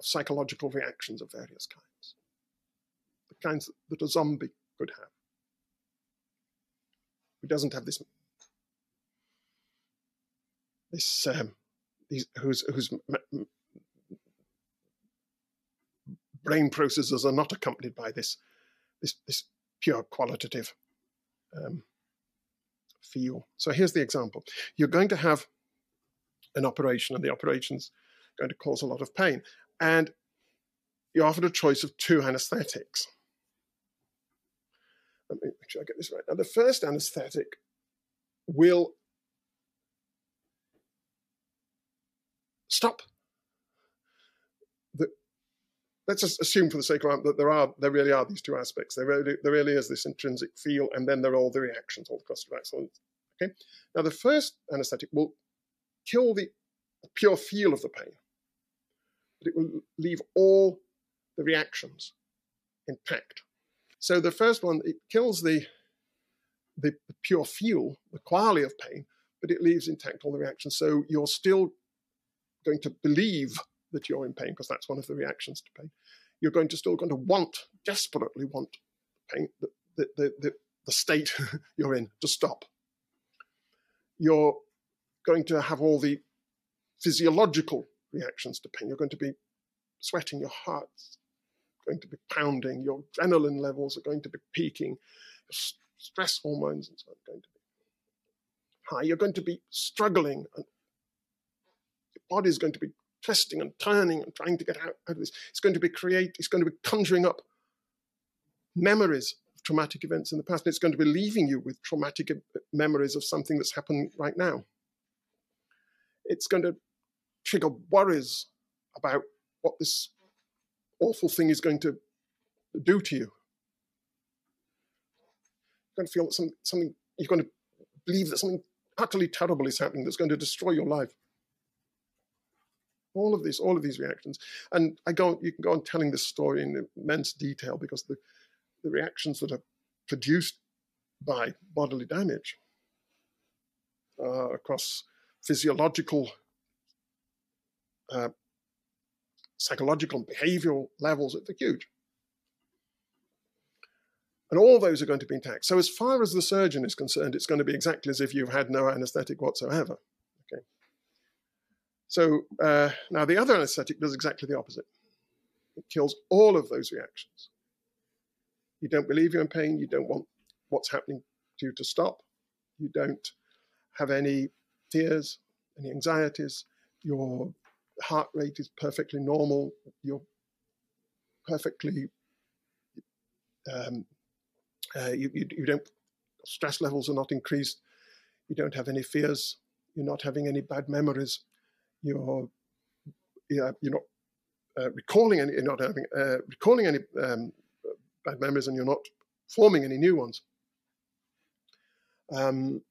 of psychological reactions of various kinds, the kinds that a zombie could have? Who doesn't have this this um, these whose whose brain processes are not accompanied by this this this pure qualitative um, feel. So here's the example: you're going to have an operation, and the operation's going to cause a lot of pain, and you're offered a choice of two anesthetics. Let me make sure I get this right. Now, the first anesthetic will stop. Let's just assume for the sake of argument that there are there really are these two aspects. There really there really is this intrinsic feel and then there are all the reactions all the cluster of excellence okay. Now the first anesthetic will kill the pure feel of the pain but it will leave all the reactions intact. So the first one it kills the, the pure feel the quality of pain but it leaves intact all the reactions. So you're still going to believe that you're in pain because that's one of the reactions to pain. You're going to still going to want, desperately want pain, the, the, the, the, state you're in to stop. You're going to have all the physiological reactions to pain. You're going to be sweating, your heart's going to be pounding, your adrenaline levels are going to be peaking, stress hormones and so on are going to be high. You're going to be struggling and your is going to be twisting and turning and trying to get out, out of this. It's going to be create. It's going to be conjuring up memories of traumatic events in the past, and it's going to be leaving you with traumatic memories of something that's happened right now. It's going to trigger worries about what this awful thing is going to do to you. You're going to feel some, something you're going to believe that something utterly terrible is happening that's going to destroy your life. All of these, all of these reactions, and I go. You can go on telling this story in immense detail because the the reactions that are produced by bodily damage uh, across physiological, uh, psychological, and behavioral levels are huge. And all those are going to be intact. So, as far as the surgeon is concerned, it's going to be exactly as if you've had no anesthetic whatsoever. So, uh, now the other anesthetic does exactly the opposite it kills all of those reactions. You don't believe you're in pain, you don't want what's happening to you to stop, you don't have any fears, any anxieties, your heart rate is perfectly normal, you're perfectly um, uh, you, you, you, don't, stress levels are not increased. You don't have any fears. You're not having any bad memories. You're, you're, you're not uh, recalling any, you're not having, uh, recalling any um, bad memories and you're not forming any new ones. Um,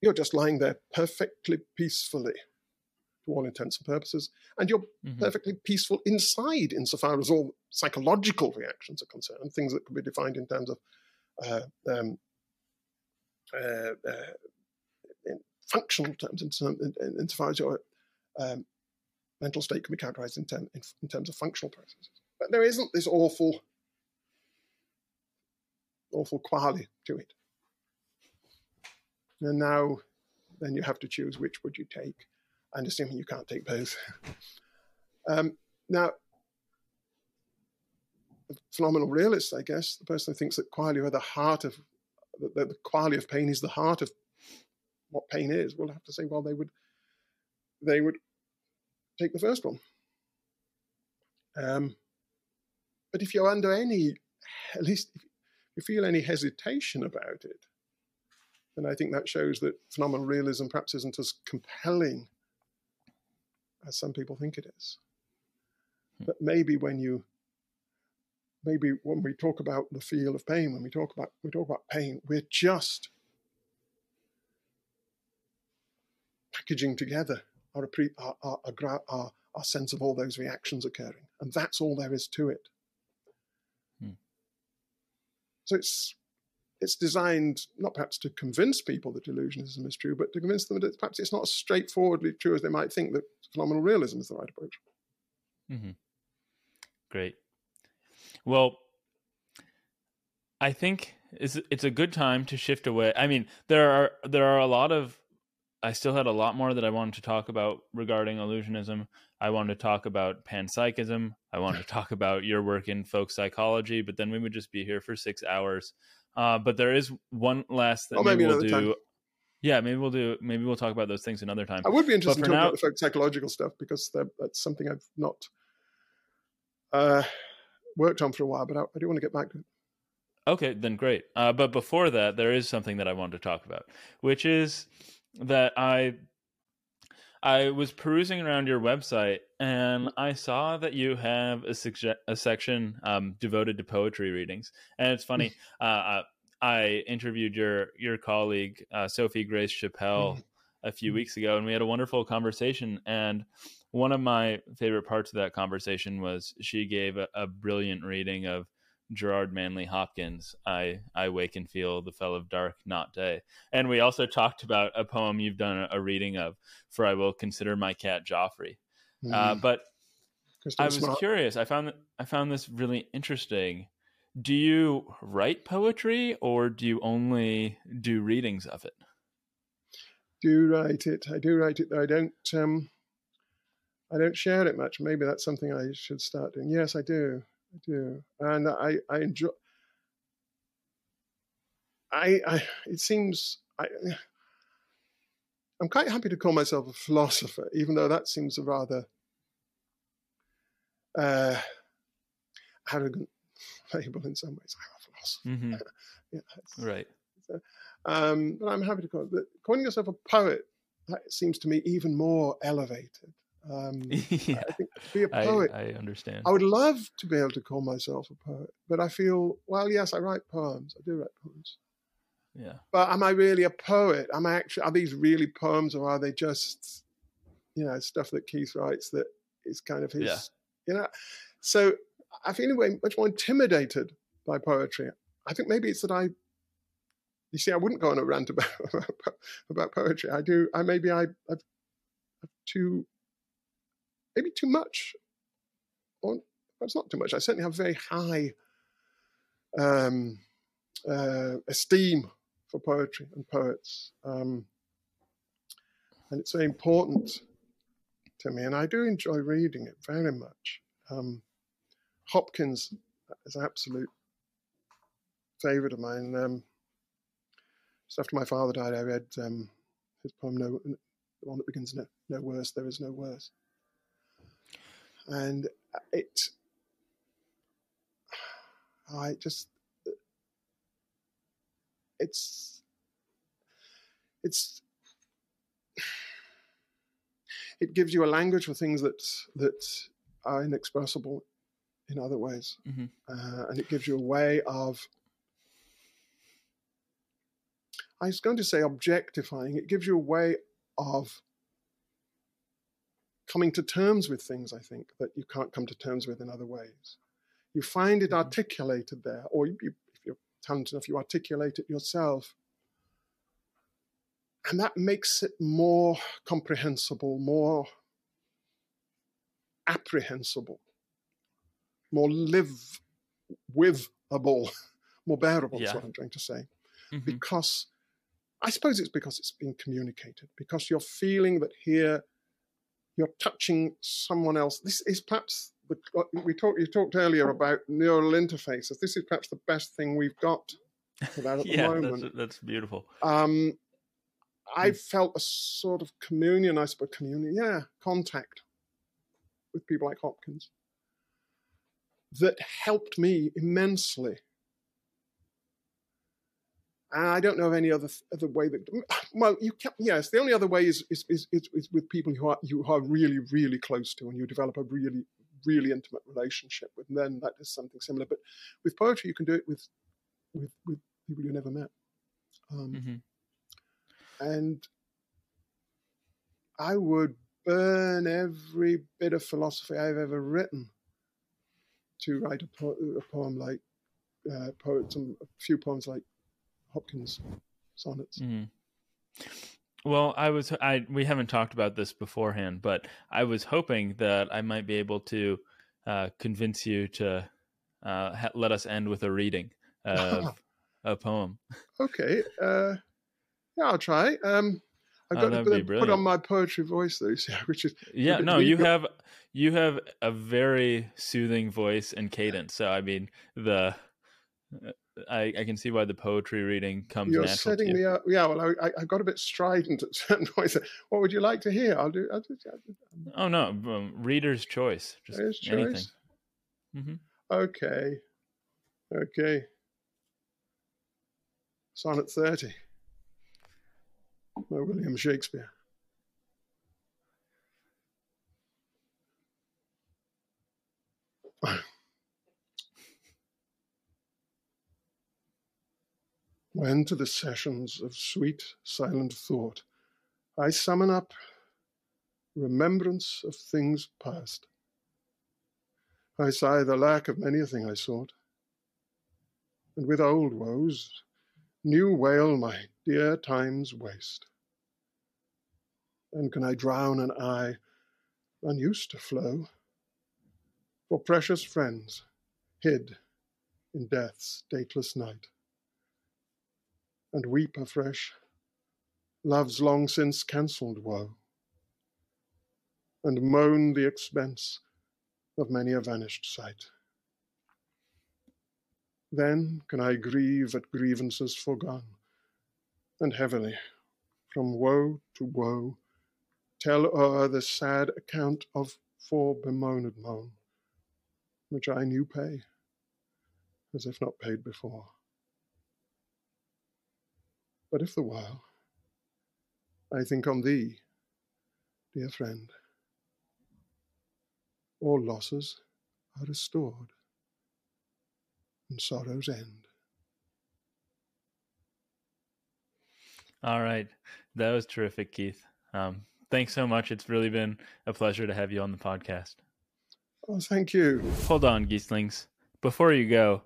you're just lying there perfectly peacefully to all intents and purposes, and you're mm-hmm. perfectly peaceful inside insofar as all psychological reactions are concerned, things that can be defined in terms of uh, um, uh, uh, in functional terms, in, in, in, insofar as your um, mental state can be characterized in, term, in, in terms of functional processes. But there isn't this awful, awful quality to it. And now, then you have to choose which would you take, and assuming you can't take both. um, now, phenomenal realist, I guess, the person who thinks that qualia are the heart of that the qualia of pain is the heart of what pain is, will have to say, well, they would they would take the first one. Um, but if you're under any, at least if you feel any hesitation about it, then I think that shows that phenomenal realism perhaps isn't as compelling as some people think it is. Hmm. But maybe when you maybe when we talk about the feel of pain, when we talk about we talk about pain, we're just packaging together our, our, our, sense of all those reactions occurring, and that's all there is to it. Hmm. So it's it's designed not perhaps to convince people that illusionism is true, but to convince them that perhaps it's not as straightforwardly true as they might think that phenomenal realism is the right approach. Mm-hmm. Great. Well, I think it's it's a good time to shift away. I mean, there are there are a lot of I still had a lot more that I wanted to talk about regarding illusionism. I wanted to talk about panpsychism. I wanted to talk about your work in folk psychology, but then we would just be here for six hours. Uh, but there is one last maybe we'll do. Time. Yeah, maybe we'll do. Maybe we'll talk about those things another time. I would be interested to talk now, about the folk psychological stuff because that's something I've not uh, worked on for a while, but I, I do want to get back to it. Okay, then great. Uh, but before that, there is something that I wanted to talk about, which is that I I was perusing around your website and I saw that you have a, suge- a section um, devoted to poetry readings. And it's funny, uh, uh, I interviewed your your colleague uh, Sophie Grace Chappell mm-hmm. a few mm-hmm. weeks ago, and we had a wonderful conversation. And one of my favorite parts of that conversation was she gave a, a brilliant reading of Gerard Manley Hopkins, I I wake and feel the fell of dark, not day. And we also talked about a poem you've done a, reading of, for I will consider my cat Jeoffry. Mm. Uh, hmm. but I was smart. curious. I found I found this really interesting. Do you write poetry, or do you only do readings of it? Do write it. I do write it. Though I don't. Um, I don't share it much. Maybe that's something I should start doing. Yes, I do. I do, and I I enjoy. I I it seems I. I'm quite happy to call myself a philosopher, even though that seems a rather uh, arrogant label in some ways. I'm a philosopher. Mm-hmm. yeah, right. So, um, but I'm happy to call it. But calling yourself a poet, that seems to me even more elevated. Um, yeah, I think to be a poet, I, I, understand. I would love to be able to call myself a poet, but I feel, well, yes, I write poems. I do write poems. Yeah. But am I really a poet? Am I actually are these really poems or are they just you know stuff that Keith writes that is kind of his Yeah. you know? So I feel in a way much more intimidated by poetry. I think maybe it's that I you see I wouldn't go on a rant about about poetry. I do I maybe I I've, I've too maybe too much or it's not too much. I certainly have very high um, uh, esteem for poetry and poets. Um, and it's very important to me, and I do enjoy reading it very much. Um, Hopkins is an absolute favourite of mine. Um, after my father died, I read um, his poem, no, the one that begins, no, no worse, there is no worse. And it, I just, it's it's it gives you a language for things that that are inexpressible in other ways, Mhm. uh, and it gives you a way of. I was going to say objectifying. It gives you a way of coming to terms with things. I think that you can't come to terms with in other ways. You find it Mhm. articulated there, or you, you, if you're talented enough, you articulate it yourself and that makes it more comprehensible, more apprehensible, more live withable, more bearable. Is what I'm trying to say. Mhm. Because I suppose it's because it's being communicated. Because you're feeling that here you're touching someone else. This is perhaps the we talked. You talked earlier about neural interfaces. This is perhaps the best thing we've got for that at the moment. that's that's beautiful. Um, I felt a sort of communion, I suppose, communion, yeah, contact with people like Hopkins that helped me immensely. And I don't know of any other other way that. Well, you can, yes. The only other way is is, is is is with people who are you are really really close to, and you develop a really really intimate relationship with. And then that is something similar. But with poetry, you can do it with with with people you never met. Um, hmm and I would burn every bit of philosophy I've ever written to write a, po- a poem like uh, poet, some a few poems like Hopkins sonnets. hmm Well, I was I we haven't talked about this beforehand, but I was hoping that I might be able to uh, convince you to uh, ha- let us end with a reading of a poem. Okay, uh, yeah, I'll try. Um, I've Oh, got to put, put on my poetry voice though, which is Yeah, no, you have you have a very soothing voice and cadence. So I mean, the I, I can see why the poetry reading comes you're natural to setting you. me up. Yeah, well, I, I, got a bit strident at certain points. What would you like to hear? I'll do. I'll do, I'll do Oh no, um, reader's choice. Just Reader's anything. choice. hmm Okay. Okay. Sonnet 30 by William Shakespeare. When to the sessions of sweet, silent thought I summon up remembrance of things past, I sigh the lack of many a thing I sought, and with old woes, new wail my dear time's waste. Then can I drown an eye unused to flow for precious friends hid in death's dateless night, and weep afresh love's long since cancelled woe, and moan the expense of many a vanished sight. Then can I grieve at grievances forgone, and heavily, from woe to woe, tell o'er the sad account of fore bemoaned moan, which I new pay, as if not paid before. But if the while I think on thee, dear friend, all losses are restored, and sorrows end. All right. That was terrific, Keith. Um, thanks so much. It's really been a pleasure to have you on the podcast. Oh, thank you. Hold on, Geeslings. Before you go,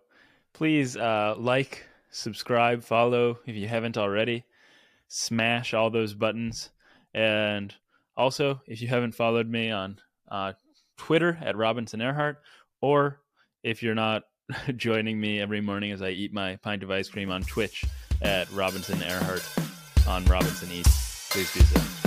please uh, like, subscribe, follow if you haven't already. Smash all those buttons. And also, if you haven't followed me on uh, Twitter at Robinson Erhardt, or if you're not joining me every morning as I eat my pint of ice cream on Twitch at Robinson Erhardt on Robinson Eats, please do so.